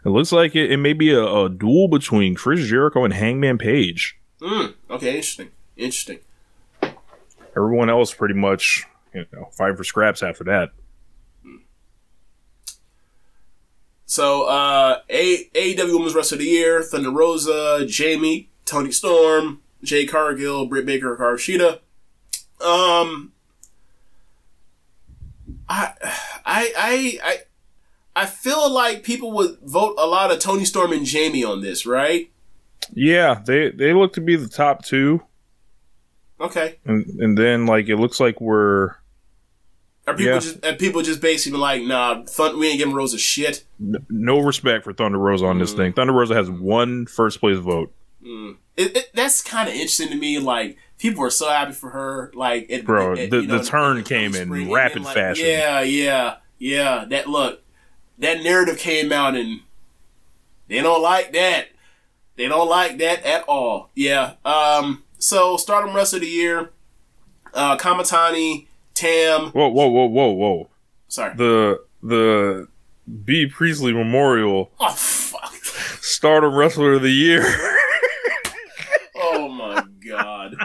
Speaker 4: It looks like it, it may be a, a duel between Chris Jericho and Hangman Page.
Speaker 3: Mm, okay, interesting, interesting.
Speaker 4: Everyone else pretty much you know fighting for scraps after that.
Speaker 3: So, uh, A- AEW Women's Wrestler of the Year, Thunder Rosa, Jamie, Toni Storm, Jade Cargill, Britt Baker, Hikaru Um, I, I, I, I, I feel like people would vote a lot of Toni Storm and Jamie on this, right?
Speaker 4: Yeah, they they look to be the top two,
Speaker 3: Okay.
Speaker 4: and and then like it looks like we're
Speaker 3: Are people
Speaker 4: Yeah.
Speaker 3: just are people just basically like, nah, Thun- we ain't giving Rosa shit?
Speaker 4: n- no respect for Thunder Rosa on this mm. thing. Thunder Rosa has one first place vote. Mm.
Speaker 3: It, it, that's kind of interesting to me. Like people were so happy for her. Like, it,
Speaker 4: Bro, the-
Speaker 3: know,
Speaker 4: the turn came in rapid
Speaker 3: like,
Speaker 4: fashion.
Speaker 3: Yeah, yeah, yeah. That look, that narrative came out, and they don't like that. They don't like that at all. Yeah. Um. So Stardom Wrestler of the Year, uh, Kamitani, Tam.
Speaker 4: Whoa, whoa, whoa, whoa, whoa!
Speaker 3: Sorry.
Speaker 4: The the Bea Priestley Memorial
Speaker 3: oh fuck.
Speaker 4: Stardom Wrestler of the Year. <laughs>
Speaker 3: Oh my god.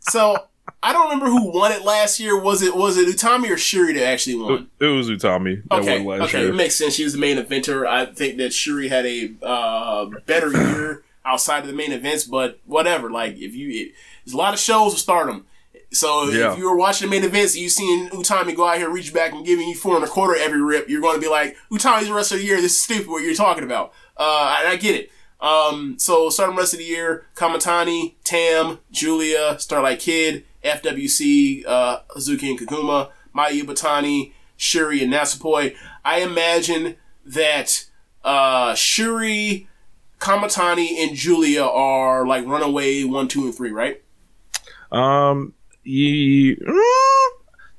Speaker 3: So I don't remember who won it last year. Was it was it Utami or Shuri that actually won?
Speaker 4: it was Utami that
Speaker 3: Okay,
Speaker 4: won last year.
Speaker 3: okay,
Speaker 4: year.
Speaker 3: it makes sense. She was the main eventer. I think that Shuri had a uh, better <clears throat> year outside of the main events, but whatever. Like if you, it, there's a lot of shows with Stardom. So
Speaker 4: Yeah.
Speaker 3: if you were watching the main events, and you seen Utami go out here, reach back, and giving you four and a quarter every rip, you're going to be like, Utami's the rest of the year. This is stupid. What you're talking about? Uh, and I get it. Um, so Stardom rest of the year: Kamitani, Tam, Julia, Starlight Kid, FWC, uh, Hazuki and Koguma, Mayu Iwatani, Shuri and Natsupoi. I imagine that uh, Shuri, Kamitani, and Julia are like runaway one, two, and three, right?
Speaker 4: Um, ye, mm,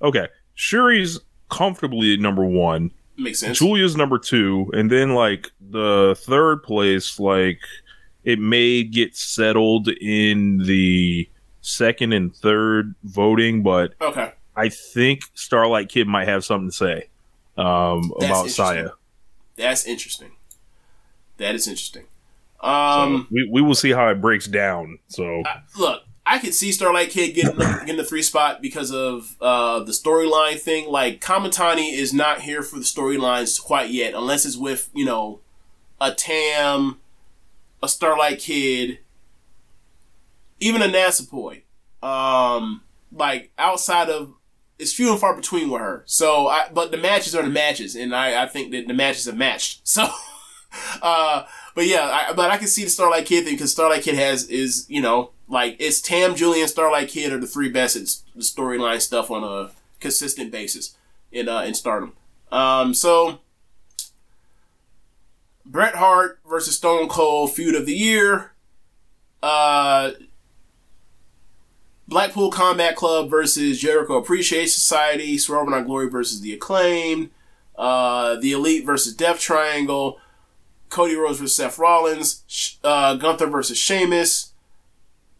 Speaker 4: okay. Shuri's comfortably number one.
Speaker 3: Makes sense.
Speaker 4: Julia's number two, and then like the third place, like it may get settled in the second and third voting, but
Speaker 3: Okay.
Speaker 4: I think Starlight Kid might have something to say um, about. Saya.
Speaker 3: That's interesting. That is interesting.
Speaker 4: So
Speaker 3: Um,
Speaker 4: we, we will see how it breaks down. So
Speaker 3: look, I could see Starlight Kid getting the, getting the three spot because of uh, the storyline thing. Like Kamitani is not here for the storylines quite yet, unless it's with you know a Tam, a Starlight Kid, even a Natsupoi. Um, like outside of it's few and far between with her. So, I, but the matches are the matches, and I, I think that the matches have matched. <laughs> So, uh, but yeah, I, but I can see the Starlight Kid thing because Starlight Kid has is you know like it's Tam, Julian, Starlight Kid are the three best at the storyline stuff on a consistent basis in uh, in Stardom. Um, so Bret Hart versus Stone Cold feud of the year. Uh, Blackpool Combat Club versus Jericho Appreciation Society. Swerve on Glory versus the Acclaim. Uh, the Elite versus Death Triangle. Cody Rhodes versus Seth Rollins. Uh, Gunther versus Sheamus.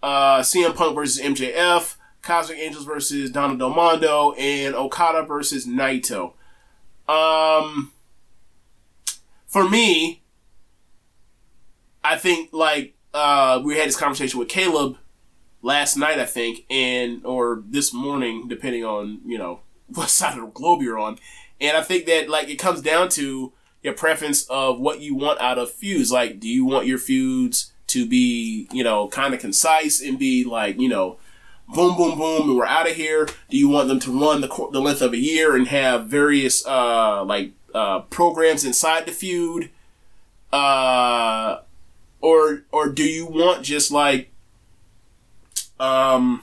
Speaker 3: Uh, CM Punk versus MJF. Cosmic Angels versus Donna Del Mondo. And Okada versus Naito. Um, for me, I think like uh, we had this conversation with Caleb last night, I think, and or this morning, depending on you know <laughs> what side of the globe you're on. And I think that like it comes down to your preference of what you want out of feuds. Like, do you want your feuds to be you know kind of concise and be like you know boom, boom, boom, and we're out of here? Do you want them to run the the length of a year and have various uh like uh programs inside the feud? Uh, or or do you want just like um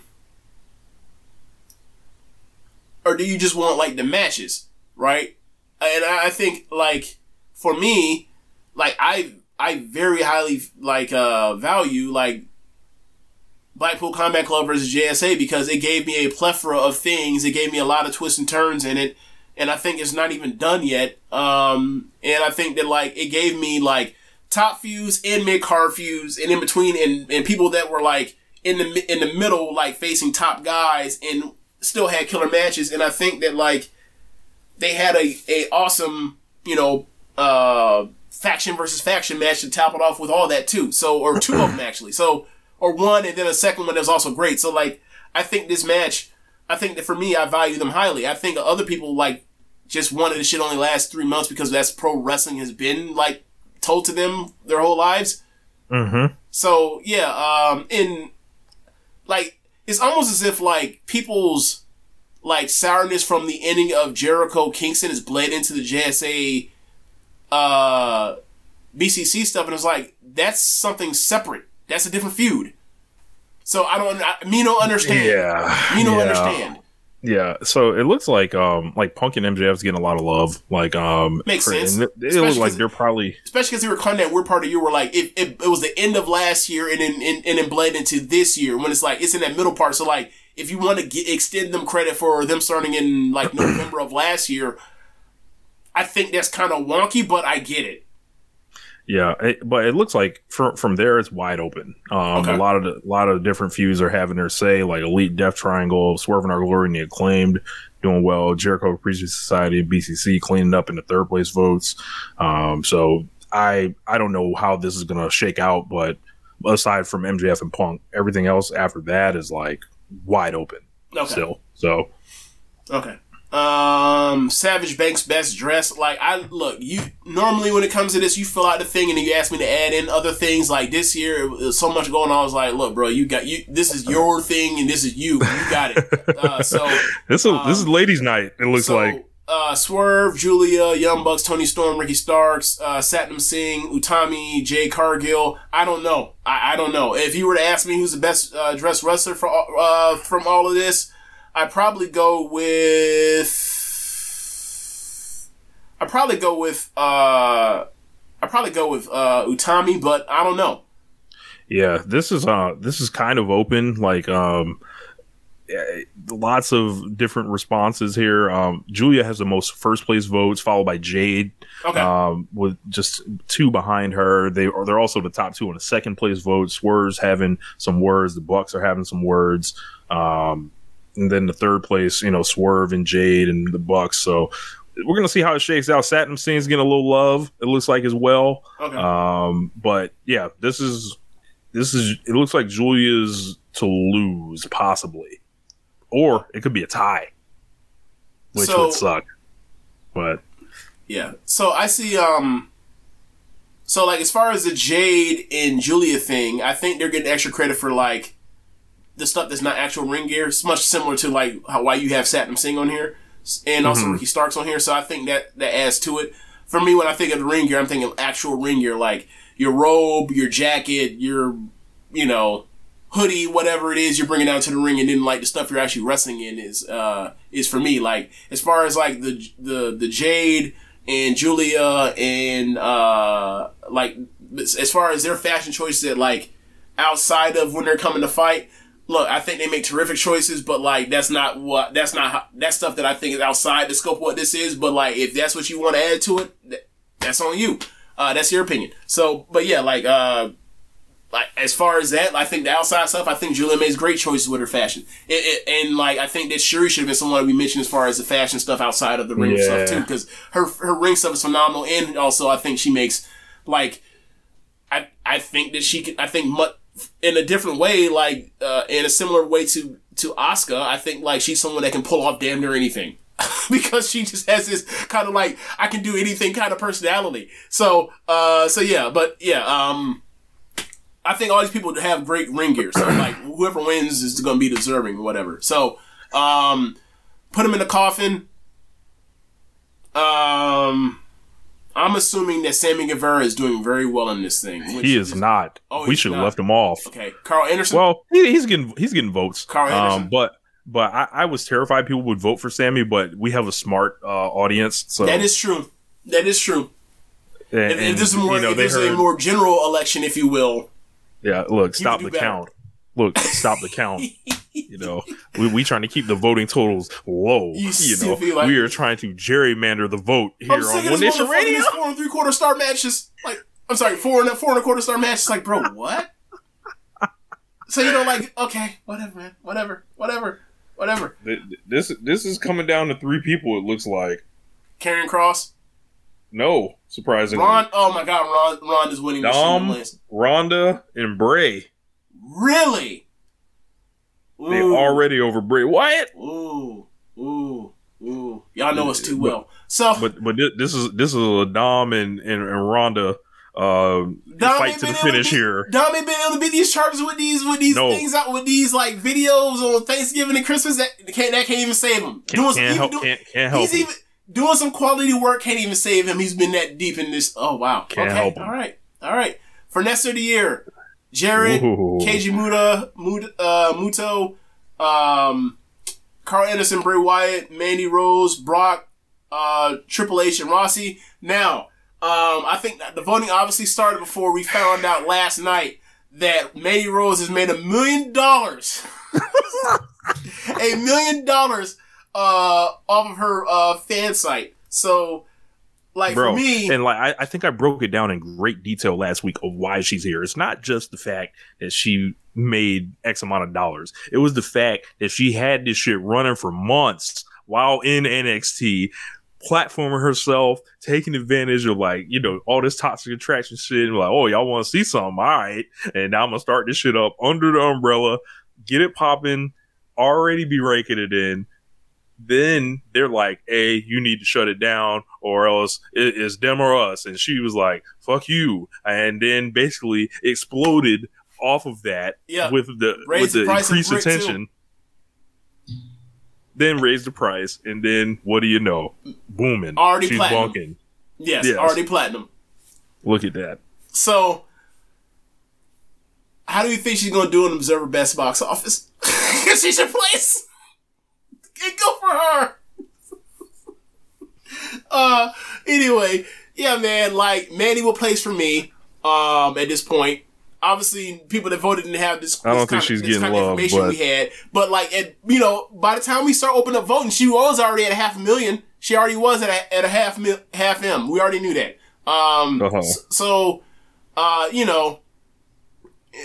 Speaker 3: or do you just want like the matches right? And i think like for me like i i very highly like uh value like blackpool combat club versus jsa because it gave me a plethora of things. It gave me a lot of twists and turns in it and i think it's not even done yet. Um and i think that like it gave me like top feuds and mid card feuds and in between and, and people that were like in the in the middle like facing top guys and still had killer matches. And I think that like they had a, a awesome you know uh faction versus faction match to top it off with all that too. So or two of them actually. So or one and then a second one that was also great. So like I think this match I think that for me I value them highly. I think other people like just wanted the shit only last three months because that's pro wrestling has been like told to them their whole lives.
Speaker 4: Mm-hmm.
Speaker 3: So yeah, um, in like it's almost as if like people's like sourness from the ending of Jericho Kingston is bled into the JSA uh BCC stuff, and it's like that's something separate. That's a different feud. So I don't, I, me don't understand.
Speaker 4: Yeah,
Speaker 3: me don't
Speaker 4: yeah.
Speaker 3: understand.
Speaker 4: Yeah, so it looks like um like Punk and MJF's getting a lot of love. Like um
Speaker 3: Makes
Speaker 4: for-
Speaker 3: sense.
Speaker 4: It, it looks like they're probably
Speaker 3: especially because they were kind of that weird part of year where like it, it, it was the end of last year and then and, and then bled into this year when it's like it's in that middle part. So like if you want to get, extend them credit for them starting in like <clears throat> November of last year, I think that's kind of wonky, but I get it.
Speaker 4: Yeah, it, but it looks like from from there it's wide open. Um,
Speaker 3: Okay.
Speaker 4: A lot of the, a lot of different feuds are having their say, like Elite Death Triangle, Swerve In Our Glory, and the Acclaimed doing well. Jericho Appreciation Society and BCC cleaning up in the third place votes. Um, so I I don't know how this is gonna shake out, but aside from MJF and Punk, everything else after that is like wide open
Speaker 3: Okay.
Speaker 4: still. So
Speaker 3: Okay. Um, Savage Banks best dress. Like I look, you normally when it comes to this, you fill out the thing and then you ask me to add in other things. Like this year, it was so much going on. I was like, look, bro, you got you. This is your thing and this is you. You got it. Uh, so <laughs>
Speaker 4: this is this is ladies' night. It looks
Speaker 3: so,
Speaker 4: like
Speaker 3: uh, Swerve, Julia, Young Bucks, Toni Storm, Ricky Starks, uh, Satnam Singh, Utami, Jade Cargill. I don't know. I, I don't know. If you were to ask me who's the best uh, dressed wrestler for uh, from all of this, I'd probably go with. I'd probably go with. Uh, I'd probably go with uh, Utami, but I don't know.
Speaker 4: Yeah, this is uh this is kind of open. Like um, eh, lots of different responses here. Um, Julia has the most first place votes, followed by Jade.
Speaker 3: Okay.
Speaker 4: Um, with just two behind her. They are they're also the top two in the second place vote. Swerve's having some words. The Bucks are having some words. Um, and then the third place, you know, Swerve and Jade and the Bucks. So we're gonna see how it shakes out. Satnam Singh's getting a little love. It looks like as well.
Speaker 3: Okay.
Speaker 4: Um, but yeah, this is this is it looks like Julia's to lose possibly, or it could be a tie, which
Speaker 3: So-
Speaker 4: would suck. But
Speaker 3: Yeah. So I see um so like as far as the Jade and Julia thing, I think they're getting extra credit for like the stuff that's not actual ring gear. It's much similar to like how why you have Satnam Singh on here and also Ricky Starks on here. So I think that that adds to it. For me, when I think of the ring gear, I'm thinking actual ring gear, like your robe, your jacket, your you know hoodie, whatever it is you're bringing out to the ring, and then like the stuff you're actually wrestling in is uh is for me. Like as far as like the the the Jade and Julia and uh like as far as their fashion choices that like outside of when they're coming to fight. Look, I think they make terrific choices, but like that's not what that's not how, that's stuff that I think is outside the scope of what this is. But like if that's what you want to add to it, that's on you. Uh, that's your opinion. So, but yeah, like uh, like as far as that, I think the outside stuff, I think Julia makes great choices with her fashion, it, it, and like I think that Shuri should have been someone we mentioned as far as the fashion stuff outside of the ring
Speaker 4: Yeah.
Speaker 3: stuff too, because her her ring stuff is phenomenal, and also I think she makes like I I think that she can I think mu- in a different way, like uh, in a similar way to to Asuka, I think like she's someone that can pull off damn near anything. <laughs> because she just has this kind of like I can do anything kind of personality. So uh so yeah, but yeah, um I think all these people have great ring gear. So like <clears throat> whoever wins is going to be deserving whatever. So um put him in the coffin. Um I'm assuming that Sammy Guevara is doing very well in this thing.
Speaker 4: he is not.
Speaker 3: Oh,
Speaker 4: we should have left him off.
Speaker 3: Okay, Karl Anderson.
Speaker 4: Well, he, he's getting he's getting votes.
Speaker 3: Karl Anderson.
Speaker 4: Um, but but I, I was terrified people would vote for Sammy, but we have a smart uh, audience, so
Speaker 3: that is true. That is true.
Speaker 4: and,
Speaker 3: If, if this is more,
Speaker 4: you know,
Speaker 3: if this is a more general election, if you will.
Speaker 4: yeah. Look, stop the
Speaker 3: better.
Speaker 4: count. Look, stop the count. You know, we we trying to keep the voting totals low.
Speaker 3: You
Speaker 4: You, know,
Speaker 3: like-
Speaker 4: we are trying to gerrymander the vote here
Speaker 3: I'm
Speaker 4: on One Nation Radio.
Speaker 3: four and three quarter star matches. Like, I'm sorry, four and a, four and a quarter star matches. Like, bro, what? so you know, like, okay, whatever, man, whatever, whatever, whatever.
Speaker 4: This this is coming down to three people. It looks like
Speaker 3: Karrion Kross,
Speaker 4: no, surprisingly,
Speaker 3: Ron. Oh my God, Ron. Ron is winning.
Speaker 4: Dom. Ronda, and Bray.
Speaker 3: Really?
Speaker 4: They already over Bray Wyatt.
Speaker 3: Ooh, ooh, ooh. Y'all know us too well. So
Speaker 4: But but this is this is a Dom and and, and Ronda uh, fight to the finish
Speaker 3: beat-
Speaker 4: here.
Speaker 3: Dom ain't been able to beat these charges with these with these
Speaker 4: No.
Speaker 3: things out with these like videos on Thanksgiving and Christmas that can't that can't even save him.
Speaker 4: Can't,
Speaker 3: some-
Speaker 4: can't
Speaker 3: even
Speaker 4: help
Speaker 3: do-
Speaker 4: can't, can't help.
Speaker 3: he's
Speaker 4: him.
Speaker 3: even doing some quality work can't even save him. He's been that deep in this. Oh wow.
Speaker 4: Can't
Speaker 3: okay.
Speaker 4: help him.
Speaker 3: All right. All right. Of the year, Jarrett,
Speaker 4: Ooh.
Speaker 3: Muda, Muda uh, Muto, um, Karl Anderson, Bray Wyatt, Mandy Rose, Brock, uh, Triple H, and Rossy. Now, um, I think the voting obviously started before we found out last night that Mandy Rose has made a million dollars. <laughs> a million dollars uh, off of her uh, fan site. So like
Speaker 4: bro.
Speaker 3: for me,
Speaker 4: and like I, I think I broke it down in great detail last week of why she's here. It's not just the fact that she made X amount of dollars. It was the fact that she had this shit running for months while in NXT, platforming herself, taking advantage of like, you know, all this toxic attraction shit and like, oh, y'all want to see something? All right. And now I'm gonna start this shit up under the umbrella, get it popping, already be raking it in then they're like, "Hey, you need to shut it down, or else it, it's them or us." And she was like, "Fuck you," and then basically exploded off of that
Speaker 3: Yeah.
Speaker 4: with the
Speaker 3: Raised
Speaker 4: with
Speaker 3: the
Speaker 4: the increased
Speaker 3: too.
Speaker 4: attention. Then raised the price, and then what do you know? Booming.
Speaker 3: Already
Speaker 4: She's
Speaker 3: platinum.
Speaker 4: bunking.
Speaker 3: yes,
Speaker 4: yes.
Speaker 3: already platinum.
Speaker 4: Look at that.
Speaker 3: So, how do you think she's gonna do in Observer Best Box Office? <laughs> Because she's your place. And go for her. <laughs> uh, anyway, yeah, man. Like Mandy will place for me. Um, at this point, obviously, people that voted didn't have this.
Speaker 4: I don't
Speaker 3: this
Speaker 4: think
Speaker 3: of-
Speaker 4: she's getting
Speaker 3: kind
Speaker 4: love,
Speaker 3: information
Speaker 4: but-
Speaker 3: we had. But like, at you know, by the time we start opening up voting, she was already at a half a million. She already was at a, at a half mil, half m. We already knew that. Um,
Speaker 4: Uh-huh.
Speaker 3: so, uh, you know,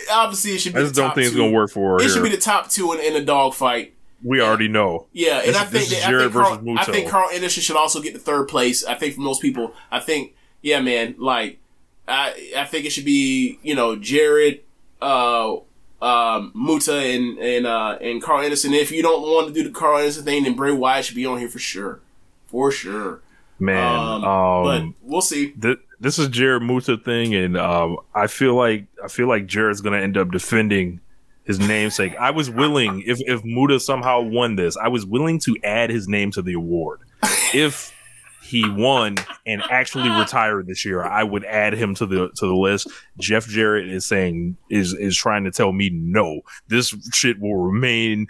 Speaker 3: obviously it should be.
Speaker 4: I just
Speaker 3: the
Speaker 4: don't
Speaker 3: top
Speaker 4: think it's
Speaker 3: two.
Speaker 4: gonna work for her.
Speaker 3: It should be the top two in, in a dog fight.
Speaker 4: We already know.
Speaker 3: Yeah, and
Speaker 4: This-
Speaker 3: I think that, I think
Speaker 4: Karl,
Speaker 3: I think Karl Anderson should also get the third place. I think for most people, I think yeah, man, like I I think it should be you know Jarrett, uh, um, Muta and and uh and Karl Anderson. If you don't want to do the Karl Anderson thing, then Bray Wyatt should be on here for sure, for sure.
Speaker 4: Man,
Speaker 3: Um,
Speaker 4: um,
Speaker 3: but we'll see.
Speaker 4: th- this is Jarrett Muta thing, and um, I feel like I feel like Jarrett's gonna end up defending his namesake. I was willing, if if Muta somehow won this, I was willing to add his name to the award. If he won and actually retired this year, I would add him to the to the list. Jeff Jarrett is saying is is trying to tell me no, this shit will remain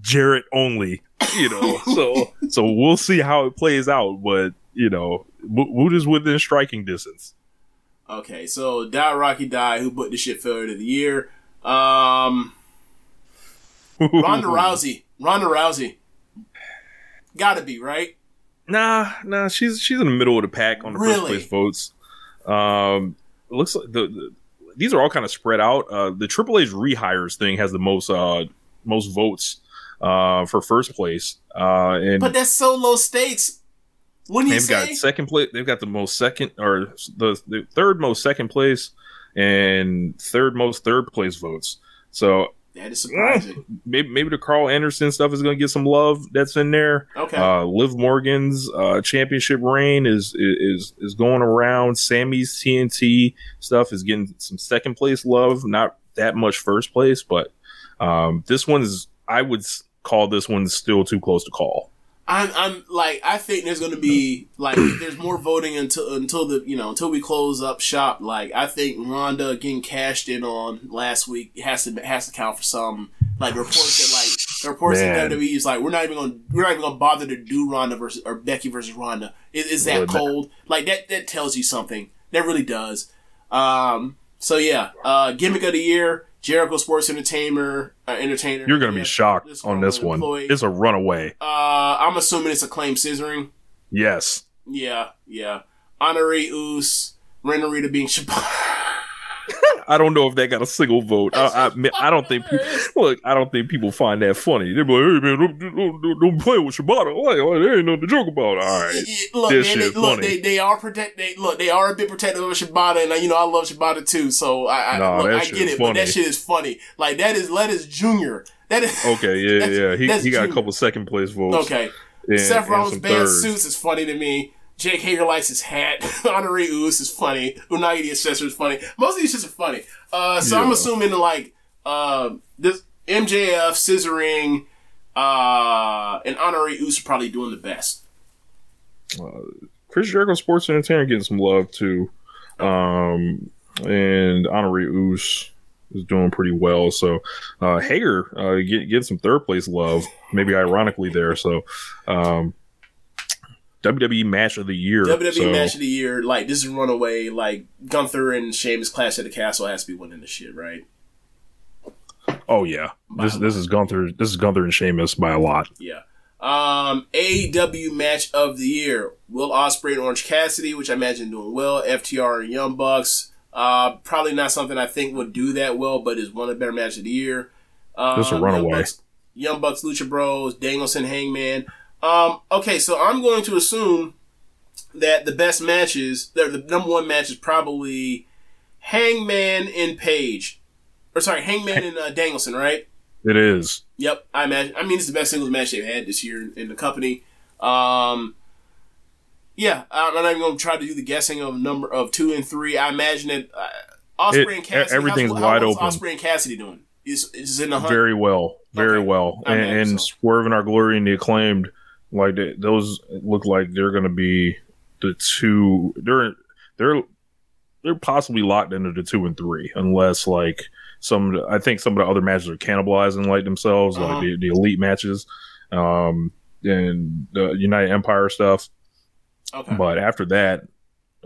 Speaker 4: Jarrett only. You know, <laughs> so so we'll see how it plays out, but you know, is within striking distance.
Speaker 3: Okay, so Die Rocky Die, who put the shit failure of the year. Um, <laughs> Ronda Rousey, Ronda Rousey, gotta be right.
Speaker 4: Nah, nah, she's she's in the middle of the pack on the
Speaker 3: Really?
Speaker 4: first place votes. Um, looks like the, the these are all kind of spread out. Uh, the Triple H rehires thing has the most uh most votes uh for first place. Uh, and
Speaker 3: But that's so low stakes. Wouldn't you
Speaker 4: they've got
Speaker 3: say?
Speaker 4: second place. They've got the most second or the, the third most second place and third most third place votes. So
Speaker 3: That is surprising. <laughs>
Speaker 4: maybe maybe the Karl Anderson stuff is going to get some love that's in there.
Speaker 3: Okay.
Speaker 4: Uh, Liv Morgan's uh, championship reign is is is going around. Sammy's TNT stuff is getting some second place love, not that much first place, but um, this one's I would call this one still too close to call.
Speaker 3: I'm, I'm like, I think there's going to be like, <clears throat> there's more voting until until the you know until we close up shop. Like, I think Ronda getting cashed in on last week has to has to count for some. Like reports that like the reports
Speaker 4: Man.
Speaker 3: that WWE is like, we're not even going to we're not even going to bother to do Ronda versus or Becky versus Ronda. Is, is that
Speaker 4: that-
Speaker 3: cold? Like that that tells you something. That really does. Um. So yeah, uh, gimmick of the year, Jericho Sports Entertainer, uh, Entertainer.
Speaker 4: You're
Speaker 3: Yeah,
Speaker 4: be shocked
Speaker 3: this
Speaker 4: on this one.
Speaker 3: employee.
Speaker 4: It's a runaway.
Speaker 3: Uh, I'm assuming it's a claim scissoring.
Speaker 4: Yes.
Speaker 3: Yeah, yeah. Honorary Oos, Renarita being Shibata. <laughs>
Speaker 4: I don't know if that got a single vote. I, I, I don't think people <laughs> look. I don't think people find that funny. They're like, "Hey man, don't, don't, don't, play with Shibata. Like, like, there ain't nothing to joke about." All right,
Speaker 3: look,
Speaker 4: This
Speaker 3: man, they,
Speaker 4: shit
Speaker 3: look, they, they are protect. They look, they are a bit protective of Shibata, and you know I love Shibata too. So I, I,
Speaker 4: Nah,
Speaker 3: look, I get
Speaker 4: is
Speaker 3: it, but that shit is funny. Like that is Lettuce Junior. That is <laughs>
Speaker 4: okay, yeah, yeah. He, he got a couple second place votes.
Speaker 3: okay.
Speaker 4: and,
Speaker 3: Seth Rollins band
Speaker 4: thirds.
Speaker 3: suits is funny to me. Jake Hager likes his hat. <laughs> Honorary Oos is funny. Unagi the Assessor is funny. Most of these shits are funny. Uh, so I'm assuming like uh, this MJF, Scissoring, uh, and Honorary Oos are probably doing the best.
Speaker 4: Chris Jericho Sports Entertainment getting some love too, um, and Honorary Oos is doing pretty well. So uh, Hager uh, get, getting some third place love, maybe ironically there. So um, WWE Match of the Year.
Speaker 3: WWE
Speaker 4: so,
Speaker 3: match of the year, like this is runaway. Like Gunther and Sheamus Clash at the Castle has to be winning this shit, right?
Speaker 4: Oh yeah, this this is Gunther. This is Gunther and Sheamus by a lot.
Speaker 3: Yeah. Um, AEW match of the year: Will Ospreay and Orange Cassidy, which I imagine doing well. FTR and Young Bucks. Uh, probably not something I think would do that well, but is one of the better matches of the year. Um,
Speaker 4: Just a
Speaker 3: Young
Speaker 4: runaway.
Speaker 3: Bucks, Young Bucks, Lucha Bros, Danielson, Hangman. Um, okay, so I'm going to assume that the best matches, the, the number one match is probably Hangman and Page, or sorry, Hangman and uh, Danielson, right?
Speaker 4: It is.
Speaker 3: Yep, I imagine. I mean, it's the best singles match they've had this year in, the company. Um, yeah, I'm not even going to try to do the guessing of number of two and three. I imagine that uh, Ospreay
Speaker 4: It-
Speaker 3: and Cassidy.
Speaker 4: everything's
Speaker 3: how's,
Speaker 4: wide
Speaker 3: how
Speaker 4: open.
Speaker 3: Ospreay and Cassidy doing? Is is in the hunt?
Speaker 4: Very well. Very
Speaker 3: Okay.
Speaker 4: well. And, and
Speaker 3: so.
Speaker 4: Swerve In Our Glory and the Acclaimed, like they, those look like they're going to be the two. They're they're they're possibly locked into the two and three, unless like some. I think some of the other matches are cannibalizing like themselves,
Speaker 3: Uh-huh.
Speaker 4: like the, the elite matches, um, and the United Empire stuff.
Speaker 3: okay.
Speaker 4: But after that,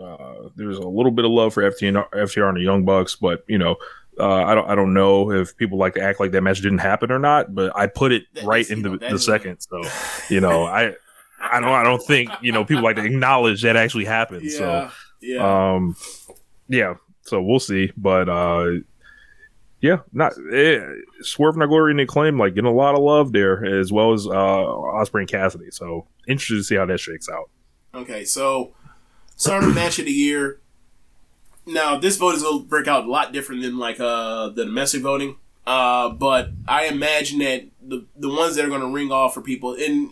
Speaker 4: uh, there's a little bit of love for FTR, FTR and the Young Bucks, but you know, uh, I don't I don't know if people like to act like that match didn't happen or not. But I put it
Speaker 3: That
Speaker 4: right
Speaker 3: is,
Speaker 4: in
Speaker 3: know,
Speaker 4: the,
Speaker 3: that
Speaker 4: the second, so you know, I I don't I don't think you know people like to acknowledge that actually happened.
Speaker 3: yeah,
Speaker 4: So
Speaker 3: yeah.
Speaker 4: um, yeah, so we'll see, but uh. Yeah, not eh, Swerve Glory and Acclaim like getting a lot of love there, as well as uh Ospreay and Cassidy. So interested to see how that shakes out.
Speaker 3: Okay, so starting match of the year. Now this vote is gonna break out a lot different than like uh the domestic voting. Uh, but I imagine that the the ones that are gonna ring off for people and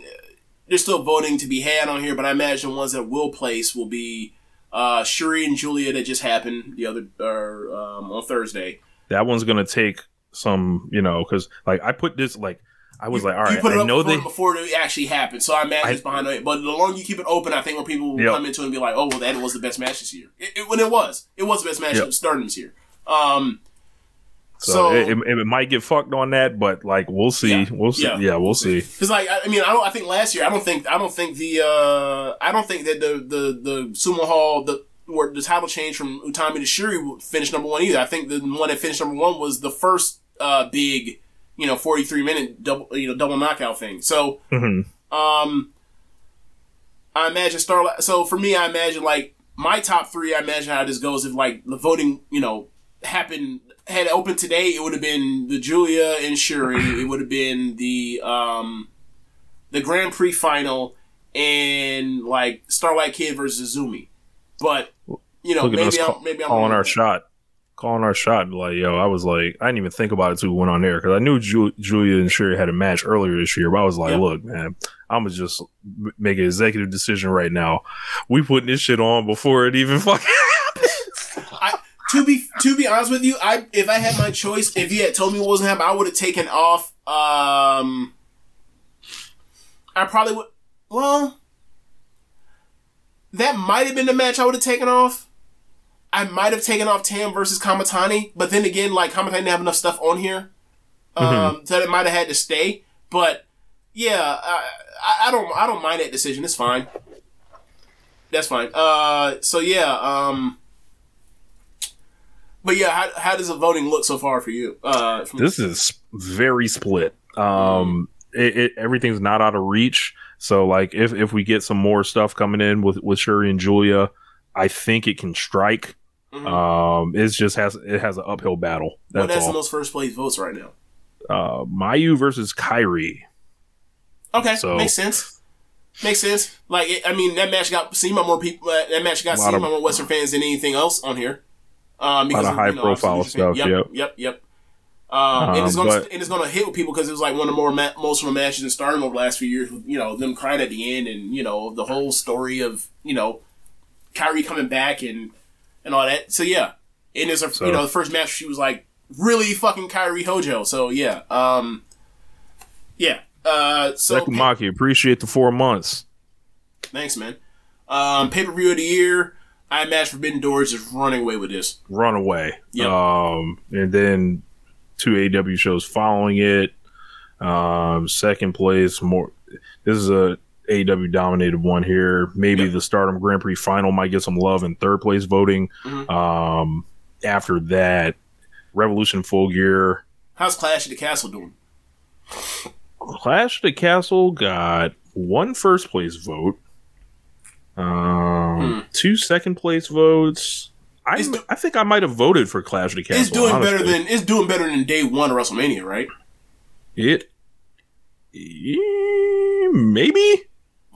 Speaker 3: there's still voting to be had on here, but I imagine the ones that will place will be uh Shuri and Julia that just happened the other or um, on Thursday.
Speaker 4: that one's gonna take some, you know, because like I put this like I was like, all
Speaker 3: you
Speaker 4: right, I
Speaker 3: up
Speaker 4: know
Speaker 3: before,
Speaker 4: they
Speaker 3: before it actually happened, so I imagine
Speaker 4: I-
Speaker 3: it's behind it. But the longer you keep it open, I think where people will
Speaker 4: Yep.
Speaker 3: come into it and be like, "Oh, well, that was the best match this year." It, it- when it was, it was the best match
Speaker 4: Yep.
Speaker 3: of Stardom's here. Um,
Speaker 4: so,
Speaker 3: so-
Speaker 4: it, it, might get fucked on that, but like we'll see,
Speaker 3: Yeah.
Speaker 4: we'll see,
Speaker 3: Yeah.
Speaker 4: yeah, we'll see.
Speaker 3: because like I, I mean, I don't. I think last year, I don't think, I don't think the, uh, I don't think that the the the Sumo Hall the where the title change from Utami to Shuri finished number one either. I think the one that finished number one was the first uh big, you know, forty three minute double you know double knockout thing. So.
Speaker 4: Mhm.
Speaker 3: Um, I imagine Starlight. So for me, I imagine like my top three. I imagine how this goes if like the voting, you know, happened had opened today. It would have been the Julia and Shuri. <laughs> it would have been the um, the Grand Prix final and like Starlight Kid versus Zumi. But you know,
Speaker 4: Look at us
Speaker 3: maybe I'm maybe I'm
Speaker 4: our
Speaker 3: that.
Speaker 4: shot, calling our shot. Like yo, I was like, I didn't even think about it till we went on there because I knew Ju- Julia and Shuri had a match earlier this year, but I was like, look, man, I'm gonna just make an executive decision right now. We putting this shit on before it even <laughs> fucking.
Speaker 3: I, to be to be honest with you, I if I had my choice, if you had told me what wasn't happening, I would have taken off. Um, I probably would. Well, that might have been the match I would have taken off. I might have taken off Tam versus Kamitani, but then again, like Kamitani didn't have enough stuff on here, um, so it might have had to stay. But yeah, I, I, don't I don't mind that decision. It's fine. That's fine. Uh, so yeah, um. But yeah, how, how does the voting look so far for you? Uh,
Speaker 4: this is very split. Um, it, it everything's not out of reach. So like, if if we get some more stuff coming in with with Shuri and Julia, I think it can strike.
Speaker 3: Mhm.
Speaker 4: Um, it just has it has an uphill battle.
Speaker 3: what
Speaker 4: That's
Speaker 3: has the most first place votes right now?
Speaker 4: uh, Mayu versus Kairi.
Speaker 3: Okay,
Speaker 4: So-
Speaker 3: makes sense. Makes sense. Like, it, I mean, that match got seen by more people. Uh, that match got seen
Speaker 4: of-
Speaker 3: by more Western fans than anything else on here. Um, because
Speaker 4: of
Speaker 3: you know, obviously
Speaker 4: stuff,
Speaker 3: Yep, yep, yep. Um, and it's
Speaker 4: Um,
Speaker 3: gonna
Speaker 4: but-
Speaker 3: and it's gonna hit with people because it was like one of the more ma- the matches in Stardom over the last few years. With, you know them crying at the end, and you know the whole story of you know Kairi coming back and and all that. So yeah, and it's a
Speaker 4: So-
Speaker 3: you know the first match she was like really fucking Kairi Hojo. So yeah, um, yeah. Uh, so
Speaker 4: Sekumaki, appreciate the four months.
Speaker 3: Thanks, man. Um, pay per view of the year. I imagine Forbidden Doors is running away with this.
Speaker 4: Runaway.
Speaker 3: Yep.
Speaker 4: Um, and then two AEW shows following it. Um, second place, more. This is a AEW dominated one here. Maybe
Speaker 3: Yep.
Speaker 4: the Stardom Grand Prix final might get some love in third place voting.
Speaker 3: Mhm.
Speaker 4: Um, after that, Revolution Full Gear.
Speaker 3: How's Clash of the Castle doing?
Speaker 4: Clash of the Castle got one first place vote, um, two second place votes. I
Speaker 3: do-
Speaker 4: I think I might have voted for Clash of the Castle.
Speaker 3: It's doing better than it's doing better than day one of WrestleMania, right?
Speaker 4: it. Maybe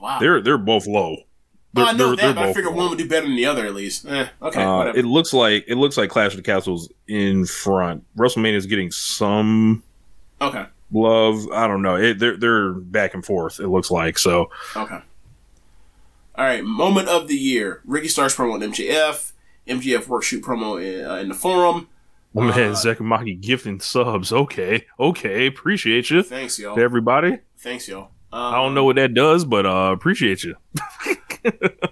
Speaker 3: Wow.
Speaker 4: they're they're both low. They're,
Speaker 3: oh, I know
Speaker 4: they're-
Speaker 3: that,
Speaker 4: they're
Speaker 3: but I figured
Speaker 4: low.
Speaker 3: one would do better than the other at least. Eh, okay,
Speaker 4: Uh,
Speaker 3: whatever.
Speaker 4: it looks like it looks like Clash of the Castles in front. WrestleMania is getting some
Speaker 3: okay,
Speaker 4: love. I don't know. It, they're they're back and forth. It looks like so.
Speaker 3: okay. All right, moment of the year: Ricky Starks promo on MJF, MJF work shoot promo in, uh, in the forum.
Speaker 4: My man,
Speaker 3: Uh,
Speaker 4: Zekamaki gifting subs. Okay, okay, appreciate you,
Speaker 3: Thanks, y'all.
Speaker 4: to everybody.
Speaker 3: Thanks, y'all.
Speaker 4: I don't know what that does, but uh, appreciate you. <laughs>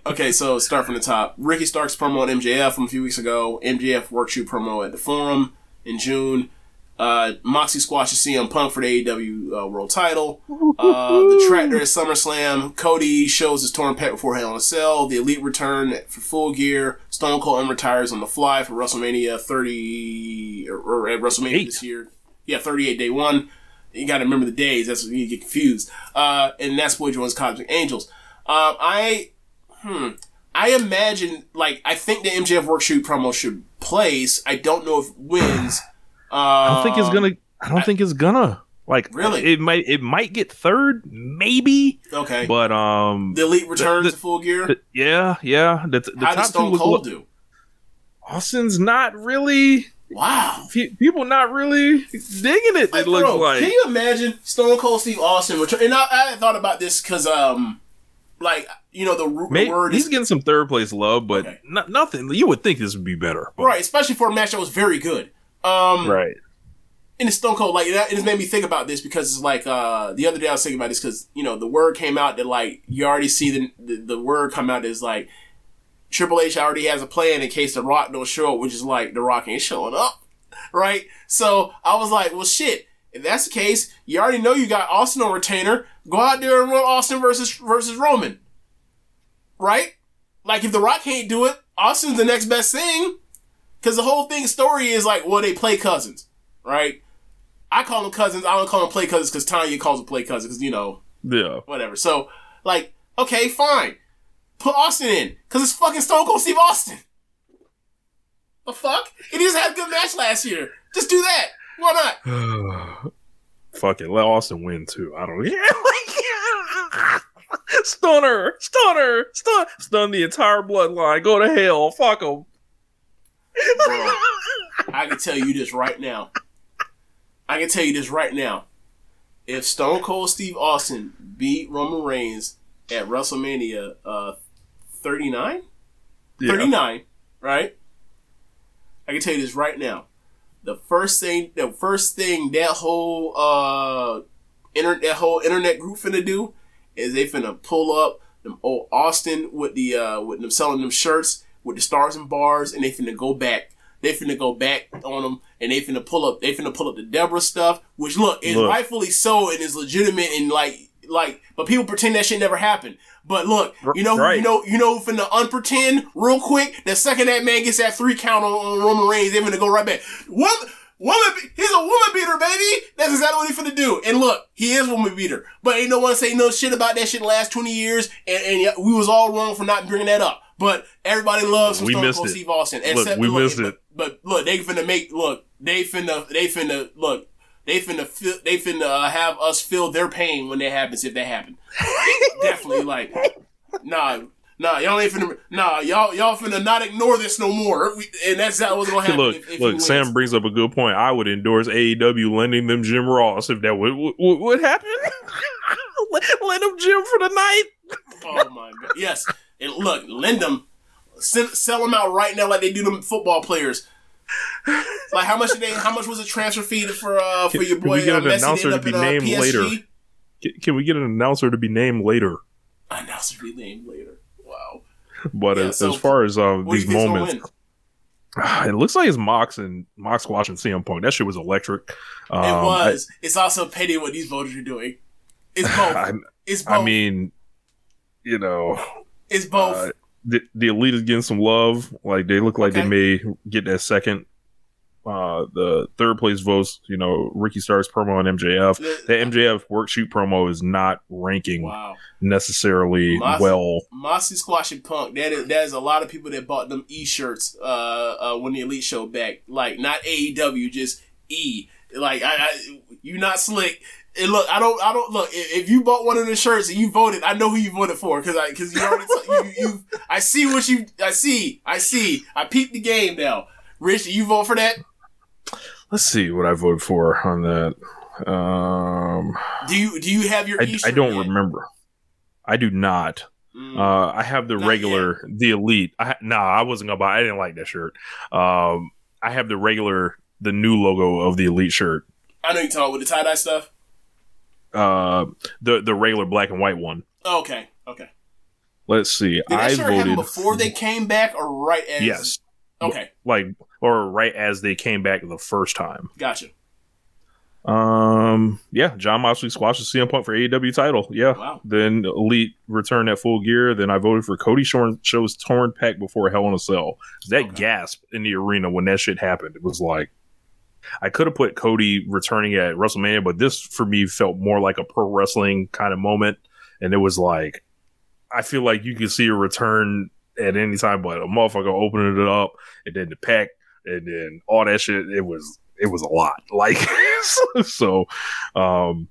Speaker 3: Okay, so start from the top. Ricky Starks promo on MJF from a few weeks ago. MJF work shoot promo at the Forum in June. Uh, Moxie squashes CM Punk for the AEW uh, World Title. Uh, the Tractor at SummerSlam. Cody shows his torn pec before Hell in a Cell. The Elite return for Full Gear. Stone Cold unretires on the fly for WrestleMania 30 or, or at WrestleMania
Speaker 4: Eight.
Speaker 3: this year. Yeah, 38 day one. You got to remember the days. That's when you get confused. Uh, and that's Boy joins Cosmic Angels. Um, I hmm. I imagine like I think the MJF work shoot promo should place. I don't know if wins. Uh,
Speaker 4: I don't think it's gonna. I don't think it's gonna. Like
Speaker 3: Really?
Speaker 4: it might. It might get third, maybe.
Speaker 3: Okay.
Speaker 4: But um,
Speaker 3: the elite returns
Speaker 4: the-
Speaker 3: to full gear.
Speaker 4: the- yeah, yeah. The, the
Speaker 3: How
Speaker 4: top
Speaker 3: does Stone Cold do?
Speaker 4: Austin's not really.
Speaker 3: Wow.
Speaker 4: pe- People not really digging it.
Speaker 3: Like,
Speaker 4: It looks
Speaker 3: bro,
Speaker 4: like.
Speaker 3: Can you imagine Stone Cold Steve Austin return? And I, I thought about this because, um, like you know, the, ru- the word
Speaker 4: he's
Speaker 3: is
Speaker 4: getting some third place love, but
Speaker 3: Okay.
Speaker 4: no- nothing. You would think this would be better, but-
Speaker 3: right, especially for a match that was very good. Um,
Speaker 4: Right.
Speaker 3: and it's Stone Cold. Like that, it just made me think about this because it's like uh the other day I was thinking about this because you know the word came out that like you already see the the, the word come out is like Triple H already has a plan in case the Rock don't show up, which is like the Rock ain't showing up, right? So I was like, well, shit. If that's the case, you already know you got Austin on retainer. Go out there and run Austin versus versus Roman, right? Like if the Rock can't do it, Austin's the next best thing. Because the whole thing story is like, well, they play cousins, right? I call them cousins. I don't call them play cousins because Tanya calls them play cousins because you know
Speaker 4: Yeah.
Speaker 3: whatever. So like, okay, fine, put Austin in because it's fucking Stone Cold Steve Austin. The fuck? He just had a good match last year. Just do that. Why not? <sighs>
Speaker 4: Fuck it. Let Austin win too. I don't. <laughs> care. Stunner, stunner, stun, stun the entire bloodline. Go to hell. Fuck them.
Speaker 3: Bro, I can tell you this right now. I can tell you this right now. If Stone Cold Steve Austin beat Roman Reigns at WrestleMania uh, 39, 39, right? I can tell you this right now. The first thing, the first thing that whole uh, inter- that whole internet group finna do is they finna pull up them old Austin with the uh, with them selling them shirts with the stars and bars, and they finna go back. They finna go back on them, and they finna pull up. They finna pull up the Deborah stuff, which look is
Speaker 4: Look.
Speaker 3: rightfully so and is legitimate and like like. But people pretend that shit never happened. But look, you know,
Speaker 4: Right.
Speaker 3: you know, you know, who finna unpretend real quick. The second that man gets that three count on, on Roman Reigns, they're gonna go right back. What? Woman, he's a woman beater, baby. That's exactly what he's gonna do. And look, he is a woman beater, but ain't no one say no shit about that shit the last twenty years, and, and yeah, we was all wrong for not bringing that up. But everybody loves some
Speaker 4: We
Speaker 3: Stone
Speaker 4: missed
Speaker 3: Cold
Speaker 4: it.
Speaker 3: Steve Austin.
Speaker 4: Look, we
Speaker 3: look,
Speaker 4: missed
Speaker 3: but,
Speaker 4: it.
Speaker 3: But look, they finna make look. They finna. They finna look. They finna feel. They finna uh, have us feel their pain when that happens. If that happens, <laughs> definitely like, nah, nah, y'all ain't finna. Nah, y'all y'all finna not ignore this no more. We, and that's that what's gonna happen.
Speaker 4: look,
Speaker 3: if, if
Speaker 4: look. Sam brings up a good point. I would endorse AEW lending them Jim Ross if that would would, would happen. <laughs> let, let him Jim for the night.
Speaker 3: Oh my god. Yes. And look, lend them. Sell them out right now like they do them football players. <laughs> Like how much did they? How much was the transfer fee for uh for
Speaker 4: Can-
Speaker 3: your
Speaker 4: can we
Speaker 3: boy
Speaker 4: get
Speaker 3: uh,
Speaker 4: an
Speaker 3: Messi
Speaker 4: announcer
Speaker 3: to end
Speaker 4: to
Speaker 3: up
Speaker 4: be
Speaker 3: in uh,
Speaker 4: named
Speaker 3: PSG?
Speaker 4: later? Can, can we get an announcer to be named later?
Speaker 3: Announcer to be named later. Wow.
Speaker 4: But
Speaker 3: Yeah,
Speaker 4: as,
Speaker 3: so
Speaker 4: as far as um, these
Speaker 3: you think's gonna
Speaker 4: moments, <sighs> it looks like it's Mox and Mox watching CM Punk. That shit was electric. Um,
Speaker 3: it was. it's also petty what these voters are doing. It's <laughs> both.
Speaker 4: I,
Speaker 3: it's both.
Speaker 4: I mean, you know,
Speaker 3: it's both.
Speaker 4: uh, the, the elite is getting some love. Like they look like
Speaker 3: Okay.
Speaker 4: they may get that second uh, the third place votes. You know, Ricky Starks promo on MJF. The MJF work shoot promo is not ranking
Speaker 3: Wow.
Speaker 4: necessarily
Speaker 3: Moss-
Speaker 4: well.
Speaker 3: Mossy Squash and Punk. That is that is a lot of people that bought them E shirts uh, uh when the Elite Show back. Like not AEW, just E. Like I, I you not slick. And look, I don't, I don't look. If, if you bought one of the shirts and you voted, I know who you voted for because I, because you already, you, you, I see what you, I see, I see, I peeped the game now. Rich, you vote for that?
Speaker 4: Let's see what I voted for on that. Um,
Speaker 3: Do you, do you have your?
Speaker 4: I,
Speaker 3: shirt
Speaker 4: don't
Speaker 3: yet?
Speaker 4: remember. I do not.
Speaker 3: Mm.
Speaker 4: Uh, I have the regular, the elite. I, nah, I wasn't gonna buy. I didn't like that shirt. Um, I have the regular, the new logo of the elite shirt.
Speaker 3: I know you talking with the tie dye stuff.
Speaker 4: Uh, the the regular black and white one.
Speaker 3: Okay, okay.
Speaker 4: Let's see.
Speaker 3: Did that
Speaker 4: I voted
Speaker 3: before they came back or right as?
Speaker 4: Yes,
Speaker 3: Okay,
Speaker 4: like or right as they came back the first time.
Speaker 3: gotcha.
Speaker 4: Um, yeah, Jon Moxley squashes CM Punk for AEW title. Yeah.
Speaker 3: Wow.
Speaker 4: Then Elite returned at full gear. Then I voted for Cody Shorn shows torn pec before Hell in a Cell. That
Speaker 3: Okay.
Speaker 4: gasp in the arena when that shit happened. It was like I could have put Cody returning at WrestleMania, but this for me felt more like a pro wrestling kind of moment. And it was like I feel like you can see a return at any time, but a motherfucker opening it up and then the pec and then all that shit. It was it was a lot. <laughs> Like so, um,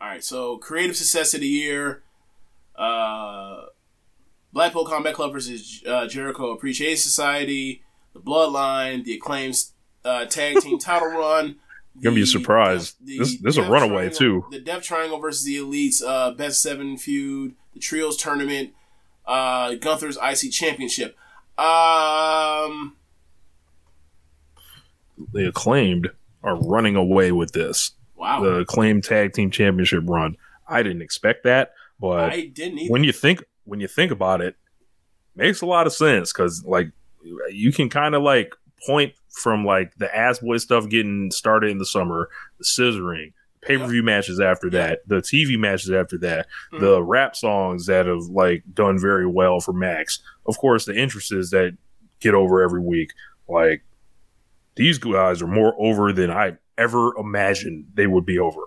Speaker 3: All right, so creative success of the year, uh, Blackpool Combat Club versus uh, Jericho Appreciation Society, the Bloodline, the acclaimed uh, tag team title <laughs> run.
Speaker 4: You're gonna be surprised.
Speaker 3: Death-
Speaker 4: This- this is a runaway,
Speaker 3: Triangle-
Speaker 4: too.
Speaker 3: The Death Triangle versus the Elites, uh, best seven feud, the Trios tournament, uh, Gunther's IC Championship. Um,
Speaker 4: the acclaimed are running away with this.
Speaker 3: wow,
Speaker 4: The acclaimed tag team championship run. I didn't expect that, but
Speaker 3: I didn't either.
Speaker 4: when you think when you think about it, makes a lot of sense because like you can kind of like point from like the ass boy stuff getting started in the summer, the scissoring, pay per view matches after that, the TV matches after that,
Speaker 3: Mhm.
Speaker 4: the rap songs that have like done very well for Max. Of course, the entrances that get over every week. Like these guys are more over than I ever imagined they would be over.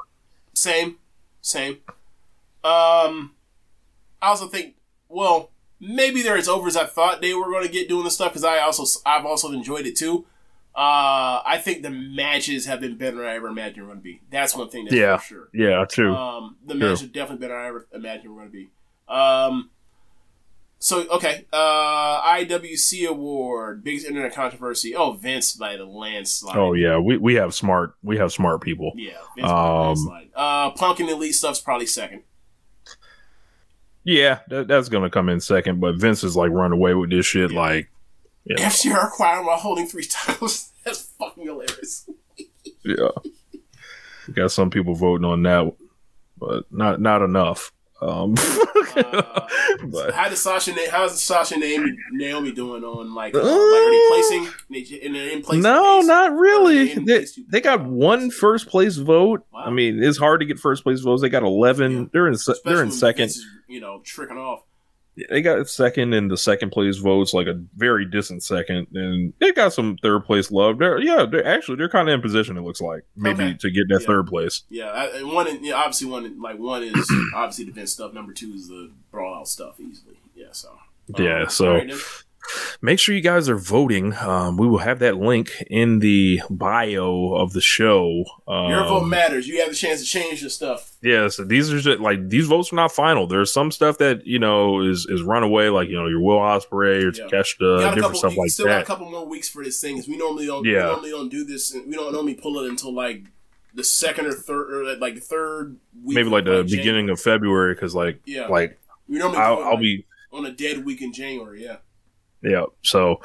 Speaker 3: Same, same. Um, I also think, well, maybe they're as over as I thought they were going to get doing the stuff because I also I've also enjoyed it too. Uh, I think the matches have been better than I ever imagined going to be. That's one thing that's
Speaker 4: Yeah.
Speaker 3: for sure.
Speaker 4: Yeah, true.
Speaker 3: Um, the
Speaker 4: True.
Speaker 3: matches are definitely better than I ever imagined going to be. Um, so okay, uh, IWC award, biggest internet controversy. Oh, Vince by the landslide.
Speaker 4: oh yeah, we, we have smart we have smart people.
Speaker 3: yeah, Vince by the
Speaker 4: Um,
Speaker 3: landslide. Uh, Punk and Elite stuff's probably second.
Speaker 4: Yeah, that, that's gonna come in second, but Vince is like run away with this shit. Like, know,
Speaker 3: FTR acquired while holding three titles. <laughs> That's fucking hilarious.
Speaker 4: yeah, We got some people voting on that, but not not enough. Um, <laughs>
Speaker 3: Uh,
Speaker 4: but
Speaker 3: how does Sasha? How's Sasha Naomi, Naomi doing on like, uh,
Speaker 4: Uh,
Speaker 3: like are they placing? They- And they're in place.
Speaker 4: no,
Speaker 3: place?
Speaker 4: not really. They, they got one first place vote.
Speaker 3: Wow.
Speaker 4: I mean, it's hard to get first place votes. They got eleven.
Speaker 3: Yeah.
Speaker 4: They're in
Speaker 3: Especially
Speaker 4: they're in second.
Speaker 3: Is, you know, tricking off.
Speaker 4: They got second in the second place votes, like a very distant second, and they got some third place love. They're yeah, they're actually they're kind of in position. It looks like maybe
Speaker 3: Okay.
Speaker 4: to get that
Speaker 3: Yeah.
Speaker 4: third place.
Speaker 3: Yeah, I, and one, yeah, obviously one, like one is <clears throat> obviously the Vince stuff. Number two is the brawl out stuff easily. Yeah, so
Speaker 4: Yeah,
Speaker 3: Um,
Speaker 4: so-
Speaker 3: all right.
Speaker 4: Make sure you guys are voting. Um, we will have that link in the bio of the show. Um,
Speaker 3: your vote matters. You have the chance to change the stuff.
Speaker 4: Yeah, so these are just like these votes are not final. There's some stuff that you know is is runaway, like you know your Will Ospreay or
Speaker 3: Yeah.
Speaker 4: Takeshita, different
Speaker 3: couple,
Speaker 4: stuff like
Speaker 3: still got a couple more weeks for this thing. we normally don't.
Speaker 4: Yeah.
Speaker 3: We normally don't do this. We don't normally pull it until like the second or third, or like the third week.
Speaker 4: Maybe like the
Speaker 3: January.
Speaker 4: beginning of February, because like
Speaker 3: Yeah.
Speaker 4: like
Speaker 3: We normally
Speaker 4: I'll, I'll
Speaker 3: like,
Speaker 4: be
Speaker 3: on a dead week in January. Yeah,
Speaker 4: yeah. So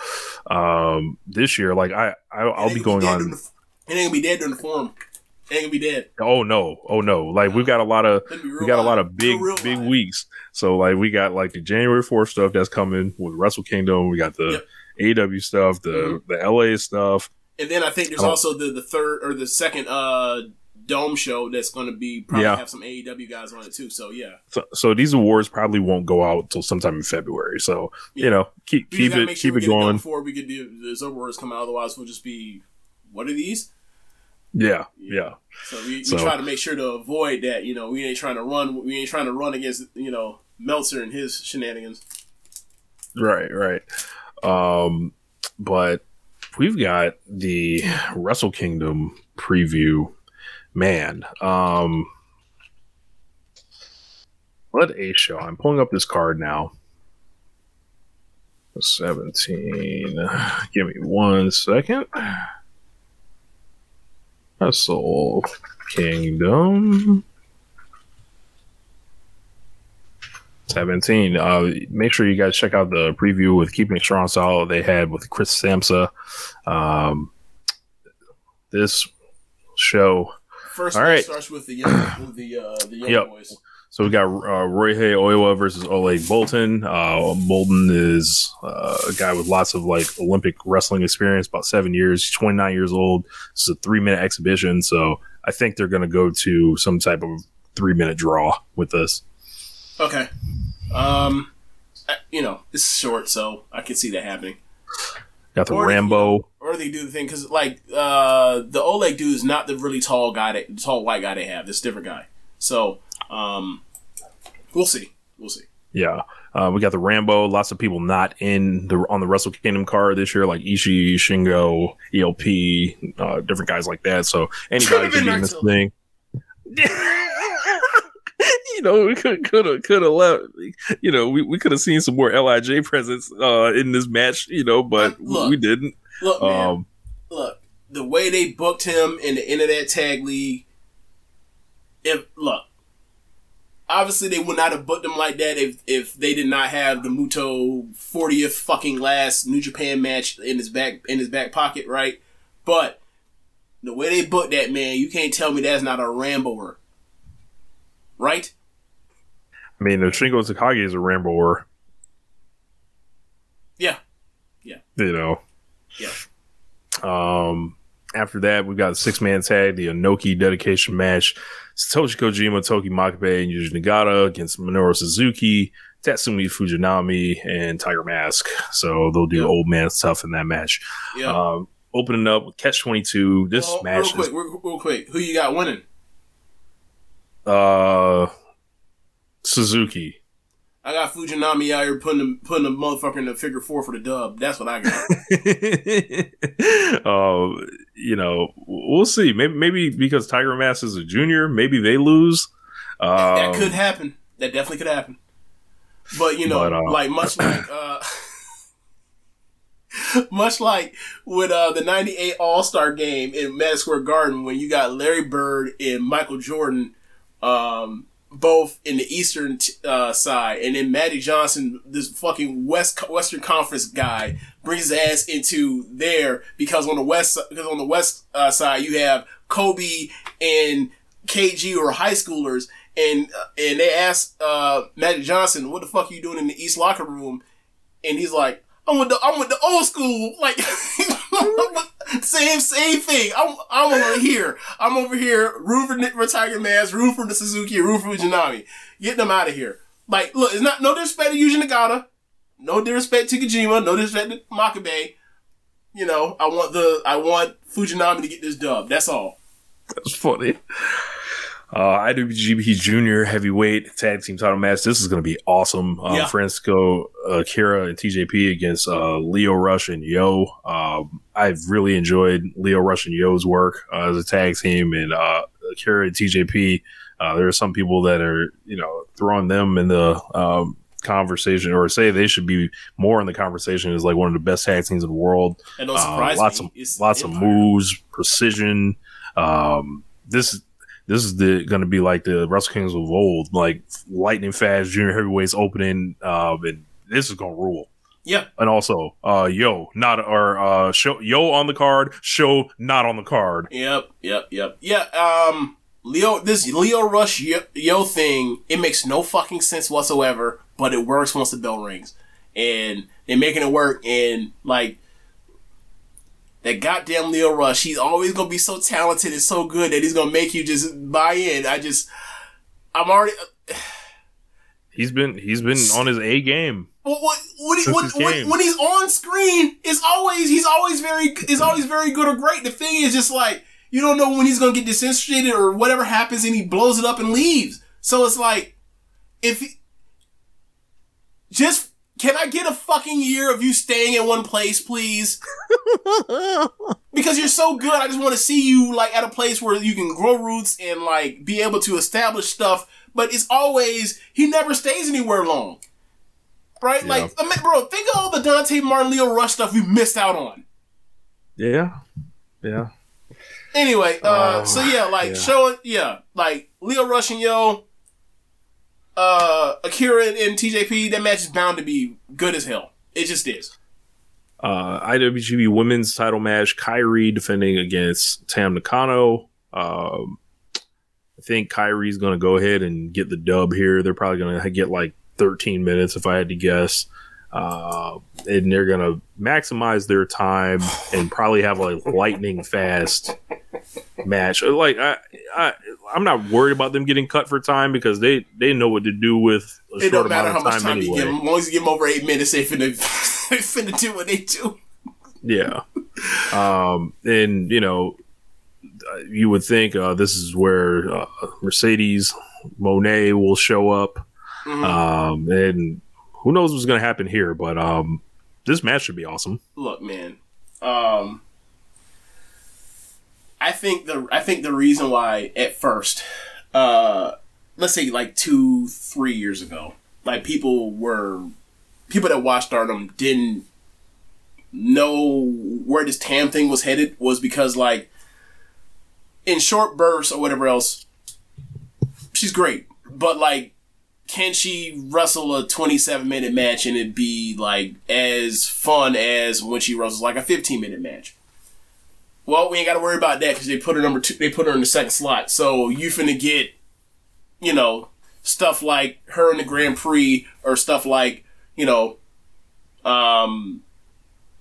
Speaker 4: um this year, like I, I I'll
Speaker 3: It
Speaker 4: be going
Speaker 3: gonna
Speaker 4: on.
Speaker 3: the- It ain't gonna be dead during the forum. It ain't gonna be dead.
Speaker 4: Oh no, oh no! Like we've got a lot of
Speaker 3: be
Speaker 4: we got a lot of big big weeks. So like we got like the January fourth stuff that's coming with Wrestle Kingdom. We got the AEW stuff, the
Speaker 3: Mhm.
Speaker 4: the LA stuff.
Speaker 3: And then I think there's
Speaker 4: Oh.
Speaker 3: also the the third or the second uh dome show that's going to be probably
Speaker 4: Yeah.
Speaker 3: have some AEW guys on it too. So yeah,
Speaker 4: So, so these awards probably won't go out till sometime in February. So you know, keep
Speaker 3: we
Speaker 4: keep it
Speaker 3: sure
Speaker 4: keep it going.
Speaker 3: before we get the, words come out. Otherwise, we'll just be what are these?
Speaker 4: Yeah, yeah.
Speaker 3: So we, we
Speaker 4: So-
Speaker 3: try to make sure to avoid that. You know, we ain't trying to run. We ain't trying to run against you know Meltzer and his shenanigans.
Speaker 4: Right, right. Um, but we've got the Wrestle Kingdom preview. Man, um, what a show! I'm pulling up this card now. Seventeen. <sighs> Give me one second. Wrestle Kingdom. 17. Uh, make sure you guys check out the preview with Keeping Strong Style they had with Chris Samsa. Um, this show.
Speaker 3: First,
Speaker 4: All
Speaker 3: it starts with the young, <clears throat> with the uh, the young
Speaker 4: Yep.
Speaker 3: boys.
Speaker 4: So we got uh, Ryohei Oiwa versus Oleg Boltin. Uh, Boltin is uh, a guy with lots of like Olympic wrestling experience, about seven years. He's 29 years old. This is a three minute exhibition. So I think they're going to go to some type of three minute draw with this.
Speaker 3: Okay. Um, I- you know, it's short, so I can see that happening.
Speaker 4: Got the
Speaker 3: Or they-
Speaker 4: Rambo.
Speaker 3: Or they do the thing because, like, uh, the Oleg dude is not the really tall guy, that, tall white guy they have. This different guy. So, um, we'll see. We'll see.
Speaker 4: Yeah. Uh, we got the Rambo. Lots of people not in the on the Wrestle Kingdom card this year, like Ishii, Shingo, ELP, uh, different guys like that. So anybody <laughs> could
Speaker 3: been
Speaker 4: be in this thing. <laughs> <laughs> you know, we could could have could have left. You know, we, we could have seen some more LIJ presence uh, in this match. You know, but
Speaker 3: Look.
Speaker 4: we didn't.
Speaker 3: Look, man.
Speaker 4: Um,
Speaker 3: look, the way they booked him in the end of that tag league. If look, obviously they would not have booked him like that if if they did not have the Muto 40th fucking last New Japan match in his back in his back pocket, right? But the way they booked that man, you can't tell me that's not a Ramboer, right?
Speaker 4: I mean, Shingo Takagi is a Ramboer,
Speaker 3: Yeah, Yeah.
Speaker 4: you know.
Speaker 3: yeah.
Speaker 4: Um, after that, we've got a six man tag, the Inoki dedication match. Satoshi Kojima, Togi Makabe, and Yuji Nagata against Minoru Suzuki, Tatsumi Fujinami, and Tiger Mask. So they'll do
Speaker 3: Yeah.
Speaker 4: old man stuff in that match.
Speaker 3: Yeah.
Speaker 4: Um, opening up with Catch 22. This
Speaker 3: real
Speaker 4: match
Speaker 3: quick,
Speaker 4: is
Speaker 3: real, real quick. Who you got winning?
Speaker 4: Uh, Suzuki.
Speaker 3: I got Fujinami out here putting the, putting the motherfucker in the figure four for the dub. That's what I got. <laughs>
Speaker 4: uh, you know, we'll see. Maybe, maybe because Tiger Mask is a junior, maybe they lose. Um,
Speaker 3: that could happen. That definitely could happen. But you know,
Speaker 4: But, uh,
Speaker 3: like much like <coughs> uh <laughs> much like with uh the '98 All Star Game in Madison Square Garden, when you got Larry Bird and Michael Jordan, um, both in the Eastern uh, side, and then Magic Johnson, this fucking West Western Conference guy, brings his ass into there because on the west because on the west uh, side you have Kobe and KG or high schoolers, and uh, and they ask uh, Magic Johnson, "What the fuck are you doing in the East locker room?" And he's like, "I'm with the I'm with the old school, like <laughs> <laughs> same same thing. I'm I'm over here. I'm over here rooting for, Tiger Mask, rooting for the Suzuki, rooting for Janami. Get them out of here. Like, look, it's not no disrespect to Yuji Nagata, no disrespect to Kojima, no disrespect to Makabe. You know, I want the I want Fujinami to get this dub. That's all.
Speaker 4: That's funny. Uh, IWGP Junior Heavyweight Tag Team Title match. This is going to be awesome. Um,
Speaker 3: Yeah.
Speaker 4: Francesco uh, Kira and TJP against uh, Lio Rush and YOH. Um, I've really enjoyed Lio Rush and YOH's work uh, as a tag team, and uh, Kira and TJP. Uh, there are some people that are, you know, throwing them in the um, conversation, or say they should be more in the conversation as like one of the best tag teams in the world.
Speaker 3: And
Speaker 4: Uh,
Speaker 3: surprise
Speaker 4: lots
Speaker 3: me.
Speaker 4: of lots of moves, precision. Um, this this is the going to be like the Wrestle Kings of old, like lightning fast junior heavyweights opening, um, and this is going to rule.
Speaker 3: Yeah,
Speaker 4: And also, uh, yo, not or uh, show yo on the card, show not on the card.
Speaker 3: Yep, yep, yep. Yeah, um Lio this Lio Rush yo, yo thing, it makes no fucking sense whatsoever, but it works once the bell rings. And they're making it work and like that goddamn Lio Rush. He's always gonna be so talented and so good that he's gonna make you just buy in. I just, I'm already. <sighs>
Speaker 4: He's been he's been on his A game.
Speaker 3: What, what, what, he-
Speaker 4: Since
Speaker 3: when,
Speaker 4: his
Speaker 3: when,
Speaker 4: game.
Speaker 3: when he's on screen, it's always he's always very he's always very good or great. The thing is just like you don't know when he's gonna get disinterested or whatever happens, and he blows it up and leaves. So it's like if he, just can I get a fucking year of you staying in one place, please? <laughs> because you're so good. I just want to see you like at a place where you can grow roots and like be able to establish stuff. But it's always he never stays anywhere long, right? Like, I mean, bro, think of all the Dante Martin, Lio Rush stuff we missed out on.
Speaker 4: Yeah, yeah.
Speaker 3: Anyway, uh,
Speaker 4: Oh,
Speaker 3: so yeah, like
Speaker 4: yeah.
Speaker 3: showing, yeah, like Lio Rush and YOH, uh, Akira and TJP. That match is bound to be good as hell. It just is.
Speaker 4: uh, IWGP Women's Title match. Kairi defending against Tam Nakano. Um, I think Kairi's going to go ahead and get the dub here. They're probably going to get like 13 minutes, if I had to guess. Uh, and they're going to maximize their time and probably have a lightning fast match. Like I, I, I'm not worried about them getting cut for time because they they know what to do with a
Speaker 3: It
Speaker 4: short amount
Speaker 3: how
Speaker 4: of
Speaker 3: much
Speaker 4: time
Speaker 3: time
Speaker 4: anyway.
Speaker 3: you give them. As long as you give them over eight minutes, they finna, <laughs> they finna do what they do.
Speaker 4: Yeah. Um, and you know, you would think uh, this is where uh, Mercedes Moné will show up.
Speaker 3: Mm-hmm.
Speaker 4: Um, and who knows what's going to happen here, but um, this match should be awesome.
Speaker 3: Look, man. Um, I think the I think the reason why at first, uh, let's say like two three years ago, like people were people that watched Stardom didn't know where this Tam thing was headed was because like in short bursts or whatever else, she's great, but like can she wrestle a 27 minute match and it be like as fun as when she wrestles like a 15 minute match? Well, we ain't got to worry about that because they put her number two. They put her in the second slot, so you finna get, you know, stuff like her in the Grand Prix or stuff like you know, um,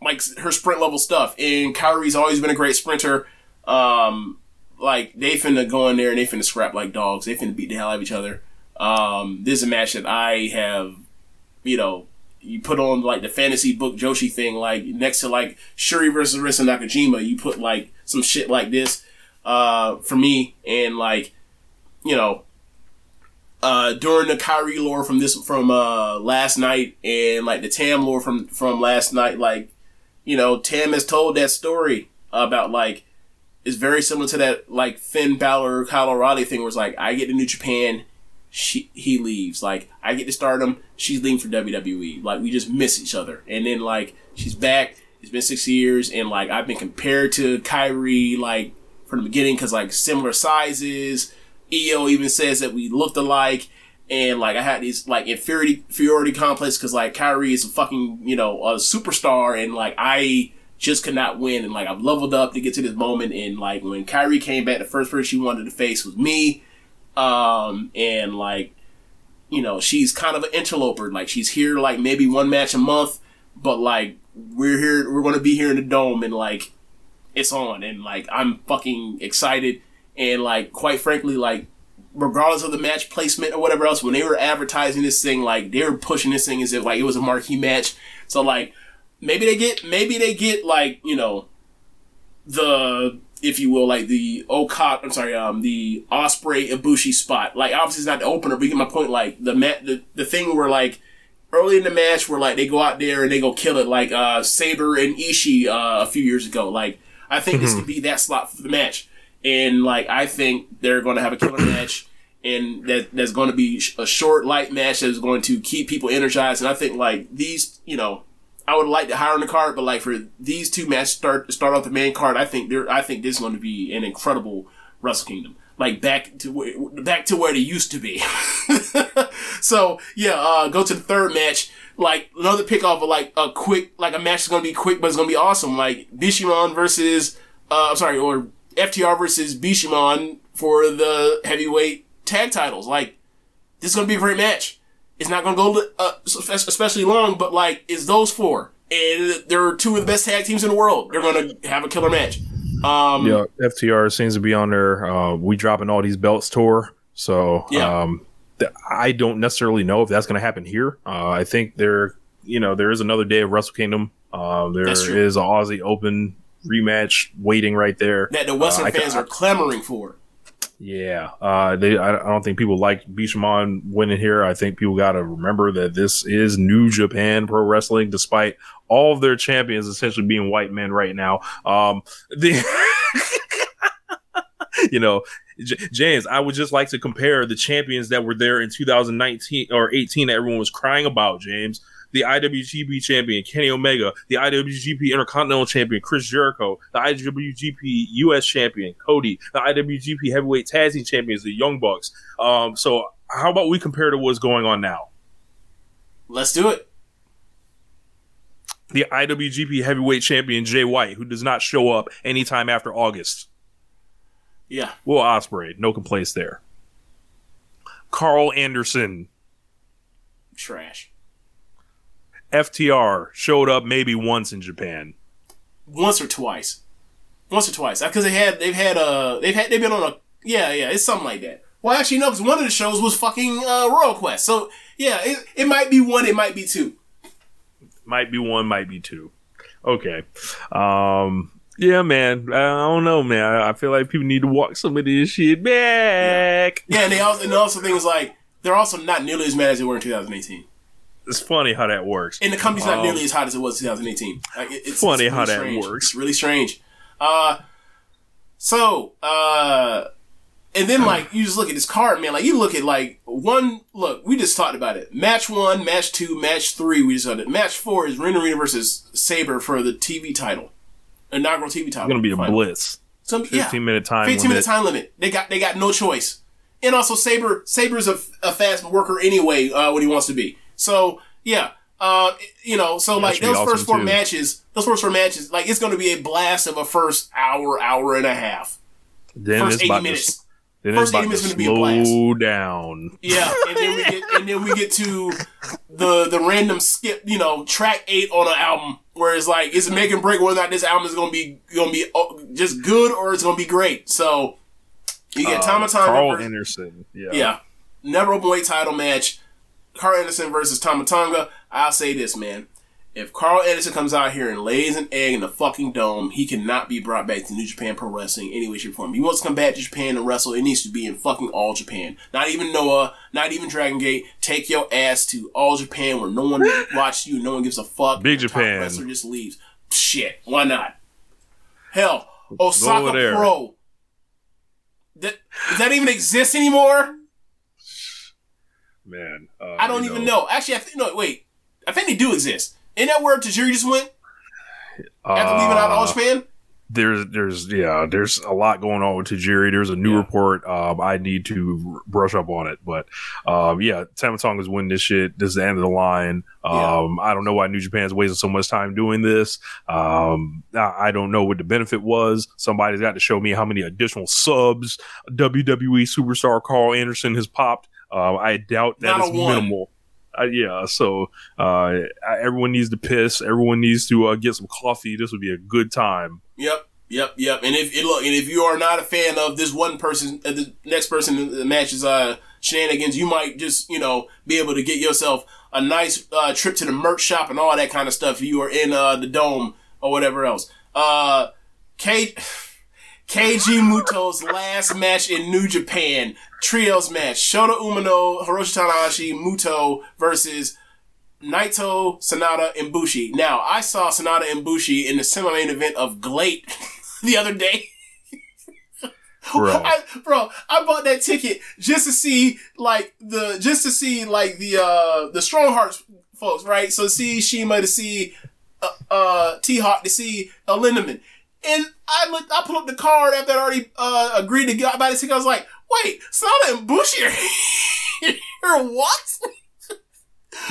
Speaker 3: like her sprint level stuff. And Kairi's always been a great sprinter. Um, like they finna go in there and they finna scrap like dogs. They finna beat the hell out of each other. Um, this is a match that I have, you know, you put on like the fantasy book Joshi thing, like next to like Shuri versus Risa Nakajima, you put like some shit like this, uh, for me, and like, you know, uh, during the Kairi lore from this, from, uh, last night and like the Tam lore from, from last night, like, you know, Tam has told that story about like, it's very similar to that like Finn Balor, Kyle O'Reilly thing where it's like, I get to New Japan, she he leaves. Like I get to stardom, she's leaving for WWE. Like we just miss each other. And then like she's back. It's been six years, and like I've been compared to Kairi like from the beginning because like similar sizes. Io even says that we looked alike, and like I had these like inferiority inferiority complex because like Kairi is a fucking you know a superstar, and like I just could not win, and like I've leveled up to get to this moment, and like when Kairi came back, the first person she wanted to face was me um and like you know she's kind of an interloper. Like she's here like maybe one match a month but like we're here we're gonna be here in the dome and like it's on. And like i'm fucking excited. And like quite frankly like regardless of the match placement or whatever else when they were advertising this thing like they were pushing this thing as if like it was a marquee match. So like maybe they get maybe they get like you know the if you will, like the Okada, I'm sorry, um, the Ospreay Ibushi spot. Like, obviously it's not the opener, but you get my point. Like, the ma- the, the thing where, like, early in the match where, like, they go out there and they go kill it, like, uh, Sabre and Ishii, uh, a few years ago. Like, I think this could be that slot for the match. And, like, I think they're going to have a killer match. And that that's going to be a short, light match that is going to keep people energized. And I think, like, these, you know, I would like to hire on the card, but like for these two matches start start off the main card, I think there I think this is going to be an incredible Wrestle Kingdom, like back to where, back to where they used to be. <laughs> so yeah, uh, go to the third match, like another pick off of like a quick like a match is going to be quick, but it's going to be awesome. Like Bishamon versus uh, I'm sorry, or FTR versus Bishamon for the heavyweight tag titles. Like this is going to be a great match. It's not going to go uh, especially long, but like it's those four, and they're two of the best tag teams in the world. They're going to have a killer match. Um,
Speaker 4: Yeah, FTR seems to be on their uh, "We dropping all these belts" tour. So
Speaker 3: Yeah.
Speaker 4: um, th- I don't necessarily know if that's going to happen here. Uh, I think there, you know, there is another day of Wrestle Kingdom. Uh, there is a Aussie Open rematch waiting right there.
Speaker 3: that the Western
Speaker 4: Uh, I
Speaker 3: fans are clamoring for.
Speaker 4: Yeah, uh, they. I, I don't think people like Bishamon winning here. I think people got to remember that this is New Japan Pro Wrestling, despite all of their champions essentially being white men right now. Um, the, <laughs> you know, J- James, I would just like to compare the champions that were there in 2019 or 18 that everyone was crying about. James, the IWGP champion Kenny Omega, the IWGP Intercontinental champion Chris Jericho, the IWGP US champion Cody, the IWGP Heavyweight Tag Team champions the Young Bucks. Um, so how about we compare to what's going on now?
Speaker 3: Let's do it.
Speaker 4: The IWGP Heavyweight champion Jay White, who does not show up anytime after August.
Speaker 3: Yeah.
Speaker 4: Will Ospreay, no complaints there. Karl Anderson,
Speaker 3: Trash.
Speaker 4: FTR showed up maybe once in Japan.
Speaker 3: Once or twice. Once or twice. Because they had they've had uh they've had they've been on a yeah, yeah, it's something like that. Well actually no, because one of the shows was fucking uh Royal Quest. So yeah, it, it might be one, it might be two.
Speaker 4: Might be one, might be two. Okay. Um yeah, man. I don't know, man. I I feel like people need to walk some of this shit back.
Speaker 3: Yeah, and they also and also thing is like they're also not nearly as mad as they were in 2018.
Speaker 4: It's funny how that works.
Speaker 3: And the company's not
Speaker 4: Um,
Speaker 3: nearly as hot as it was in 2018. Like, it- it's
Speaker 4: Funny
Speaker 3: it's
Speaker 4: how that
Speaker 3: strange.
Speaker 4: works.
Speaker 3: It's really strange. Uh, so uh, and then like you just look at this card, man. Like you look at like one. Look, we just talked about it. Match one, match two, match three. We just said it. Match four is Ren Narita versus Sabre for the TV title, inaugural TV title.
Speaker 4: It's gonna be a
Speaker 3: Final.
Speaker 4: blitz.
Speaker 3: Some, yeah.
Speaker 4: 15 minute time
Speaker 3: 15 minute
Speaker 4: limit.
Speaker 3: time limit. They got they got no choice. And also Sabre Sabre's a, a fast worker anyway uh, when he wants to be. So yeah, uh, you know, so like those
Speaker 4: awesome,
Speaker 3: first four
Speaker 4: too.
Speaker 3: matches, those first four matches, like it's going to be a blast of a first hour, hour and a half.
Speaker 4: Then
Speaker 3: First
Speaker 4: it's
Speaker 3: 80
Speaker 4: about to,
Speaker 3: minutes.
Speaker 4: s- then
Speaker 3: First 80 minutes is gonna be a blast.
Speaker 4: slow down.
Speaker 3: Yeah, and then we get <laughs> and then we get to the the random skip, you know, track eight on an album where it's like it's make and break whether or not this album is going to be going to be oh, just good or it's going to be great. So you get Tama Tonga
Speaker 4: Uh,
Speaker 3: Karl
Speaker 4: Anderson. Yeah.
Speaker 3: Yeah. Never open weight title match. Karl Anderson versus Tama Tonga. I'll say this, man. If Karl Anderson comes out here and lays an egg in the fucking dome, he cannot be brought back to New Japan Pro Wrestling any way, shape, or form. He wants to come back to Japan and wrestle. It needs to be in fucking All Japan. Not even Noah, not even Dragon Gate. Take your ass to All Japan where no one <laughs> watches you, no one gives a fuck.
Speaker 4: Big
Speaker 3: The top
Speaker 4: Japan.
Speaker 3: wrestler just leaves. Shit, why not? Hell, Osaka. Pro. That, does that even exist anymore?
Speaker 4: Man. uh,
Speaker 3: I don't even know. Actually, I think no. Wait, I think they do exist. Isn't that where Tajiri just went after leaving out All
Speaker 4: Uh,
Speaker 3: Japan?
Speaker 4: there's there's yeah there's a lot going on with Tajiri. There's a new
Speaker 3: Yeah. report.
Speaker 4: Um, I need to r- brush up on it, but um, yeah, Tama Tonga's winning this shit. This is the end of the line. Um, I don't know why New Japan's wasting so much time doing this. Um, I, I don't know what the benefit was. Somebody's got to show me how many additional subs WWE superstar Karl Anderson has popped. Um, I doubt that is minimal. Uh, yeah, so uh, everyone needs to piss. Everyone needs to uh, get some coffee. This would be a good time.
Speaker 3: Yep, yep, yep. And if look, and if you are not a fan of this one person, uh, the next person in the match's uh, shenanigans, you might just you know be able to get yourself a nice uh, trip to the merch shop and all that kind of stuff. If you are in uh, the dome or whatever else. Uh, Keiji Muto's last match in New Japan, trios match, Shota Umino, Hiroshi Tanahashi, Muto versus Naito, Sanada, and Bushi. Now, I saw Sanada and Bushi in the semi-main event of GLEAT <laughs> the other day.
Speaker 4: Bro. <laughs>
Speaker 3: I, bro, I bought that ticket just to see like the just to see like the uh the Strong Hearts folks, right? So see CIMA, to see uh, uh T Hawk, to see uh, Lindaman. And I looked, I pulled up the card after I already uh, agreed to get buy the ticket. I was like, wait, Sanada and Bushi are <laughs> here? what?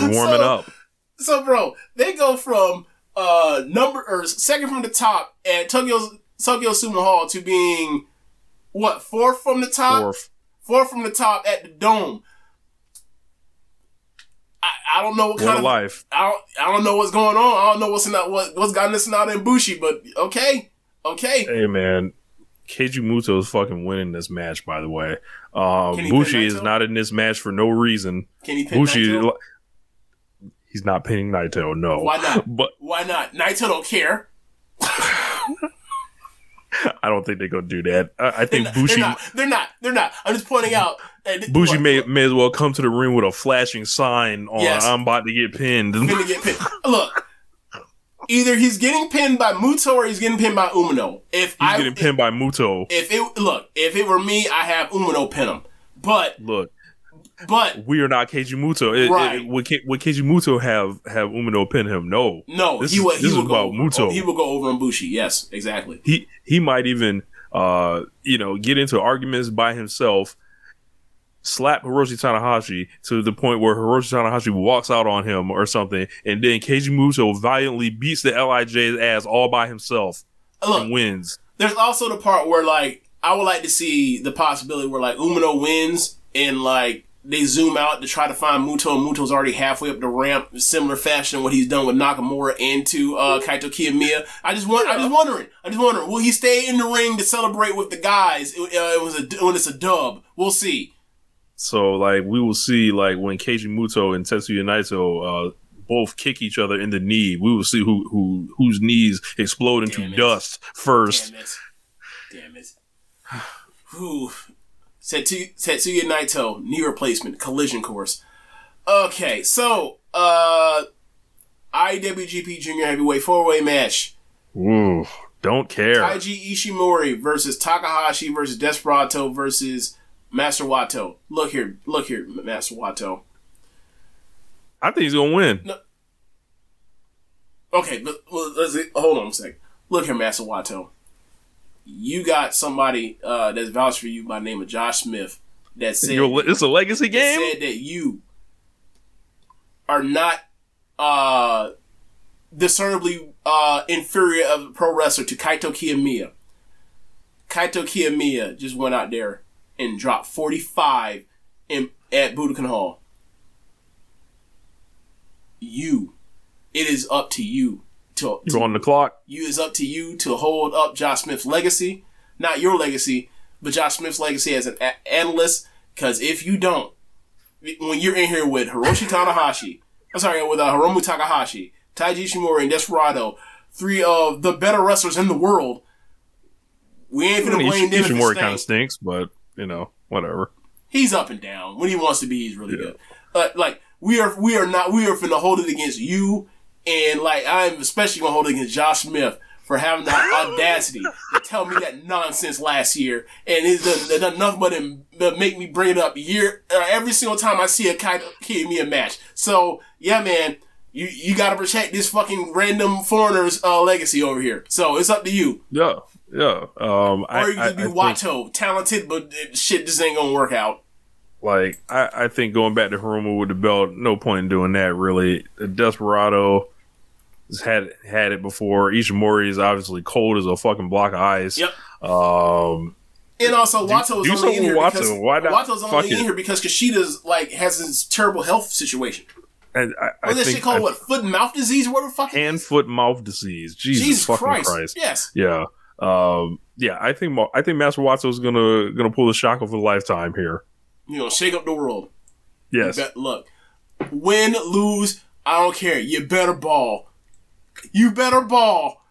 Speaker 4: Warming
Speaker 3: So-
Speaker 4: up.
Speaker 3: So, bro, they go from uh number or second from the top at Tokyo Tokyo Sumo Hall to being what fourth from the top,
Speaker 4: Fourth.
Speaker 3: fourth from the top at the Dome. I, I don't know what
Speaker 4: What
Speaker 3: kind of
Speaker 4: life.
Speaker 3: I don't, I don't know what's going on. I don't know what's not what what's gotten this out in Bushi, but okay, okay.
Speaker 4: Hey man, Keiji Muto is fucking winning this match. By the way, um, Bushi is not in this match for no reason.
Speaker 3: Can he pin
Speaker 4: Bushi,
Speaker 3: Naito?
Speaker 4: he's not pinning Naito. No,
Speaker 3: Why not? <laughs>
Speaker 4: But
Speaker 3: Why not? Naito don't care. <laughs>
Speaker 4: I don't think they're gonna do that. I, I
Speaker 3: They're
Speaker 4: think
Speaker 3: not,
Speaker 4: Bushi.
Speaker 3: they're not. They're not. They're not. I'm just pointing out.
Speaker 4: Bushi
Speaker 3: look,
Speaker 4: may may as well come to the ring with a flashing sign on
Speaker 3: Yes.
Speaker 4: "I'm about to get pinned."
Speaker 3: finna get pinned. <laughs> Look, either he's getting pinned by Muto or he's getting pinned by Umino. If
Speaker 4: He's
Speaker 3: I
Speaker 4: getting pinned by Muto.
Speaker 3: if it look, if it were me, I have Umino pin him. But
Speaker 4: Look,
Speaker 3: but
Speaker 4: we are not Keiji Muto. It,
Speaker 3: Right.
Speaker 4: it, would, Ke- would Keiji Muto have have Umino pin him? No,
Speaker 3: no,
Speaker 4: This
Speaker 3: he
Speaker 4: is-
Speaker 3: would
Speaker 4: this
Speaker 3: he
Speaker 4: is
Speaker 3: would go
Speaker 4: about
Speaker 3: over,
Speaker 4: Muto.
Speaker 3: He would go over on Bushi. Yes, exactly.
Speaker 4: he he might even uh you know get into arguments by himself slap Hiroshi Tanahashi to the point where Hiroshi Tanahashi walks out on him or something and then Keiji Muto valiantly beats the LIJ's ass all by himself
Speaker 3: Look,
Speaker 4: and wins
Speaker 3: there's also the part where like I would like to see the possibility where like Umino wins and like they zoom out to try to find Muto and Muto's already halfway up the ramp, similar fashion to what he's done with Nakamura and to uh, Kaito Kiyomiya. I just want, I'm just wondering, I'm just wondering, will he stay in the ring to celebrate with the guys? It, uh, it was a when it's a dub. We'll see.
Speaker 4: So like we will see like when Keiji Muto and Tetsuya Naito uh both kick each other in the knee we will see who who whose knees explode into
Speaker 3: Damn it.
Speaker 4: dust first
Speaker 3: Damn it. Damn it. Whew. Tetsu- Tetsuya Naito, knee replacement, collision course. Okay, so, uh, IWGP Junior Heavyweight four-way match.
Speaker 4: Ooh, don't care
Speaker 3: Taiji Ishimori versus Takahashi versus Desperado versus Master Wato. Look here, look here, Master Wato.
Speaker 4: I think he's gonna win
Speaker 3: Okay, but let's, hold on a sec. Look here, Master Wato. You got somebody uh, that's vouched for you by the name of Josh Smith that said
Speaker 4: Your- it's a legacy game
Speaker 3: said that you are not uh, discernibly uh, inferior of a pro wrestler to Kaito Kiyomiya. Kaito Kiyomiya just went out there and dropped 45 in, at Budokan Hall. You. It is up to you to,
Speaker 4: you're on the clock
Speaker 3: you is up to you to hold up Josh Smith's legacy, not your legacy, but Josh Smith's legacy as an a- analyst. Because if you don't, when you're in here with Hiroshi Tanahashi, I'm sorry, with uh, Hiromu Takahashi, Taiji Ishimori, and Desperado, three of the better wrestlers in the world, we ain't gonna
Speaker 4: mean,
Speaker 3: blame them
Speaker 4: Ishimori kind of
Speaker 3: stinks,
Speaker 4: but you know, whatever.
Speaker 3: He's up and down. When he wants to be, he's really good. Uh, like we are, we are not. We are finna hold it against you, and like I'm especially gonna hold it against Josh Smith for having the <laughs> audacity to tell me that nonsense last year, and it's done, done nothing but, but make me bring it up year uh, every single time I see a kid give me a match. So yeah, man. You, you gotta protect this fucking random foreigner's uh, legacy over here. So it's up to you.
Speaker 4: Yeah, yeah. Um, I,
Speaker 3: Or you
Speaker 4: I,
Speaker 3: could be
Speaker 4: I think,
Speaker 3: Wato, talented, but shit just ain't gonna work out.
Speaker 4: like I, I think going back to Hiromu with the belt, no point in doing that. Really, Desperado has had had it before. Ishimori is obviously cold as a fucking block of ice.
Speaker 3: Yep.
Speaker 4: Um,
Speaker 3: And also, Wato's
Speaker 4: do
Speaker 3: only in here
Speaker 4: with
Speaker 3: because
Speaker 4: Why not?
Speaker 3: Wato's
Speaker 4: Fuck
Speaker 3: only in
Speaker 4: it.
Speaker 3: here because Kushida's like has this terrible health situation.
Speaker 4: and I, I think
Speaker 3: shit called?
Speaker 4: I-
Speaker 3: what foot and mouth disease? What the fuck?
Speaker 4: hand, foot, mouth disease. Jesus,
Speaker 3: Jesus
Speaker 4: fucking
Speaker 3: Christ.
Speaker 4: Christ.
Speaker 3: Yes.
Speaker 4: Yeah. Um, yeah, I think I think Master Watso's gonna gonna pull the shock of a lifetime here.
Speaker 3: You know, shake up the world.
Speaker 4: Yes.
Speaker 3: Bet- look, win, lose, I don't care. You better ball. You better ball.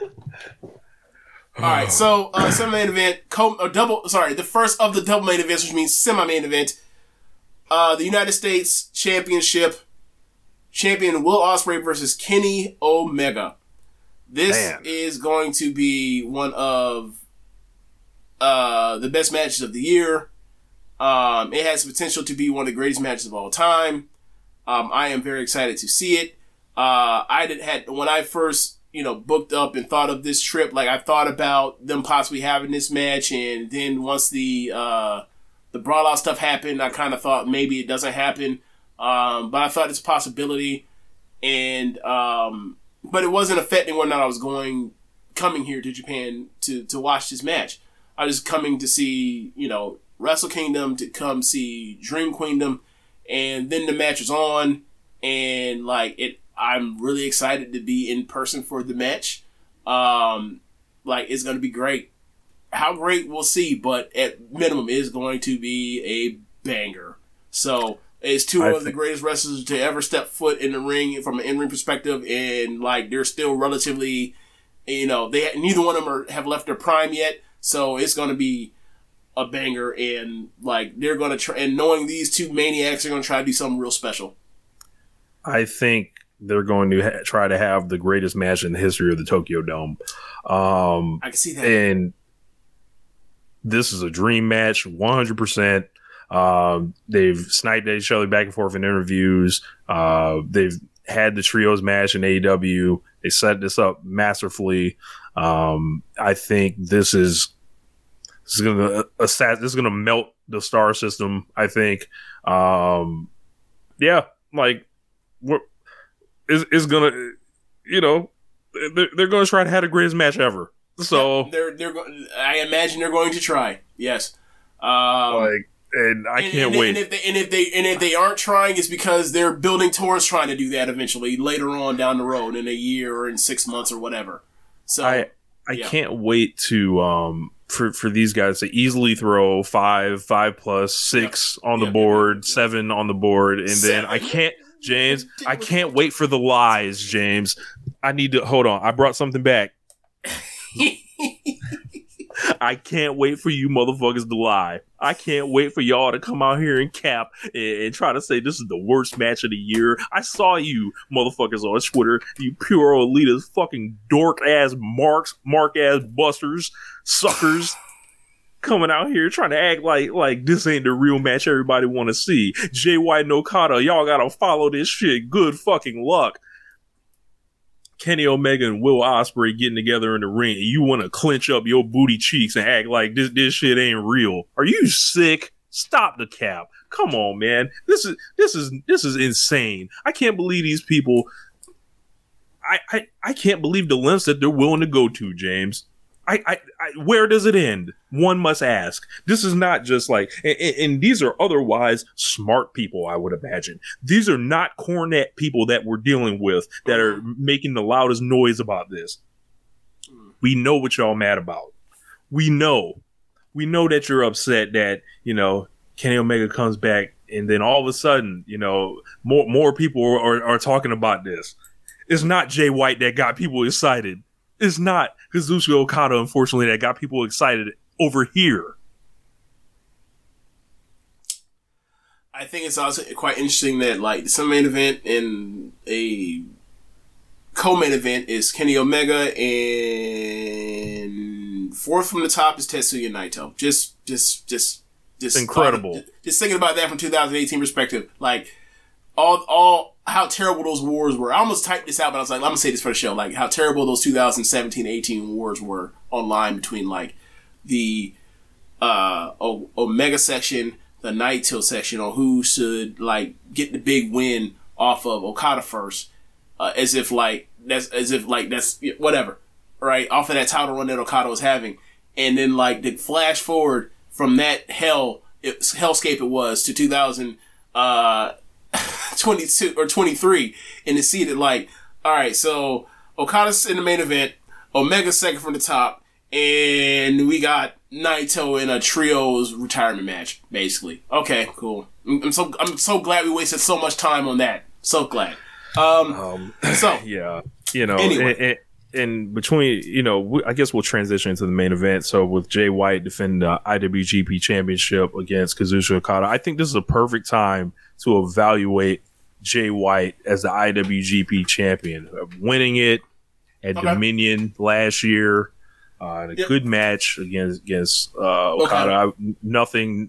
Speaker 3: <sighs> All right, so uh, semi-main event, co- uh, double. Sorry, the first of the double main events, which means semi-main event. Uh, the United States Championship champion Will Ospreay versus Kenny Omega. This
Speaker 4: Man.
Speaker 3: is going to be one of uh, the best matches of the year. Um, it has the potential to be one of the greatest matches of all time. Um, I am very excited to see it. Uh, I did had when I first you know booked up and thought of this trip, like I thought about them possibly having this match, and then once the uh, the brawl out stuff happened, I kind of thought maybe it doesn't happen. Um, but I thought it's a possibility, and um, but it wasn't affecting whether or not I was going coming here to Japan to to watch this match. I was coming to see you know Wrestle Kingdom to come see Dream Kingdom, and then the match was on, and like it. I'm really excited to be in person for the match. Um, like it's gonna be great. How great we'll see, but at minimum, is going to be a banger. So it's two
Speaker 6: I
Speaker 3: of the greatest wrestlers to ever step foot in the ring from an in ring perspective, and like they're still relatively, you know, they neither one of them are, have left their prime yet. So it's going to be a banger, and like they're going to try. And knowing these two maniacs are going to try to do something real special.
Speaker 4: I think they're going to ha- try to have the greatest match in the history of the Tokyo Dome. Um,
Speaker 3: I can see that.
Speaker 4: and this is a dream match, 100%. Um, they've sniped at each other back and forth in interviews. Uh, they've had the trios match in AEW. They set this up masterfully. Um, I think this is this is gonna this is gonna melt the star system. I think. Um, yeah, like what is is gonna you know they're, they're gonna try to have the greatest match ever. So
Speaker 3: they're they're. Go- I imagine they're going to try. Yes. Um,
Speaker 4: like, and I
Speaker 3: and,
Speaker 4: can't
Speaker 3: and,
Speaker 4: wait.
Speaker 3: And if, they, and if they and if they aren't trying, it's because they're building towards trying to do that eventually later on down the road in a year or in six months or whatever. So
Speaker 4: I I
Speaker 3: yeah.
Speaker 4: can't wait to um for for these guys to easily throw five five plus six on the
Speaker 3: Yep, yep,
Speaker 4: board,
Speaker 3: yep, yep.
Speaker 4: seven on the board, and then I can't. James, <laughs> I can't wait for the lies, James. I need to hold on. I brought something back. <laughs> I can't wait for you motherfuckers to lie. I can't wait for y'all to come out here and cap and, and try to say this is the worst match of the year. I saw you motherfuckers on Twitter, you pure elitist fucking dork ass marks, mark ass busters, suckers. Coming out here trying to act like like this ain't the real match everybody want to see. And Okada, y'all gotta follow this shit. Good fucking luck. Kenny Omega and Will Ospreay getting together in the ring, and you want to clench up your booty cheeks and act like this this shit ain't real. Are you sick? Stop the cap. Come on, man. This is this is this is insane. I can't believe these people. I I, I can't believe the lengths that they're willing to go to, James. I, I, I where does it end? One must ask. This is not just like, and, and- these are otherwise smart people, I would imagine. These are not cornet people that we're dealing with that are making the loudest noise about this. We know what y'all mad about. We know. We know that you're upset that, you know, Kenny Omega comes back and then all of a sudden, you know, more more people are, are, are talking about this. It's not Jay White that got people excited. It's not Kazuchika Okada, unfortunately, that got people excited over here.
Speaker 3: I think it's also quite interesting that like some main event and a co-main event is Kenny Omega and fourth from the top is Tetsuya Naito. Just, just, just, just
Speaker 4: Incredible.
Speaker 3: Just thinking about that from 2018 perspective, like all, all how terrible those wars were. I almost typed this out, but I was like, I'm gonna say this for the show. Like how terrible those 2017-18 wars were online between like the uh Omega section, the Naito section on who should like get the big win off of Okada first, uh, as if like that's as if like that's whatever, right? Off of that title run that Okada was having, and then like the flash forward from that hell it, hellscape it was to 2000 uh <laughs> 22 or 23 and to see that like all right so Okada's in the main event Omega second from the top and we got Naito in a trios retirement match basically okay cool I'm, so I'm so glad we wasted so much time on that so glad um,
Speaker 4: Um,
Speaker 3: so <laughs>
Speaker 4: yeah, you know,
Speaker 3: Anyway.
Speaker 4: and, and, and between, you know, I guess we'll transition into the main event. So with Jay White defending the IWGP Championship against Kazuchika Okada, I think this is a perfect time to evaluate Jay White as the IWGP champion, winning it at
Speaker 3: Okay.
Speaker 4: Dominion last year. Uh, a
Speaker 3: Yep.
Speaker 4: good match against against uh, Okada. I- nothing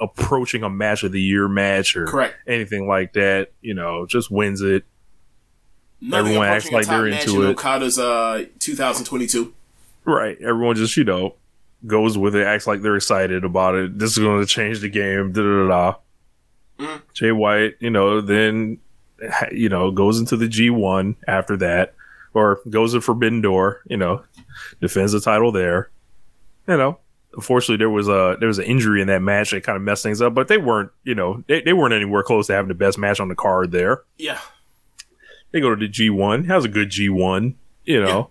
Speaker 4: approaching a match of the year match or
Speaker 3: Correct.
Speaker 4: anything like that. You know, just wins it.
Speaker 3: nothing
Speaker 4: everyone acts like they're into it.
Speaker 3: Okada's uh 2022
Speaker 4: Right. Everyone just, you know, goes with it, acts like they're excited about it. This is going to change the game. Da da da. Jay White, you know, then, you know, goes into the G1 after that, or goes to Forbidden Door, you know, defends the title there. You know, unfortunately there was a there was an injury in that match that kind of messed things up. But they weren't, you know, they, they weren't anywhere close to having the best match on the card there.
Speaker 3: Yeah.
Speaker 4: They go to the G one, has a good G one, you know,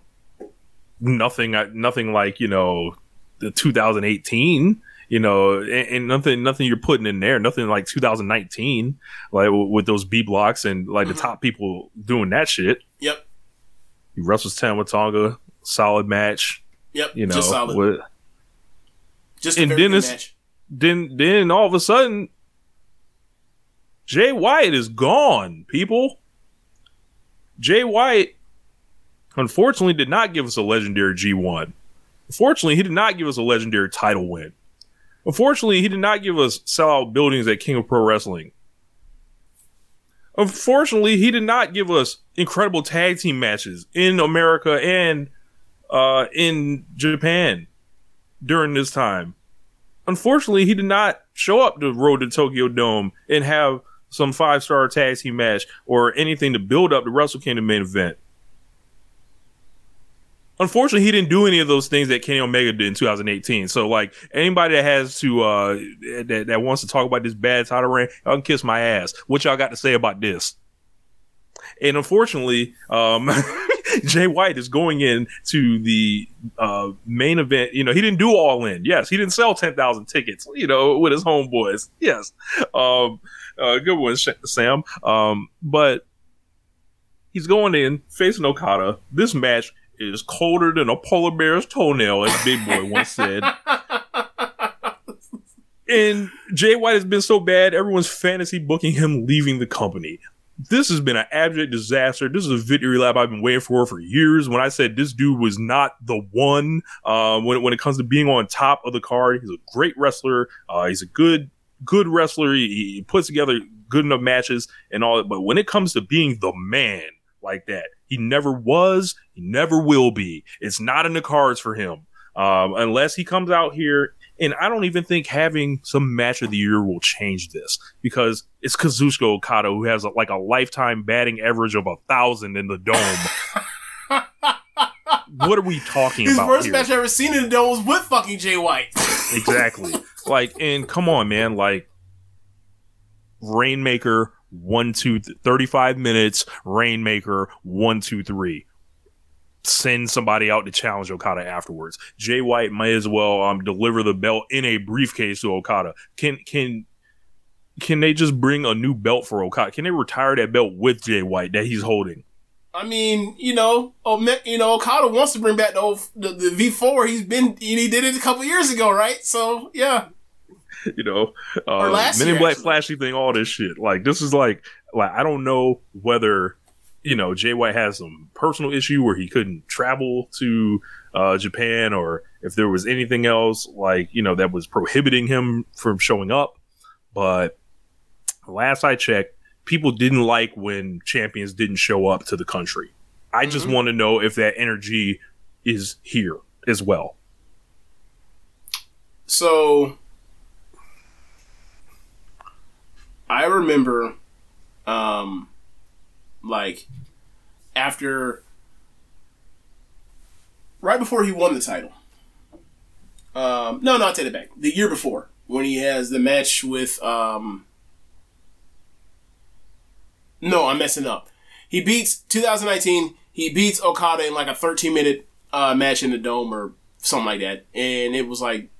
Speaker 4: nothing uh, nothing like you know the 2018 you know, and, and, nothing, nothing you're putting in there, nothing like 2019, like w- with those B blocks and like mm-hmm. the top people doing that shit.
Speaker 3: Yep.
Speaker 4: He wrestles Tama Tonga, solid match.
Speaker 3: Yep.
Speaker 4: You know,
Speaker 3: just solid.
Speaker 4: With,
Speaker 3: just and then match.
Speaker 4: then then all of a sudden, Jay White is gone. People. Jay White, unfortunately, did not give us a legendary G1. Unfortunately, he did not give us a legendary title win. Unfortunately, he did not give us sellout buildings at King of Pro Wrestling. Unfortunately, he did not give us incredible tag team matches in America and uh, in Japan during this time. Unfortunately, he did not show up to Road to Tokyo Dome and have some five star tag team match or anything to build up the Wrestle Kingdom main event. Unfortunately, he didn't do any of those things that Kenny Omega did in 2018. So, like anybody that has to uh that, that wants to talk about this bad title reign, y'all can kiss my ass. What y'all got to say about this? And unfortunately, um, <laughs> Jay White is going in to the uh, main event. You know, he didn't do all in. Yes, he didn't sell 10,000 tickets, you know, with his homeboys. Yes. Um, uh, good one, Sam. Um, but he's going in facing Okada. This match is colder than a polar bear's toenail, as Big Boy once said. and Jay White has been so bad, everyone's fantasy booking him leaving the company. This has been an abject disaster. This is a victory lap I've been waiting for for years. When I said this dude was not the one, uh, when when it comes to being on top of the card, he's a great wrestler. Uh, he's a good good wrestler. He, he puts together good enough matches and all that. But when it comes to being the man like that, he never was. He never will be. It's not in the cards for him um, unless he comes out here. And I don't even think having some match of the year will change this because it's Kazuchika Okada who has a, like a lifetime batting average of a thousand in the dome. <laughs> what are we talking
Speaker 3: His
Speaker 4: about?
Speaker 3: His first
Speaker 4: here?
Speaker 3: match I ever seen in the dome was with fucking Jay White.
Speaker 4: exactly. Like, and come on, man. Like, Rainmaker one, two, th- 35 minutes, Rainmaker, one, two, three. Send somebody out to challenge Okada afterwards. Jay White might as well um, deliver the belt in a briefcase to Okada. Can can can they just bring a new belt for Okada? Can they retire that belt with Jay White that he's holding?
Speaker 3: I mean, you know, you know, Okada wants to bring back the old, the, the V4. He's been, he did it a couple years ago, right? So yeah, <laughs>
Speaker 4: you know, uh, Men in Black actually. flashy thing, all this shit. Like this is like like I don't know whether you know Jay White has some personal issue where he couldn't travel to uh, Japan or if there was anything else like you know that was prohibiting him from showing up. But last I checked, people didn't like when champions didn't show up to the country. I mm-hmm. just want to know if that energy is here as well.
Speaker 3: So I remember, um, like after right before he won the title. Um, no, no, I take it back. The year before, when he has the match with, um, no, I'm messing up. He beats 2019. He beats Okada in like a 13 minute uh, match in the dome or something like that, and it was like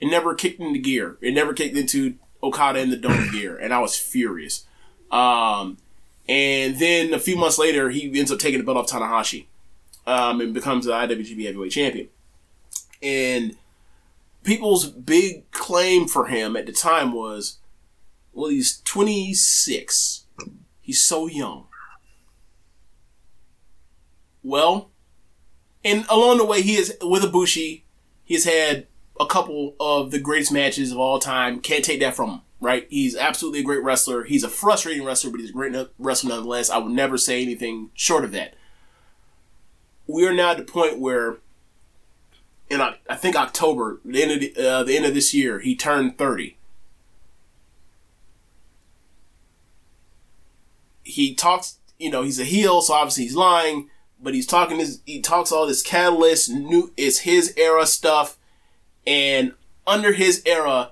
Speaker 3: it never kicked into gear. It never kicked into Okada in the dome <clears throat> gear, and I was furious. Um, and then a few months later, he ends up taking the belt off Tanahashi, um, and becomes the IWGP Heavyweight Champion. And people's big claim for him at the time was, well, he's 26. He's so young. Well, and along the way, he is with Ibushi. He's had a couple of the greatest matches of all time. Can't take that from him, right? He's absolutely a great wrestler. He's a frustrating wrestler, but he's a great wrestler nonetheless. I would never say anything short of that. We are now at the point where, in I think October, the end of the, uh, the end of this year, he turned thirty. He talks, you know, he's a heel, so obviously he's lying. But he's talking this, he talks all this catalyst, new, it's his era stuff and under his era,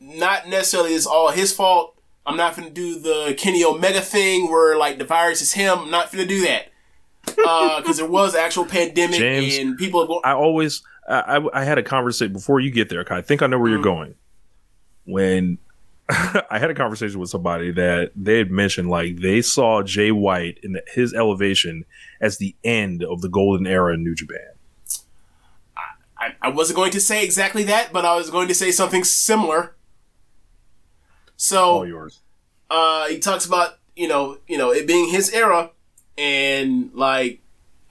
Speaker 3: not necessarily it's all his fault. I'm not gonna do the Kenny Omega thing where like the virus is him. I'm not gonna do that because there was actual pandemic
Speaker 5: James,
Speaker 3: and people. Go-
Speaker 5: I always I, I had a conversation before you get there. I think I know where
Speaker 3: Mm.
Speaker 5: you're going. When <laughs> I had a conversation with somebody that they had mentioned like they saw Jay White in the, his elevation as the end of the golden era in New Japan.
Speaker 3: I, I wasn't going to say exactly that, but I was going to say something similar. So
Speaker 5: All yours.
Speaker 3: uh, he talks about you know you know it being his era, and like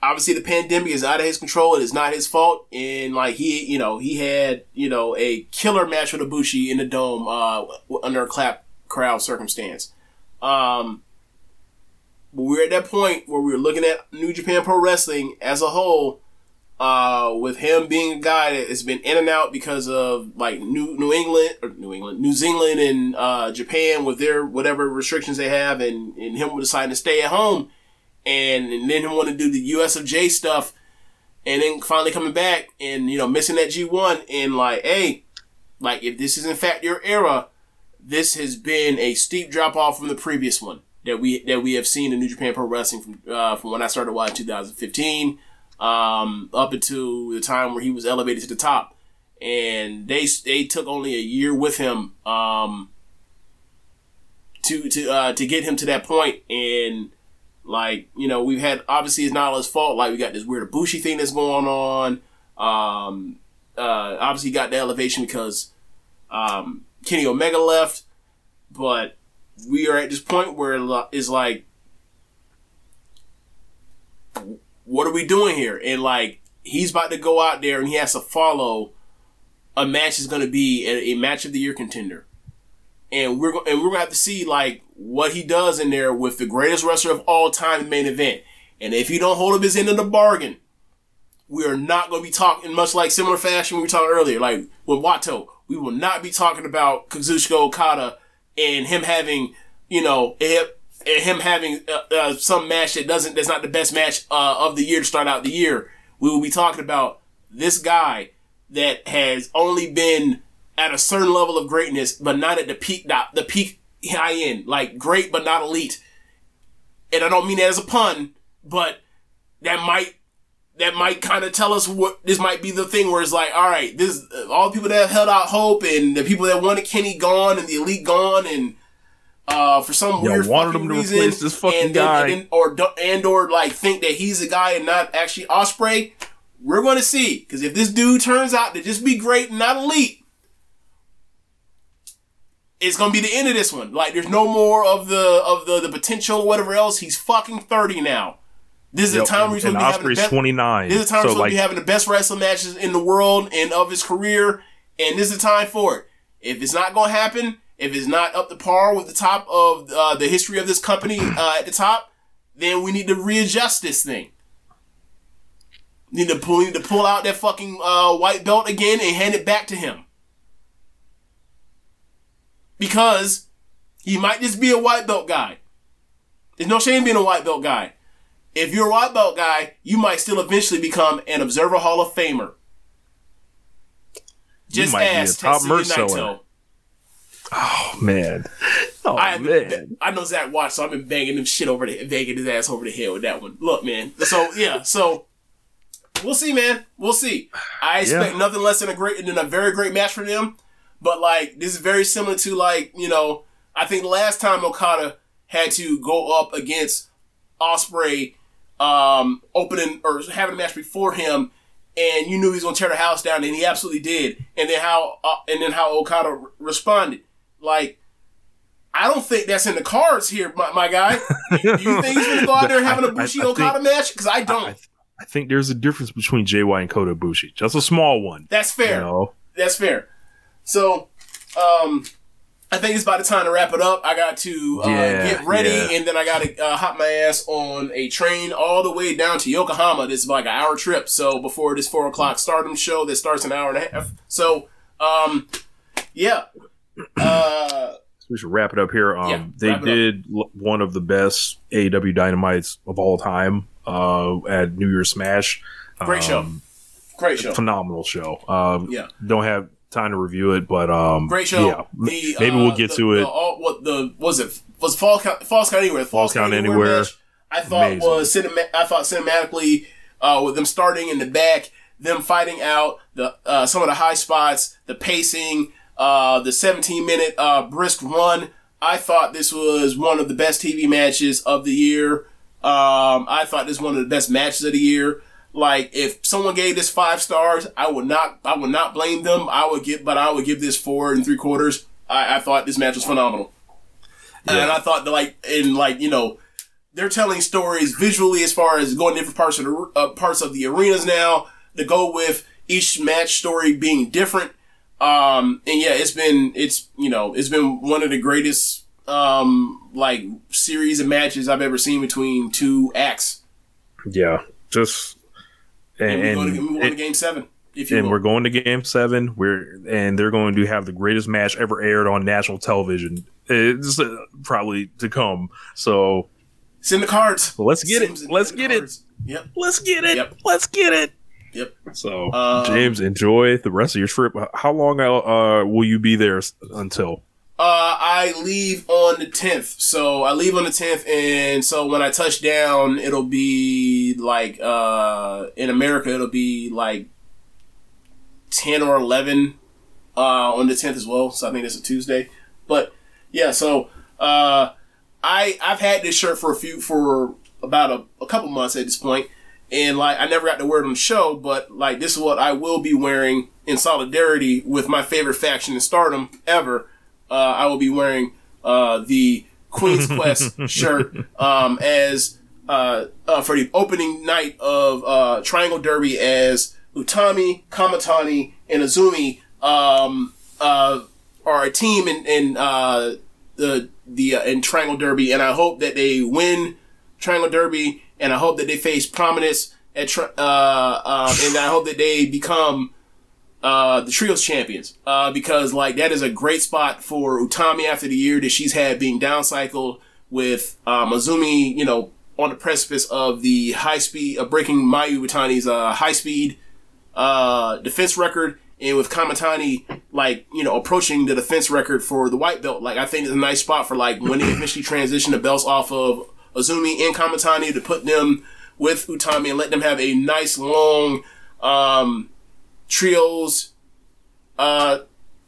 Speaker 3: obviously the pandemic is out of his control. It is not his fault, and like he you know he had you know a killer match with Ibushi in the dome uh, under a clap crowd circumstance. Um, but we're at that point where we're looking at New Japan Pro Wrestling as a whole. Uh, with him being a guy that has been in and out because of like New New England or New England, New Zealand and uh, Japan with their whatever restrictions they have, and, and him deciding to stay at home, and, and then him want to do the US of J stuff, and then finally coming back and you know missing that G one and like hey, like if this is in fact your era, this has been a steep drop off from the previous one that we that we have seen in New Japan Pro Wrestling from uh, from when I started watching 2015 um, up until the time where he was elevated to the top, and they they took only a year with him um, to to uh, to get him to that point. and like you know we've had obviously it's not all his fault. Like we got this weird Ibushi thing that's going on. Um, uh, obviously got the elevation because um, Kenny Omega left, but we are at this point where it's like what are we doing here? And like, he's about to go out there and he has to follow a match is going to be a, a match of the year contender. And we're go- and we're to have to see like what he does in there with the greatest wrestler of all time in main event. And if he don't hold up his end of the bargain, we are not going to be talking much like similar fashion we were talking earlier, like with Wato. We will not be talking about Kazuchika Okada and him having, you know, him, him having uh, uh, some match that doesn't, that's not the best match uh, of the year to start out the year. We will be talking about this guy that has only been at a certain level of greatness, but not at the peak, not the peak high end, like great but not elite. And I don't mean that as a pun, but that might that might kind of tell us what this might be the thing where it's like, all right, this all the people that have held out hope and the people that wanted Kenny gone and the elite gone and uh, for some
Speaker 5: Yeah,
Speaker 3: weird
Speaker 5: wanted him to
Speaker 3: reason,
Speaker 5: replace this fucking
Speaker 3: and
Speaker 5: guy.
Speaker 3: and then- or and or like think that he's a guy and not actually Ospreay. We're to see because if this dude turns out to just be great and not elite, it's to be the end of this one. Like there's no more of the of the the potential or whatever else. He's fucking thirty now. This is the time where he's
Speaker 5: and
Speaker 3: to be having the
Speaker 5: Ospreay's
Speaker 3: best,
Speaker 5: 29.
Speaker 3: This is the time
Speaker 5: So,
Speaker 3: he's
Speaker 5: like-
Speaker 3: to be having the best wrestling matches in the world and of his career, and this is the time for it. If it's not to happen, if it's not up to par with the top of uh, the history of this company uh, <clears throat> at the top, then we need to readjust this thing. Need to pull, need to pull out that fucking uh, white belt again and hand it back to him. Because he might just be a white belt guy. There's no shame being a white belt guy. If you're a white belt guy, you might still eventually become an Observer Hall of Famer. Just
Speaker 5: might be a
Speaker 3: ask
Speaker 5: top
Speaker 3: Tetsuya Naito.
Speaker 5: Oh man. Oh
Speaker 3: I
Speaker 5: man.
Speaker 3: I know Zach watched, so I've been banging him shit over the banging his ass over the head with that one. Look, man. So yeah, so we'll see, man. We'll see. I expect
Speaker 5: Yeah.
Speaker 3: nothing less than a great than a very great match for them. But like this is very similar to like you know I think last time Okada had to go up against Ospreay, um, opening or having a match before him, and you knew he was gonna tear the house down, and he absolutely did. And then how uh, and then how Okada re- responded, like. I don't think that's in the cards here, my, my guy. <laughs> Do you think he's gonna go out there having a Bushi
Speaker 5: I
Speaker 3: Okada match? Because I don't.
Speaker 5: I, I think there's a difference between JY and Kota Ibushi. Just a small one.
Speaker 3: That's fair.
Speaker 5: You know?
Speaker 3: That's fair. So, um, I think it's about the time to wrap it up. I got to uh,
Speaker 5: Yeah,
Speaker 3: get ready,
Speaker 5: yeah.
Speaker 3: and then I got to uh, hop my ass on a train all the way down to Yokohama. This is like an hour trip. So before this four o'clock Stardom show that starts an hour and a half. So, um, yeah. Uh,
Speaker 5: we should wrap it up here. Um,
Speaker 3: Yeah,
Speaker 5: they
Speaker 3: it up.
Speaker 5: did one of the best AEW Dynamites of all time uh, at New Year's Smash.
Speaker 3: Great show.
Speaker 5: Um,
Speaker 3: Great show.
Speaker 5: phenomenal show. Um,
Speaker 3: Yeah.
Speaker 5: don't have time to review it, but um,
Speaker 3: Great show.
Speaker 5: Yeah,
Speaker 3: The,
Speaker 5: maybe
Speaker 3: uh,
Speaker 5: we'll get
Speaker 3: the-
Speaker 5: to it.
Speaker 3: The, all, what the was it? Was Falls Count, Falls Count Anywhere? Falls,
Speaker 5: Count Anywhere.
Speaker 3: match, I thought
Speaker 5: Amazing.
Speaker 3: was cinema, I thought cinematically uh, with them starting in the back, them fighting out the uh, some of the high spots, the pacing, uh, the 17 minute uh, brisk run. I thought this was one of the best TV matches of the year. Um, I thought this was one of the best matches of the year. Like if someone gave this five stars, I would not, I would not blame them. I would give, but I would give this four and three quarters. I, I thought this match was phenomenal, and I thought that like in like you know they're telling stories visually as far as going different parts of the uh, parts of the arenas now to go with each match story being different. Um, and yeah, it's been it's you know it's been one of the greatest um like series of matches I've ever seen between two acts.
Speaker 5: yeah, just
Speaker 3: And,
Speaker 5: and,
Speaker 3: we're going to, we're going to game seven. If you
Speaker 5: and
Speaker 3: will.
Speaker 5: we're going to game seven. We're and they're going to have the greatest match ever aired on national television. It's uh, probably to come. So
Speaker 3: it's in the cards.
Speaker 5: well, let's get
Speaker 3: Seems
Speaker 5: it. Let's get it.
Speaker 3: Yep.
Speaker 5: Let's get it.
Speaker 3: Yep.
Speaker 5: Let's get it.
Speaker 3: Yep.
Speaker 5: So
Speaker 3: Um,
Speaker 5: James, enjoy the rest of your trip. How long uh, will you be there until?
Speaker 3: Uh, I leave on the 10th. So I leave on the 10th. And so when I touch down, it'll be like, uh, in America, it'll be like 10 or 11, uh, on the 10th as well. So I think it's a Tuesday. But yeah, so, uh, I, I've had this shirt for a few, for about a, a couple months at this point, And like, I never got to wear it on the show, but like, this is what I will be wearing in solidarity with my favorite faction in stardom ever. Uh, I will be wearing uh, the Queen's <laughs> Quest shirt um, as uh, uh, for the opening night of uh, Triangle Derby as Utami, Kamitani, and Azumi um, uh, are a team in, in uh, the the uh, in Triangle Derby, and I hope that they win Triangle Derby, and I hope that they face prominence at uh, um, and I hope that they become uh, the trios champions uh, because like that is a great spot for Utami after the year that she's had being downcycled with um, Azumi, you know, on the precipice of the high speed of breaking Mayu Iwatani's uh, high speed uh, defense record, and with Kamitani like you know approaching the defense record for the white belt. Like I think it's a nice spot for like when they eventually transition the belts off of Azumi and Kamitani to put them with Utami and let them have a nice long. Um, trios uh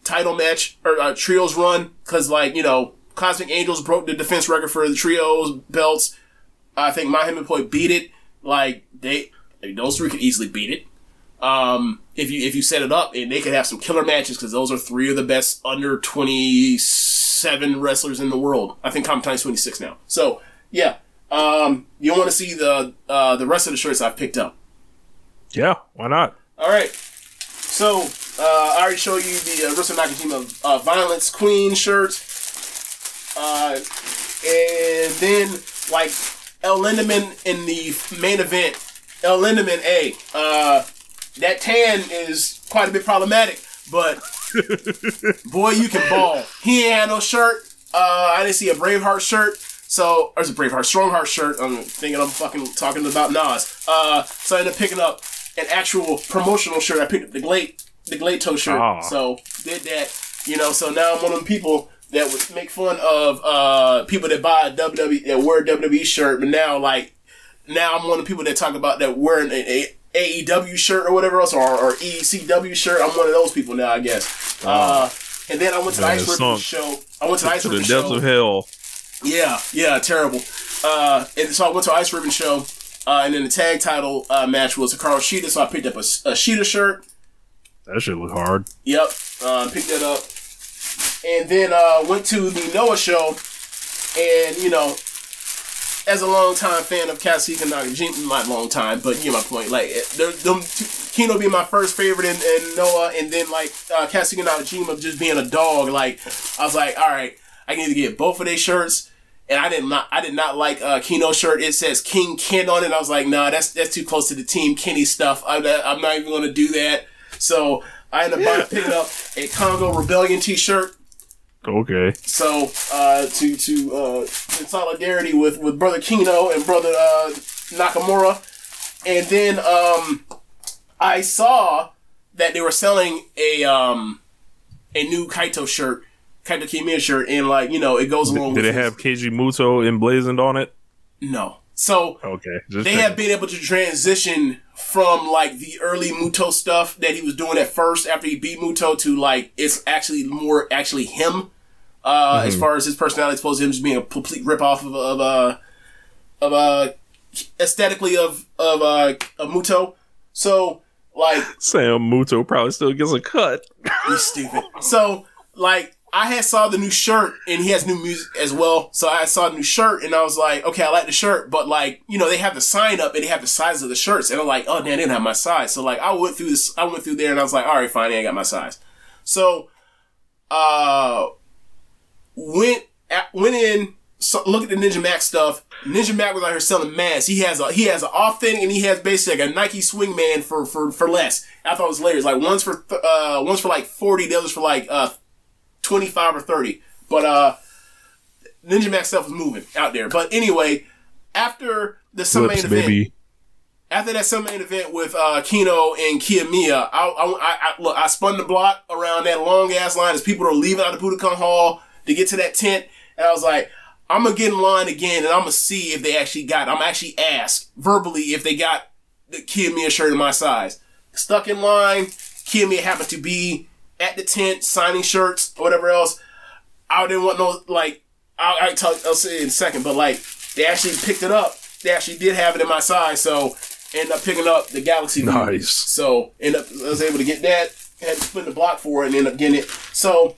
Speaker 3: title match or uh, trios run. Because like you know cosmic angels broke the defense record for the trios belts. I think my Poi beat it. Like they those three could easily beat it. Um if you if you set it up and they could have some killer matches because those are three of the best under 27 wrestlers in the world. I think Kamitani's 26 now. So yeah um you want to see the uh the rest of the shirts i've picked up
Speaker 5: Yeah, why not?
Speaker 3: all right. So, uh, I already showed you the uh, Russo Nakajima uh, Violence Queen shirt. Uh, and then, like, El Lindaman in the main event. El Lindaman, A. Uh, that tan is quite a bit problematic, but <laughs> boy, you can ball. He ain't had no shirt. Uh, I didn't see a Braveheart shirt. So, or it's a Braveheart, Strongheart shirt. I'm thinking I'm fucking talking about Nas. Uh, so I ended up picking up an actual promotional shirt. I picked up the GLEAT, the GLEAT toe shirt.
Speaker 5: Ah.
Speaker 3: So did that, you know. So now I'm one of them people that would make fun of uh people that buy a WWE that wear a WWE shirt, but now like now I'm one of the people that talk about that wearing a, a AEW shirt or whatever else, or, or ECW shirt. I'm one of those people now, I guess. Uh, and then I went to the
Speaker 5: Man,
Speaker 3: Ice Ribbon show. I went to the Ice
Speaker 5: To the depths
Speaker 3: show.
Speaker 5: of hell.
Speaker 3: Yeah, yeah, terrible. Uh, and so I went to Ice Ribbon show, uh, and then the tag title uh, match was a Carl Shida, so I picked up a, a Shida shirt.
Speaker 5: That should look hard.
Speaker 3: Yep, uh, picked that up, and then uh, went to the Noah show, and you know, as a long time fan of Katsuhiko Nakajima, not long time, but you get my point. Like, they're- them Kenoh being my first favorite in, in Noah, and then like uh, Katsuhiko Nakajima just being a dog. Like, I was like, all right, I need to get both of their shirts. And I did not, I did not like uh, Kenoh's shirt. It says King Ken on it. I was like, nah, that's that's too close to the Team Kenny stuff. I'm not, I'm not even going to do that. So I ended up picking up a Congo Rebellion T-shirt.
Speaker 5: Okay.
Speaker 3: So uh, to to uh, in solidarity with with brother Kenoh and brother uh, Nakamura, and then um, I saw that they were selling a um a new Kaito shirt, Kaito Kiyomiya shirt, and like you know it goes along.
Speaker 4: Did
Speaker 3: with
Speaker 4: it have Keiji Muto emblazoned on it?
Speaker 3: no? So
Speaker 4: Okay, just
Speaker 3: they have been able to transition from like the early Muto stuff that he was doing at first after he beat Muto to like it's actually more actually him uh
Speaker 4: Mm-hmm.
Speaker 3: as far as his personality as opposed to him just being a complete rip off of of uh of uh aesthetically of of uh of Muto so like <laughs>
Speaker 4: Sam Muto probably still gets a cut.
Speaker 3: you stupid. So, like, I had saw the new shirt, and he has new music as well. So I saw the new shirt, and I was like, okay, I like the shirt, but like, you know, they have the sign up, and they have the size of the shirts, and I'm like, oh, damn, they didn't have my size. So like, I went through this, I went through there, and I was like, all right, fine, I got my size. So, uh, went at, went in, so, look at the Ninja Mac stuff. Ninja Mac was out here selling masks. He has a he has an off thing and he has basically like a Nike Swingman for for for less. I thought it was layers. Like one's for uh one's for like forty, the other's for like uh twenty five or thirty. But uh, Ninja Mac stuff was moving out there. But anyway, after the main event,
Speaker 4: baby.
Speaker 3: after that summer main event with uh, Kenoh and Kiyomiya, I, I, I, I, look, I spun the block around that long ass line as people are leaving out of Budokan Hall to get to that tent, and I was like, I'm gonna get in line again, and I'm gonna see if they actually got. I'm actually asked verbally if they got the Kiyomiya shirt in my size. Stuck in line, Kiyomiya happened to be at the tent signing shirts or whatever else. I didn't want no like. I'll, I'll, talk, I'll say in a second, but like they actually picked it up. They actually did have it in my size, so ended up picking up the Galaxy.
Speaker 4: Nice.
Speaker 3: So end up I was able to get that. Had to spin the block for it and end up getting it. So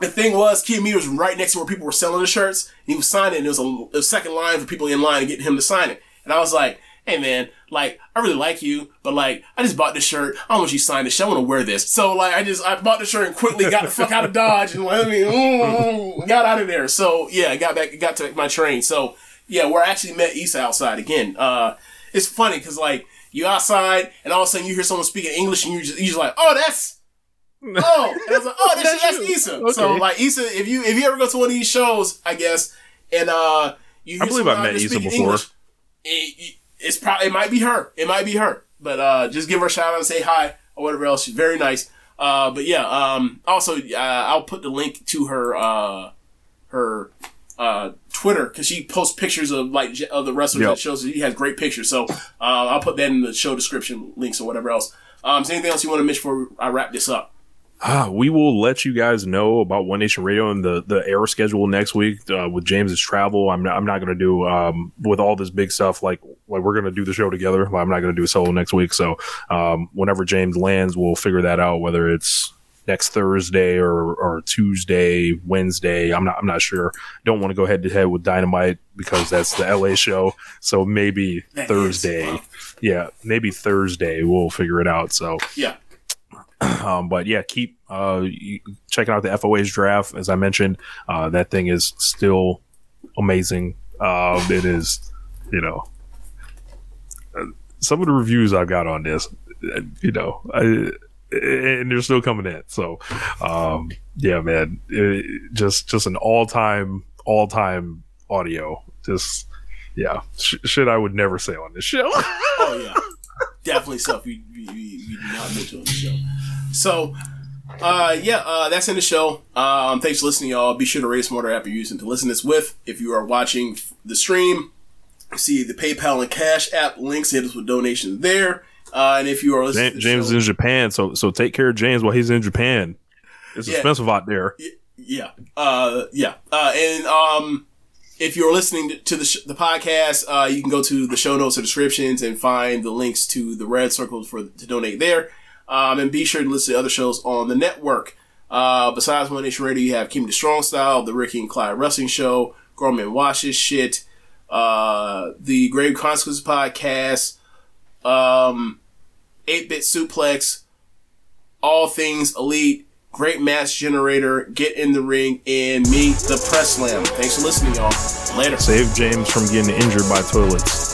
Speaker 3: the thing was, Kiyomiya was right next to where people were selling the shirts. He was signing. There was a, a second line for people in line to get him to sign it. And I was like, "Hey man, like I really like you, but like I just bought this shirt. I don't want you to sign this shit. I want to wear this." So like I just I bought the shirt and quickly got the fuck out of Dodge and let me mm, got out of there. So yeah, I got back, got to my train. So yeah, where I actually met Issa outside again. Uh, it's funny because like you outside and all of a sudden you hear someone speaking English and you just you just like, "Oh, that's." <laughs> oh, and I was like, oh, that's,
Speaker 4: That's
Speaker 3: that's. Issa. So like Issa, if you if you ever go to one of these shows, I guess, and uh, you
Speaker 4: I believe I've met Issa before.
Speaker 3: English, it, it's probably it might be her. It might be her. But uh, just give her a shout out and say hi or whatever else. She's very nice. Uh, but yeah. Um, also, uh, I'll put the link to her uh, her uh, Twitter because she posts pictures of like j- of the wrestlers
Speaker 4: Yep.
Speaker 3: that shows. She has great pictures. So uh, I'll put that in the show description links or whatever else. Um, is there anything else you want to mention before I wrap this up?
Speaker 4: Ah, we will let you guys know about One Nation Radio and the the air schedule next week uh, with James's travel. I'm not, I'm not going to do um, with all this big stuff like like we're going to do the show together. but I'm not going to do a solo next week. So um, whenever James lands, we'll figure that out. Whether it's next Thursday or, or Tuesday, Wednesday. I'm not I'm not sure. Don't want to go head to head with Dynamite because that's the LA show. So maybe
Speaker 3: That
Speaker 4: Thursday. Yeah, maybe Thursday we'll figure it out. So
Speaker 3: Yeah. <clears throat>
Speaker 4: um, but yeah, keep uh, checking out the FOA's draft. As I mentioned, uh, that thing is still amazing. Um, it is, you know, some of the reviews I've got on this, you know, I, and they're still coming in. So, um, yeah, man, it, just just an all time, all time audio. Just yeah, sh- shit I would never say on this show.
Speaker 3: Oh yeah, <laughs> definitely stuff you you, you, you do not mention on the show. So, uh, yeah, uh, that's in the show. Um, thanks for listening, y'all. Be sure to rate us on app you're using to listen to this with. If you are watching the stream, see the PayPal and Cash app links. Hit us with donations there. Uh, and if you are listening,
Speaker 4: James,
Speaker 3: to the
Speaker 4: James is in Japan, so so take care of James while he's in Japan. It's
Speaker 3: Yeah.
Speaker 4: expensive out there.
Speaker 3: Yeah. Uh, yeah. Uh, and um, if you're listening to the sh- the podcast, uh, you can go to the show notes or descriptions and find the links to the red circles for to donate there. Um, and be sure to listen to other shows on the network. Uh, besides One Nation Radio, you have Keep the Strong Style, the Ricky and Clyde Wrestling Show, Grown Man Watches Shit, uh, the Grave Consequences Podcast, um, 8-Bit Suplex, All Things Elite, Great Match Generator, Get in the Ring, and Meet the Press Slam. Thanks for listening, y'all. Later.
Speaker 4: Save James from getting injured by toilets.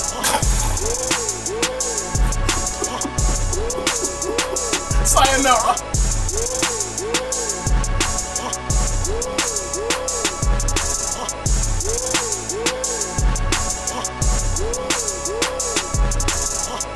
Speaker 3: Sayonara.